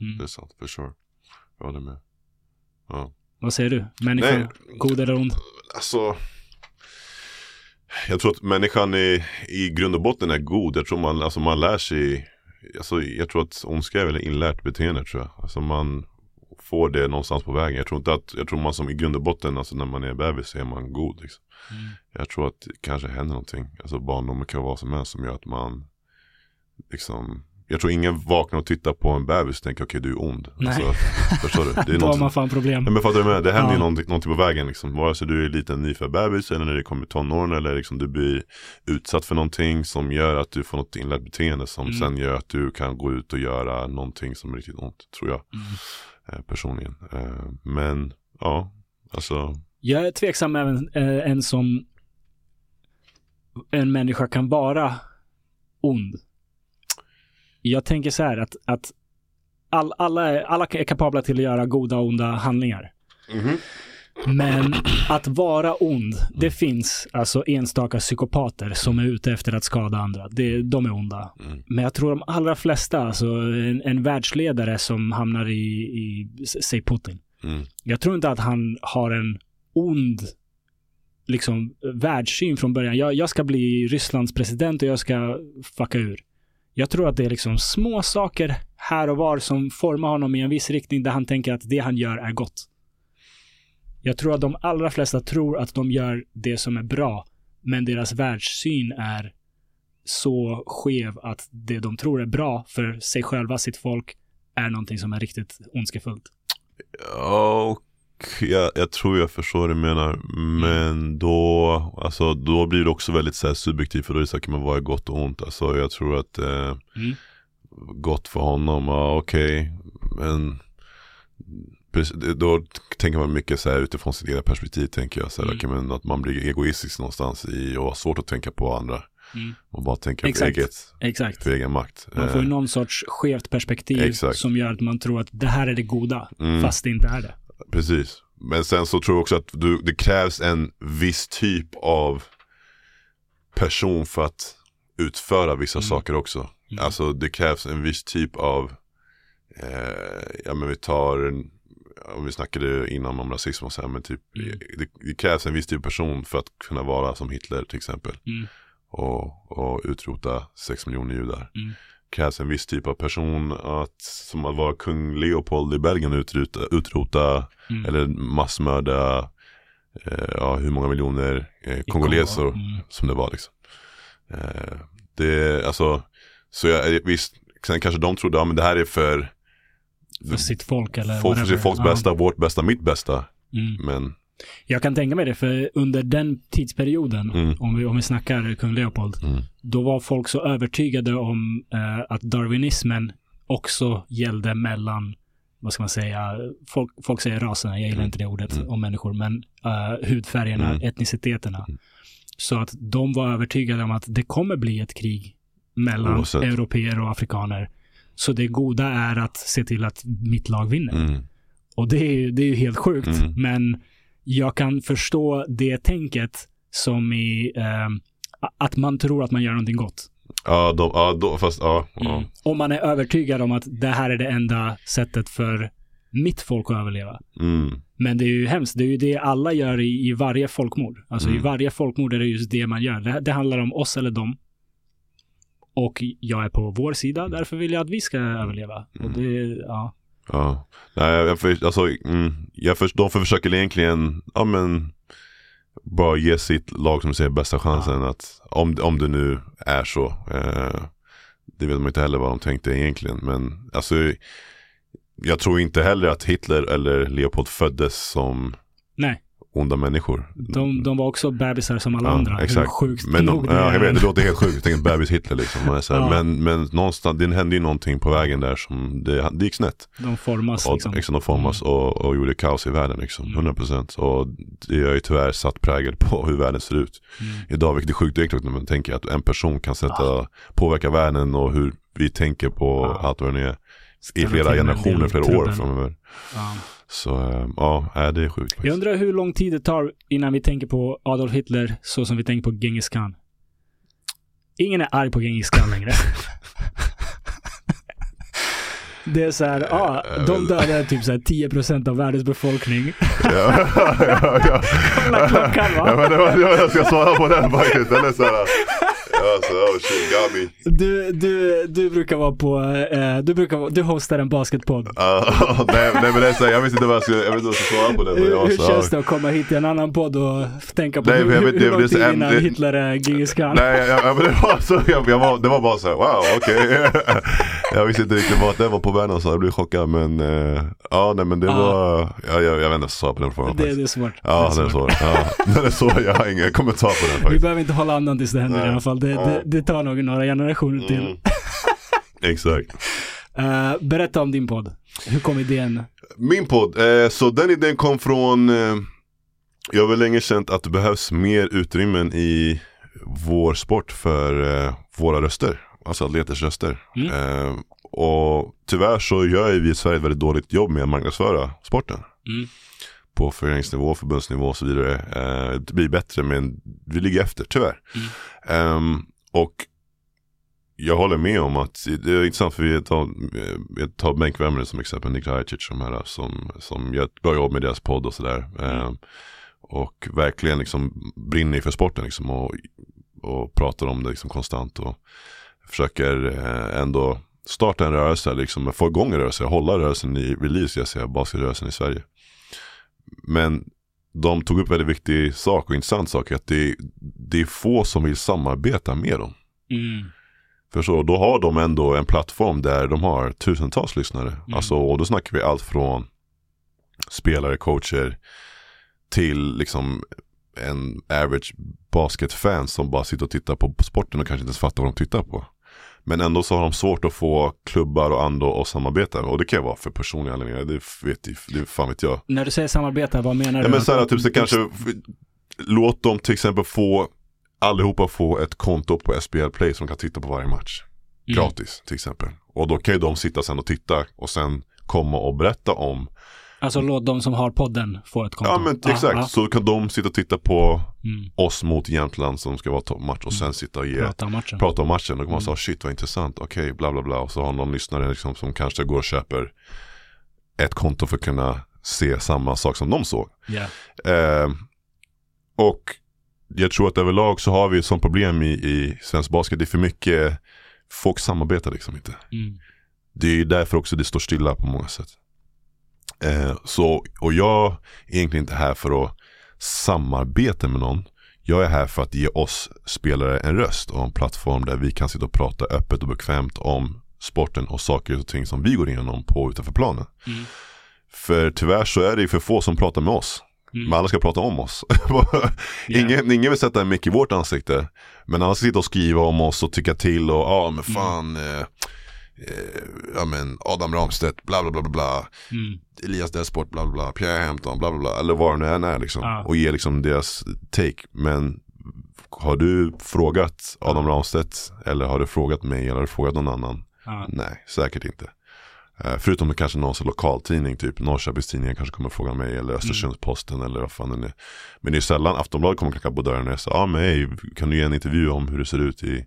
Mm. Det är sant, för sure. Jag håller med. Ja. Vad säger du? Människa, god eller ond? Alltså, jag tror att människan i, i grund och botten är god. Jag tror man, alltså man lär sig, alltså jag tror att ondska är väl inlärt beteende tror jag. Alltså man får det någonstans på vägen. Jag tror inte att, jag tror man som i grund och botten, alltså när man är bebis så är man god liksom. Mm. Jag tror att det kanske händer någonting, alltså barndomen kan vara vad som helst som gör att man liksom jag tror ingen vaknar och tittar på en bebis och tänker okej okay, du är ond. Nej. Alltså, förstår du? Det är Då har man fan problem. men fattar du med? Det händer ja. ju någonting, någonting på vägen liksom. Vare sig du är en liten nyfödd bebis eller när det kommer tonåren eller liksom du blir utsatt för någonting som gör att du får något inlärt beteende som mm. sen gör att du kan gå ut och göra någonting som är riktigt ont, tror jag. Mm. Eh, personligen. Eh, men ja, alltså. Jag är tveksam även eh, en som en människa kan vara ond. Jag tänker så här att, att all, alla, är, alla är kapabla till att göra goda och onda handlingar. Mm -hmm. Men att vara ond, det finns alltså enstaka psykopater som är ute efter att skada andra. Det, de är onda. Mm. Men jag tror de allra flesta, alltså en, en världsledare som hamnar i, i säg Putin. Mm. Jag tror inte att han har en ond liksom världssyn från början. Jag, jag ska bli Rysslands president och jag ska fucka ur. Jag tror att det är liksom små saker här och var som formar honom i en viss riktning där han tänker att det han gör är gott. Jag tror att de allra flesta tror att de gör det som är bra, men deras världssyn är så skev att det de tror är bra för sig själva, sitt folk, är någonting som är riktigt ondskefullt. Ja, jag, jag, tror jag förstår vad du menar. Men då, alltså, då blir det också väldigt så subjektivt för då är det så här, vad är gott och ont? Alltså, jag tror att eh, mm. gott för honom, ja okej. Okay, men då tänker man mycket så här utifrån sitt egna perspektiv tänker jag. Så här, mm. men att man blir egoistisk någonstans i och har svårt att tänka på andra. Mm. Och bara tänka Exakt. för, eget, Exakt. för egen makt. Man får eh. någon sorts skevt perspektiv Exakt. som gör att man tror att det här är det goda, mm. fast det inte är det. Precis. Men sen så tror jag också att du, det krävs en viss typ av person för att utföra vissa mm. saker också. Mm. Alltså det krävs en viss typ av, eh, ja men vi tar om vi snackade innan om rasism och så här, men typ mm. det, det, krävs en viss typ av person för att kunna vara som Hitler till exempel. Mm. Och, och utrota sex miljoner judar. Krävs en viss typ av person att, som att vara kung Leopold i Belgien utrota, utrota mm. eller massmörda eh, ja, hur många miljoner eh, kongoleser mm. som det var liksom. Eh, det, alltså, så jag, visst, sen kanske de trodde, ja men det här är för för sitt folk eller Folk för sitt folks bästa, vårt bästa, mitt bästa. Mm. Men jag kan tänka mig det, för under den tidsperioden, mm. om, vi, om vi snackar kung Leopold, mm. då var folk så övertygade om eh, att darwinismen också gällde mellan, vad ska man säga, folk, folk säger raserna, jag gillar mm. inte det ordet mm. om människor, men uh, hudfärgerna, mm. etniciteterna. Mm. Så att de var övertygade om att det kommer bli ett krig mellan Oavsett. europeer och afrikaner. Så det goda är att se till att mitt lag vinner. Och det är, det är ju helt sjukt, men jag kan förstå det tänket som i eh, att man tror att man gör någonting gott. Ja, de, ja då, fast ja. ja. Mm. Om man är övertygad om att det här är det enda sättet för mitt folk att överleva. Mm. Men det är ju hemskt. Det är ju det alla gör i, i varje folkmord. Alltså i Mm. varje folkmord är det just det man gör. Det, det handlar om oss eller dem. Och jag är på vår sida, därför vill jag att vi ska överleva. Och Mm. det, ja. Ja, nej, jag, för, alltså, mm, jag för, de försöker egentligen, ja men, bara ge sitt lag som säger bästa chansen att, om, om det nu är så, eh, det vet man inte heller vad de tänkte egentligen, men alltså, jag tror inte heller att Hitler eller Leopold föddes som Nej, onda människor. de, de var också bebisar som alla Ja, andra. exakt. Hur sjukt Men de, det ja, jag vet, det låter helt sjukt. Tänker bebis Hitler liksom. Ja. men, men någonstans, det hände ju någonting på vägen där som, det, det gick snett. De formas Och liksom. liksom de formas och, och gjorde kaos i världen liksom, Mm. 100% Och det har ju tyvärr satt prägel på hur världen ser ut Mm. idag, vilket är sjukt enkelt när man tänker att en person kan sätta, påverka världen och hur vi tänker på Ja. allt vad det är i flera generationer, flera år framöver. Så äh, ja, det är sjukt Jag faktiskt. undrar hur lång tid det tar innan vi tänker på Adolf Hitler så som vi tänker på Genghis Khan. Ingen är arg på Genghis Khan längre. Det är så här, ja, de dödade typ så här 10% av världens befolkning. ja, ja, ja. Kolla klockan va? Ja, men det var, det jag ska svara på den faktiskt. Den är såhär, ja, så, oh shit, got me. Du, du, du brukar vara på, eh, du brukar du hostar en basketpodd. Uh, nej, nej men det är så jag visste inte vad jag skulle, jag vet inte vad jag ska svara på det. Hur, jag hur känns det att komma hit till en annan podd och tänka på Nej, hur, jag vet hur, hur det lång tid innan det- Hitler är Genghis Khan? Nej, jag, jag, men det var så, jag, jag var, det var bara så här, wow, okej. jag visste inte riktigt vart det var på vägen så jag blev chockad. Men uh, ja, nej men det Ja. var, ja, jag, jag vet inte vad jag sa på den frågan det, det är svårt. Ja, den är så. Ja, den är så. Jag har ingen kommentar på den Vi faktiskt. behöver inte hålla andan tills det händer Nej. i alla fall. Det, det, tar nog några generationer till. Mm. Exakt. Eh, berätta om din podd. Hur kom idén? Min podd, eh, så den idén kom från, eh, jag har väl länge känt att det behövs mer utrymmen i vår sport för våra röster, alltså atleters röster. Mm. Och tyvärr så gör ju vi i Sverige ett väldigt dåligt jobb med att marknadsföra sporten. Mm. På föreningsnivå, förbundsnivå och så vidare. Eh, det blir bättre men vi ligger efter, tyvärr. Mm. Ehm, och jag håller med om att det är intressant för vi tar, jag tar bänkvärmare som exempel, Niklas Ajcic som, här, som, som gör ett bra jobb med deras podd och sådär. Ehm, och verkligen liksom brinner för sporten liksom och, och pratar om det liksom konstant och försöker eh, ändå starta en rörelse, liksom, få igång en rörelse, hålla rörelsen i release, jag säger basketrörelsen i Sverige. Men de tog upp väldigt viktig sak och intressant sak, att det, det är få som vill samarbeta med dem. Mm. För så, då har de ändå en plattform där de har tusentals lyssnare. Alltså, och då snackar vi allt från spelare, coacher till liksom en average basketfan som bara sitter och tittar på sporten och kanske inte ens fattar vad de tittar på. Men ändå så har de svårt att få klubbar och andra att samarbeta. Och det kan vara för personliga anledningar, det vet, det fan vet jag. När du säger samarbeta, vad menar Ja du? men så här, typ så kanske Låt dem till exempel få Allihopa få ett konto på SBL Play som kan titta på varje match Mm. Gratis till exempel Och då kan ju de sitta sen och titta och sen komma och berätta om Alltså låt de som har podden få ett konto. Ja men exakt, så kan de sitta och titta på Mm. oss mot Jämtland som ska vara toppmatch och sen sitta och ge Prata om matchen. prata om matchen. Då kan man Mm. säga shit vad intressant, okej bla bla bla. Och så har någon lyssnare liksom, som kanske går och köper ett konto för att kunna se samma sak som de såg. Ja. Eh, och jag tror att överlag så har vi ett sånt problem i, i svensk basket. Det är för mycket, folk samarbetar liksom inte. Mm. Det är därför också det står stilla på många sätt. Eh, så, och jag är egentligen inte här för att samarbeta med någon. Jag är här för att ge oss spelare en röst och en plattform där vi kan sitta och prata öppet och bekvämt om sporten och saker och ting som vi går igenom på utanför planen. Mm. För tyvärr så är det ju för få som pratar med oss. Mm. Men alla ska prata om oss. Ingen, ingen vill sätta en mick i vårt ansikte. Men alla ska sitta och skriva om oss och tycka till och ja Mm. men fan. Eh, eh, ja men Adam Ramstedt, bla bla bla bla. Mm. Elias Desport, bla bla bla. Pierre Hampton, bla bla bla. Eller vad det nu än är liksom. Ja. Och ge liksom deras take. Men har du frågat Adam Ramstedt? Eller har du frågat mig? Eller har du frågat någon annan? Ja. Nej, säkert inte. Eh, förutom kanske någon lokaltidning, typ Norrköpingstidningen kanske kommer fråga mig eller Östersundsposten eller vad fan det är. Men det är sällan Aftonbladet kommer knacka på dörren och säga, ja men hej, kan du ge en intervju om hur det ser ut i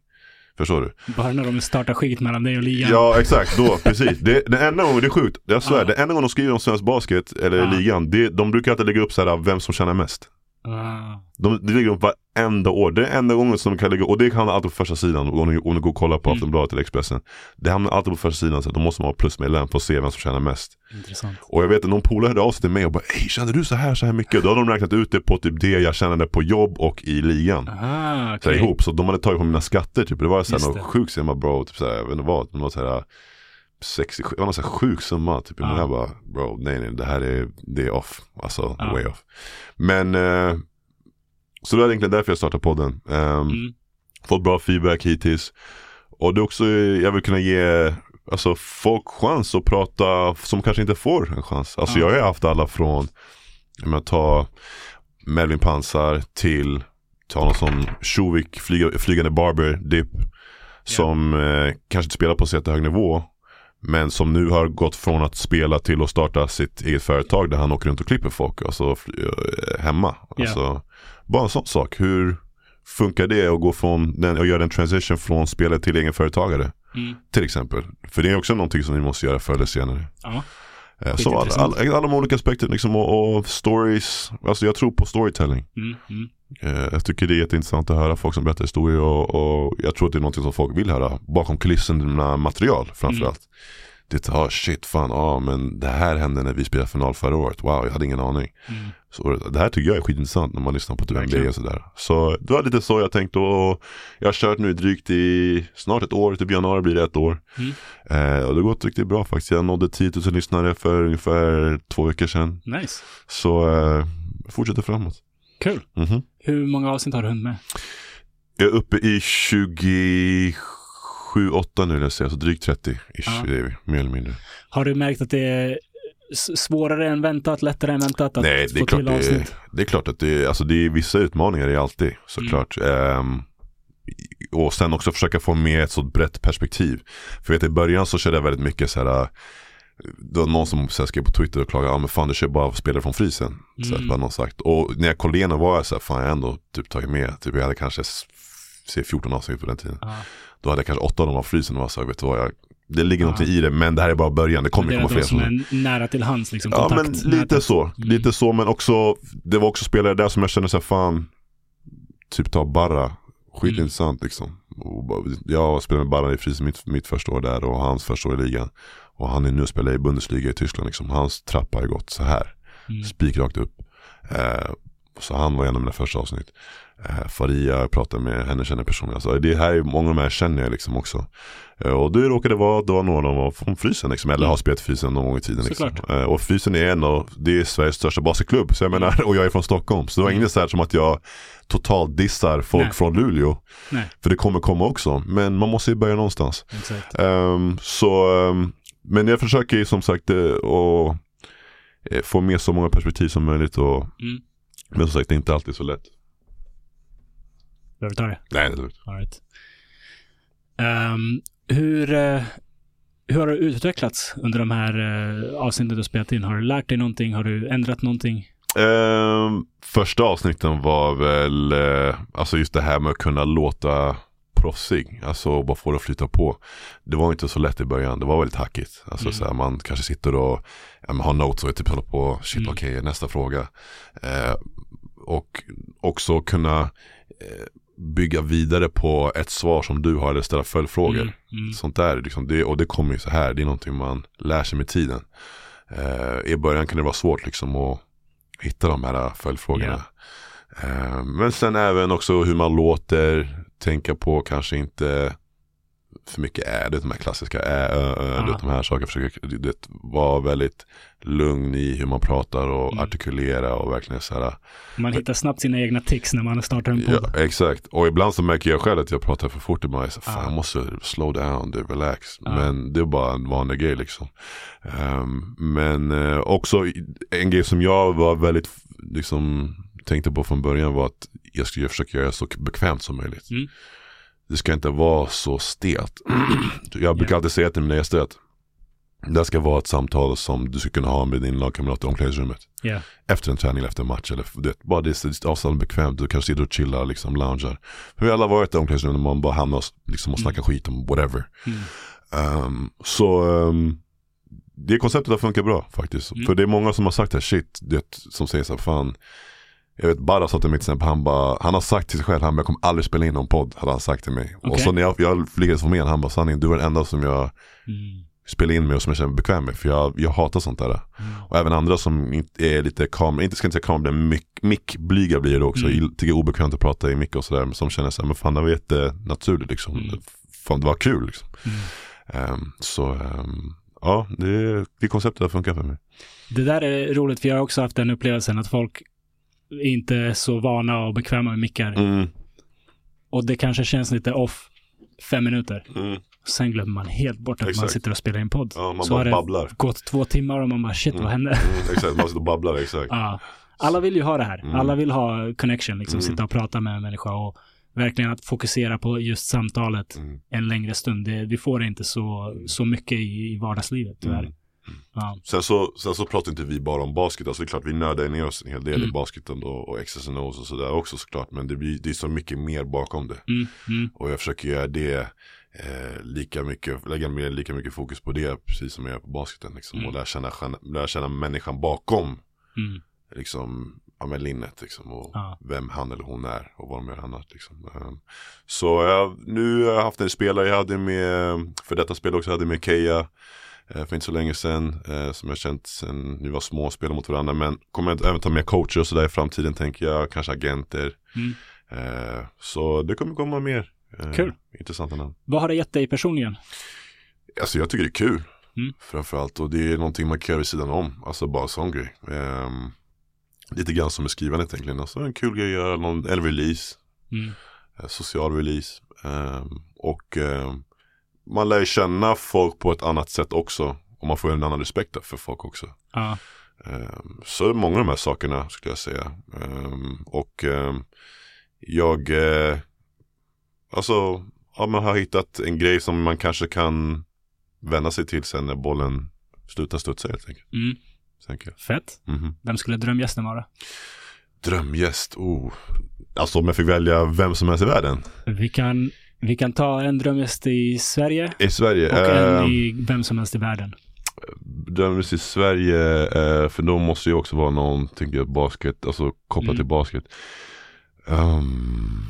Förstår du? Bara när de startar skit mellan dig och ligan. Ja exakt, då, precis. Det, den enda gången, det är sjukt, jag svär, Ja. det enda gången de skriver om svensk basket eller Ja. ligan, det, de brukar alltid lägga upp så här, vem som tjänar mest. Ah. De, det ligger upp varenda år. Det är enda gången som de kan lägga, och det hamnar alltid på första sidan om ni, om ni går och kollar på Mm. Aftonbladet eller Expressen. Det hamnar alltid på första sidan så då måste man ha plusmedlem för att se vem som tjänar mest. Intressant. Och jag vet att någon polare hörde av sig till mig och bara Ey, kände du så här så här mycket? Då hade de räknat ut det på typ det jag tjänade på jobb och i ligan. Ah, Så här, okej. ihop, så de hade tagit på mina skatter typ. Det var så här, det. någon sjuk summa bro, typ så här, jag vet inte vad, var så här 60, det var någon här sjuk summa typ. Ja. Men jag bara, bro nej nej det här är, det är off. Alltså Ja. way off. Men, eh, så det var egentligen därför jag startade podden. Ehm, Mm. Fått bra feedback hittills. Och det är också, jag vill kunna ge alltså, folk chans att prata som kanske inte får en chans. Alltså Ja. jag har haft alla från, jag menar, ta Melvin Pansar till, ta någon som Sjovik, flyga, flygande barber, Dip. Som eh, kanske inte spelar på så jättehög nivå. Men som nu har gått från att spela till att starta sitt eget företag där han åker runt och klipper folk. Alltså eh, hemma. Alltså, bara en sån sak. Hur funkar det att gå från den, och göra en transition från spelare till egen företagare? Mm. Till exempel. För det är också någonting som ni måste göra förr eller senare. Ja. Eh, Så alla, alla, alla de olika aspekter liksom, och, och stories. Alltså jag tror på storytelling. Mm. Mm. Eh, Jag tycker det är jätteintressant att höra folk som berättar historier och, och jag tror att det är någonting som folk vill höra. Bakom kulisserna material framförallt. Det är, ah shit, fan, ja men det här hände när vi spelade final förra året. Wow, jag hade ingen aning. Mm. Så det här tycker jag är skitintressant när man lyssnar på typ. NBA och sådär. Så det var lite så jag tänkte och jag har kört nu drygt i snart ett år, typ januari blir det ett år. Mm. Eh, och det har gått riktigt bra faktiskt. Jag nådde 10 000 lyssnare för ungefär två veckor sedan. Nice. Så eh, fortsätter framåt. Kul. Mhm. Hur många avsnitt har du hunnit med? Jag är uppe i 27, 8 nu jag säga, så drygt 30 ish, Ja. det är vi, mer eller mindre. Har du märkt att det är svårare än väntat, lättare än väntat att Nej, det är, få klart till det, är, avsnitt? det är klart att det är, alltså det är vissa utmaningar det är alltid såklart. Ehm, och sen också försöka få med ett så brett perspektiv. För vet, i början så körde jag väldigt mycket så här. Det var någon som så här, skrev på Twitter och klagade, ja men fan du kör bara spelare från frysen. Så här, Mm. någon sagt. Och när jag kollade igenom var jag så här, fan jag har ändå typ tagit med, typ jag hade kanske se 14 avsnitt på den tiden. Ja. Då hade jag kanske åtta av dem av frysen och var så här, vet du vad, jag, det ligger Ja. någonting i det men det här är bara början, det kommer det komma fler. som är nära till hands, liksom, Ja men kontakt. lite så, Mm. lite så men också Det var också spelare där som jag kände såhär fan Typ ta Barra Skitintressant liksom och Jag spelade med Barra i Fries mitt, mitt första år där och hans första år i ligan Och han är nu spelar i Bundesliga i Tyskland liksom. Hans trappa har gått så här. Mm. Spikrakt upp. Eh, Så han var en av mina första avsnitt. Eh, Faria, jag pratade med henne, känner personligen. Alltså, Det här är många av de här känner jag liksom också. Eh, Och det råkade vara, det var några av dem var från Frysen liksom, eller har spelat Frysen någon gång i tiden liksom. Eh, Och Frysen är en av, det är Sveriges största basketklubb. Så jag menar, och jag är från Stockholm. Så det var Mm. inget så här som att jag totalt dissar folk Nej. från Luleå. Nej, För det kommer komma också, men man måste ju börja någonstans. Ehm, så, ehm, men jag försöker ju som sagt eh, att eh, få med så många perspektiv som möjligt. Och, Mm. Men som sagt, det är inte alltid så lätt. Behöver vi ta det? Nej, det är lugnt. Right. Ehm, hur, eh, hur har du utvecklats under de här uh, avsnitten du har spelat in? Har du lärt dig någonting? Har du ändrat någonting? Ehm, första avsnitten var väl, eh, alltså just det här med att kunna låta proffsig, alltså bara få det att flyta på. Det var inte så lätt i början, det var väldigt hackigt. Alltså Mm. så här, man kanske sitter och ja, har notes och typ håller på, shit Mm. okej, nästa fråga. Eh, och också kunna eh, bygga vidare på ett svar som du har eller ställa följdfrågor. Mm, mm, Sånt där, liksom, det, och det kommer ju så här, det är någonting man lär sig med tiden. Eh, I början kan det vara svårt liksom att hitta de här följdfrågorna. Eh, men sen även också hur man låter, tänka på kanske inte för mycket är det de här klassiska ä, ö, ö, Ja. du vet, de här sakerna. Försöka du vet, vara väldigt lugn i hur man pratar och Mm. artikulera och verkligen så här. Man hittar snabbt sina egna tics när man startar en podd. Ja, exakt. Och ibland så märker jag själv att jag pratar för fort. Ibland är jag så, fan Ja. jag måste slow down, du, relax. Ja. Men det är bara en vanlig grej liksom. Ehm, men eh, också en grej som jag var väldigt, liksom, tänkte på från början var att jag skulle försöka göra så bekvämt som möjligt. Mm. Det ska inte vara så stelt. jag brukar Ja. alltid säga till mina gäster att Det ska vara ett samtal som du ska kunna ha med din lagkamrat i omklädningsrummet. Ja. Efter en träning eller efter en match. Eller, du vet, bara det är avstånd bekvämt. Du kanske sitter och chillar, liksom loungear. För vi har alla varit i omklädningsrummet när man bara hamnar och, liksom, och snackar skit om whatever. Mm. Um, så um, det konceptet har funkat bra faktiskt. Mm. För det är många som har sagt här, shit, det, som säger så här, fan. Jag vet Barra sa till mig till exempel, han, bara, han har sagt till sig själv, han bara, jag kommer aldrig spela in någon podd, hade han sagt till mig. Och Okej. så när jag, jag lyckades få med han bara, sanning, du är den enda som jag Mm. spelar in med och som jag känner mig bekväm med. För jag, jag hatar sånt där. Mm. Och även andra som är lite kamera, inte ska inte säga kamera, men mick- mickblyga blir det också. Mm. Jag tycker det är obekvämt att prata i mick och sådär. Men som känner här, men fan det var jättenaturligt liksom. Mm. Fan det var kul liksom. Ehm, så ehm, ja, det, det konceptet har funkat för mig. Det där är roligt, för jag har också haft den upplevelsen att folk inte är så vana och bekväma med mickar. Mm. Och det kanske känns lite off fem minuter. Mm. Sen glömmer man helt bort att man Exakt. sitter och spelar in podd. Ja, man så har bara det babblar. gått två timmar och man bara shit, Mm. vad hände? Mm, exakt, man sitter och babblar exakt. Ja. Alla vill ju ha det här. Mm. Alla vill ha connection, liksom Mm. sitta och prata med en människa och verkligen att fokusera på just samtalet en längre stund. Det, vi får det inte så, så mycket i, i vardagslivet tyvärr. Ja. Sen så, sen så pratar inte vi bara om basket, alltså det är klart vi nördar ner oss en hel del i Mm. basketen då, och X's och sådär också såklart. Men det, blir, det är så mycket mer bakom det. Mm, mm, Och jag försöker göra det eh, lika mycket, lägga mer, lika mycket fokus på det precis som jag gör på basketen. Liksom, Mm. Och lära känna, lära känna människan bakom mm. liksom, ja, med linnet liksom, och Ja. vem han eller hon är och vad de gör annat. Liksom. Um, så jag, nu har jag haft en spelare, jag hade med, för detta spel också, jag hade med Keja för inte så länge sedan, eh, som jag känt sen vi var små och spelade mot varandra. Men kommer jag även ta med coacher och sådär i framtiden tänker jag, kanske agenter. Mm. Eh, så det kommer komma mer. Eh, Kul. Intressanta namn. Vad har det gett dig personligen? Alltså jag tycker det är kul. Mm. Framförallt och det är någonting man kan göra vid sidan om. Alltså bara sån grej. Ehm, lite grann som med skrivandet egentligen. Alltså en kul grej att göra, någon, en release. Mm. eh, Social release. Ehm, och ehm, man lär ju känna folk på ett annat sätt också. Och man får en annan respekt för folk också. Ja. Ehm, så många av de här sakerna skulle jag säga. Ehm, och ehm, jag eh, alltså, ja, man har hittat en grej som man kanske kan vända sig till sen när bollen slutar studsa helt enkelt. Mm. Tänker jag. Fett. Mhm. Vem skulle drömgästen vara? Drömgäst, oh. Alltså om jag fick välja vem som helst i världen. Vi kan, vi kan ta en drömgäst i Sverige I Sverige. och en ehm, i vem som helst i världen. Drömgäst i Sverige, eh, för då måste ju också vara någon, tänker jag, basket, alltså kopplat Mm. till basket. Um,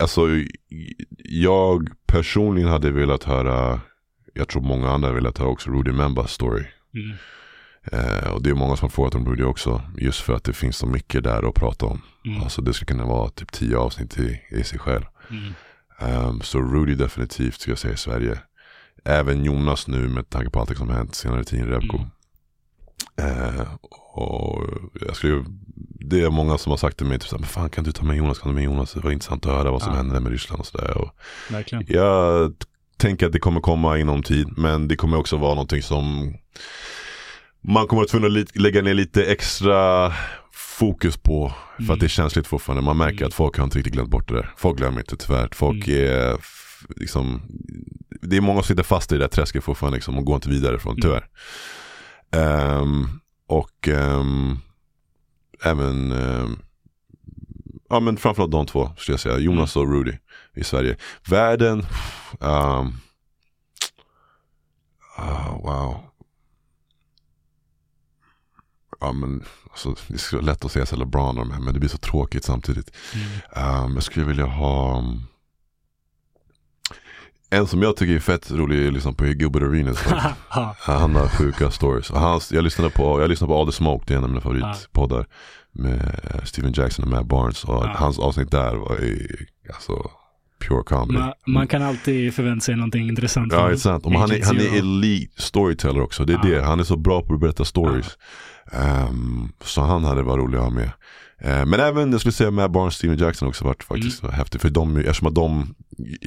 alltså, jag personligen hade velat höra, jag tror många andra velat höra också Rudy Membas story. Mm. Eh, och det är många som har frågat om Rudy också, just för att det finns så mycket där att prata om. Mm. Alltså det skulle kunna vara typ tio avsnitt i, i sig själv. Mm. Ehm, så Rudy definitivt ska jag säga i Sverige. Även Jonas nu med tanke på allt som hänt senare tid i Rebco. Mm. Eh, och jag skulle, det är många som har sagt till mig, typ, så här, men fan kan du ta med Jonas, kan du med Jonas? Det var intressant att höra vad som Ja. hände med Ryssland och sådär. Verkligen. Jag tänker att det kommer komma inom tid, men det kommer också vara någonting som man kommer att tvungen att lägga ner lite extra fokus på. För Mm. att det är känsligt fortfarande. Man märker Mm. att folk har inte riktigt glömt bort det där. Folk glömmer inte tyvärr. Folk Mm. är liksom, det är många som sitter fast i det där träsket fortfarande liksom, och går inte vidare från Mm. tyvärr. Ehm, och ehm, även, ehm, ja men framförallt de två skulle jag säga. Jonas och Rudy i Sverige. Världen, ah, wow. Ja men alltså, det är så lätt att säga så LeBron och de här, men det blir så tråkigt samtidigt. Mm. Ehm, jag skulle vilja ha um, en som jag tycker är fett rolig är liksom på Gilbert Arenas. Ha. Han har sjuka stories. Hans, jag, lyssnade på, jag lyssnade på All the Smoke, det är en av mina favoritpoddar. Med eh, Steven Jackson och Matt Barnes. Och hans avsnitt där var ju, alltså, pure comedy. man, man kan alltid förvänta sig någonting intressant. Ja, det är sant. Och han, är, han är elite storyteller också. Det är det. Han är så bra på att berätta stories. Ehm, så han hade varit rolig att ha med. Eh, men även, jag skulle säga med barn Steven Jackson också varit faktiskt Mm. häftigt. För de, eftersom att de,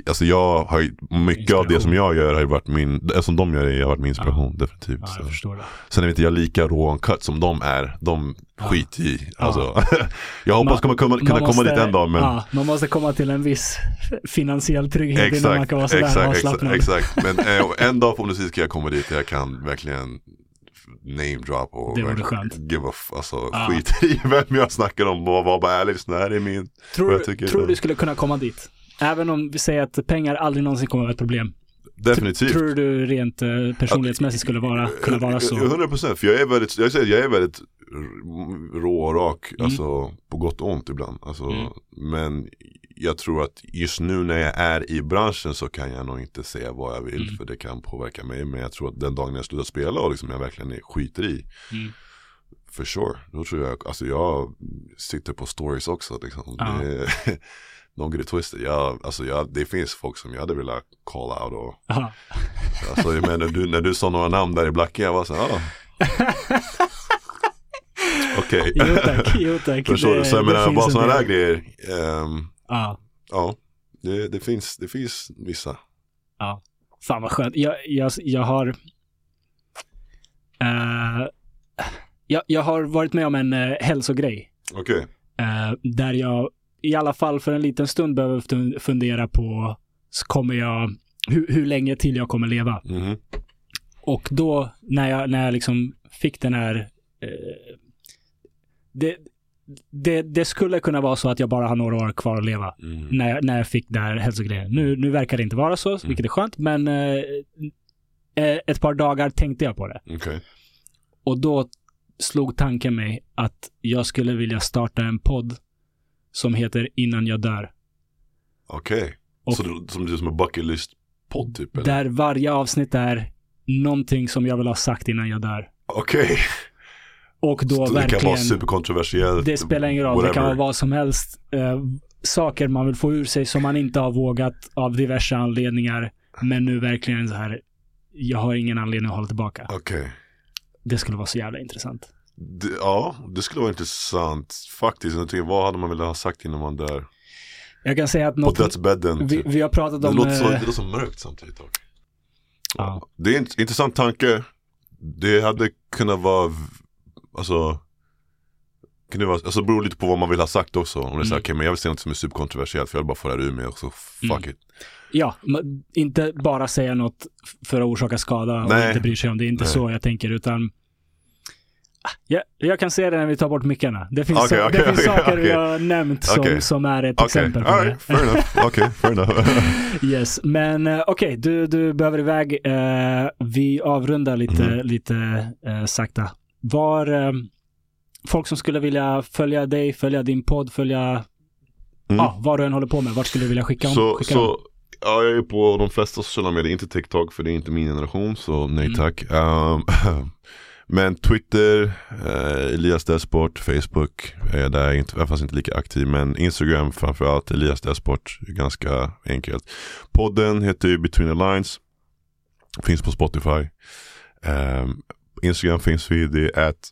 alltså jag har mycket av det som jag gör har ju varit min, det som de gör har varit min inspiration definitivt. Ja, så. jag förstår det. Sen är inte jag lika raw and cut som de är. De Ja. skiter i. Ja. Alltså, jag hoppas Man- komma, kunna Man komma dit en dag men ja, man måste komma till en viss finansiell trygghet innan man Exakt, kan vara sådär exakt, exakt, exakt. Men eh, en dag förhoppningsvis ska jag komma dit där jag kan verkligen name drop och Det verkligen skönt. give a f- alltså, Ja. skit i vem jag snackar om och vara bara ärlig. Så här är min. Tror, jag tycker tror det- du skulle kunna komma dit? Även om vi säger att pengar aldrig någonsin kommer att vara ett problem. Definitivt. Tror du rent eh, personlighetsmässigt skulle vara, kunna vara så? 100 procent, för jag är väldigt, jag säger, jag är väldigt rå och rak, Mm. alltså på gott och ont ibland. Alltså, Mm. Men jag tror att just nu när jag är i branschen så kan jag nog inte säga vad jag vill Mm. för det kan påverka mig. Men jag tror att den dagen jag slutar spela och liksom jag verkligen är- skiter i, Mm. för sure. Då tror jag, alltså jag sitter på stories också liksom. Ja. Det, Don't get it twisted. Jag, alltså jag, det finns folk som jag hade velat call out och. Alltså jag menar, när du, när du sa några namn där i Blacke, jag var så här, ah. Okej. Jo tack, jo tack. Förstår du? Så jag menar, bara sådana där grejer. ehm, Ja, ja, det, det, finns, det finns vissa. fan vad skönt. Jag, jag, jag har... eh, jag, jag har varit med om en uh, hälsogrej. Okej. eh, där jag i alla fall för en liten stund behöver fun- fundera på kommer jag, hur, hur länge till jag kommer leva. Mhm. Och då när jag, när jag liksom fick den här det, det, det skulle kunna vara så att jag bara har några år kvar att leva Mm. när, jag- när jag fick det här hälsogrejen. Nu, nu verkar det inte vara så, vilket är skönt, men eh, eh, ett par dagar tänkte jag på det. Okej. Och då slog tanken mig att jag skulle vilja starta en podd som heter Innan jag dör. Okej. Och- Så du, som du som en bucket list podd typ? Eller? Där varje avsnitt är någonting som jag vill ha sagt innan jag dör. Okej. Och då Det kan verkligen, vara superkontroversiellt. det spelar ingen roll, det kan vara whatever. vad som helst. Eh, saker man vill få ur sig som man inte har vågat av diverse anledningar. Men nu verkligen så här, jag har ingen anledning att hålla tillbaka. Okej. Det skulle vara så jävla intressant. Det- Ja, det skulle vara intressant faktiskt. Jag tycker, vad hade man velat ha sagt innan man dör? Jag kan säga att På något, dödsbädden. vi, Typ. vi har pratat Det om... låter, så, eh, det låter så mörkt samtidigt. dock. Ja. Det är en intressant tanke. Det hade kunnat vara, alltså, kan det vara, alltså det beror lite på vad man vill ha sagt också. Om det är Mm. okej men jag vill säga något som är superkontroversiellt för jag vill bara få det här ur mig och så fuck Mm. it. Ja, inte bara säga något för att orsaka skada och Nej. inte bry sig om. Det är inte Nej. så jag tänker, utan Ah, jag, jag kan se det när vi tar bort mickarna. Det finns, så, okej, det finns okej, saker vi har nämnt som, som är ett exempel på alright, fair enough. Okej, fair enough. det. Yes, men eh, okej, du, du behöver iväg. Eh, vi avrundar lite, Mhm. lite eh, sakta. Var eh, folk som skulle vilja följa dig, följa din podd, följa Mm. ja, vad du än håller på med, vart skulle du vilja skicka, om, Så, skicka dem? så ja, jag är på de flesta sociala medier, inte TikTok för det är inte min generation så nej Mm. tack. Um, men Twitter, eh, Elias Desport, Facebook är där, inte, fast inte lika aktiv. Men Instagram framförallt, Elias Desport, ganska enkelt. Podden heter ju Between the Lines, finns på Spotify. Um, Instagram finns vi, det är at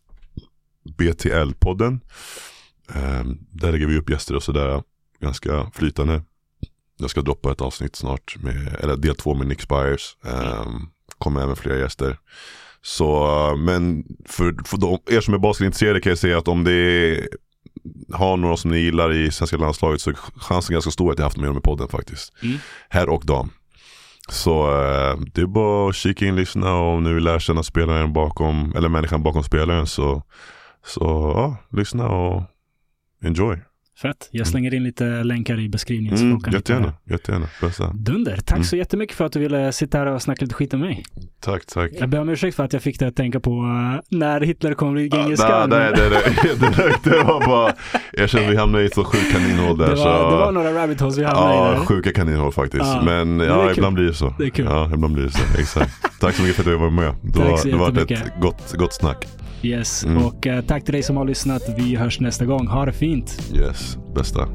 BTL-podden. Um, där lägger vi upp gäster och sådär, ganska flytande. Jag ska droppa ett avsnitt snart, med, eller del två med Nick Spires. Um, kommer även fler gäster. Så, men för, för de, er som är basketintresserade kan jag säga att om det har några som ni gillar i svenska landslaget så är chansen ganska stor att jag haft med dem i podden faktiskt. Mm. Herr och dam. Så eh, det är bara att kika in, lyssna och om ni vill lära känna spelaren bakom, eller människan bakom spelaren så, så ja, lyssna och enjoy. Fett. Jag slänger in lite länkar i beskrivningen. Mm, jättegärna, jättegärna. Dunder. Tack Mm. så jättemycket för att du ville sitta här och snacka lite skit om mig. Tack, tack. Jag ber om ursäkt för att jag fick dig att tänka på eh, när Hitler kommer bli Genghis Ja, khan. nej, nej, nej, det, det, det var bara, jag kände vi hamnade i ett så sjukt kaninhål där. det, var, så, det var några rabbit holes vi hamnade i Ja, sjuka kaninhål faktiskt. Ja, men ja, kul. ibland blir det så. Det är kul. Ja, ibland blir det så. Exakt. Tack så mycket för att du var med. Det Tack var, så det var ett gott, gott snack. Yes. Mm. Och eh, tack till dig som har lyssnat. Vi hörs nästa gång. Ha det fint. Yes, bästa.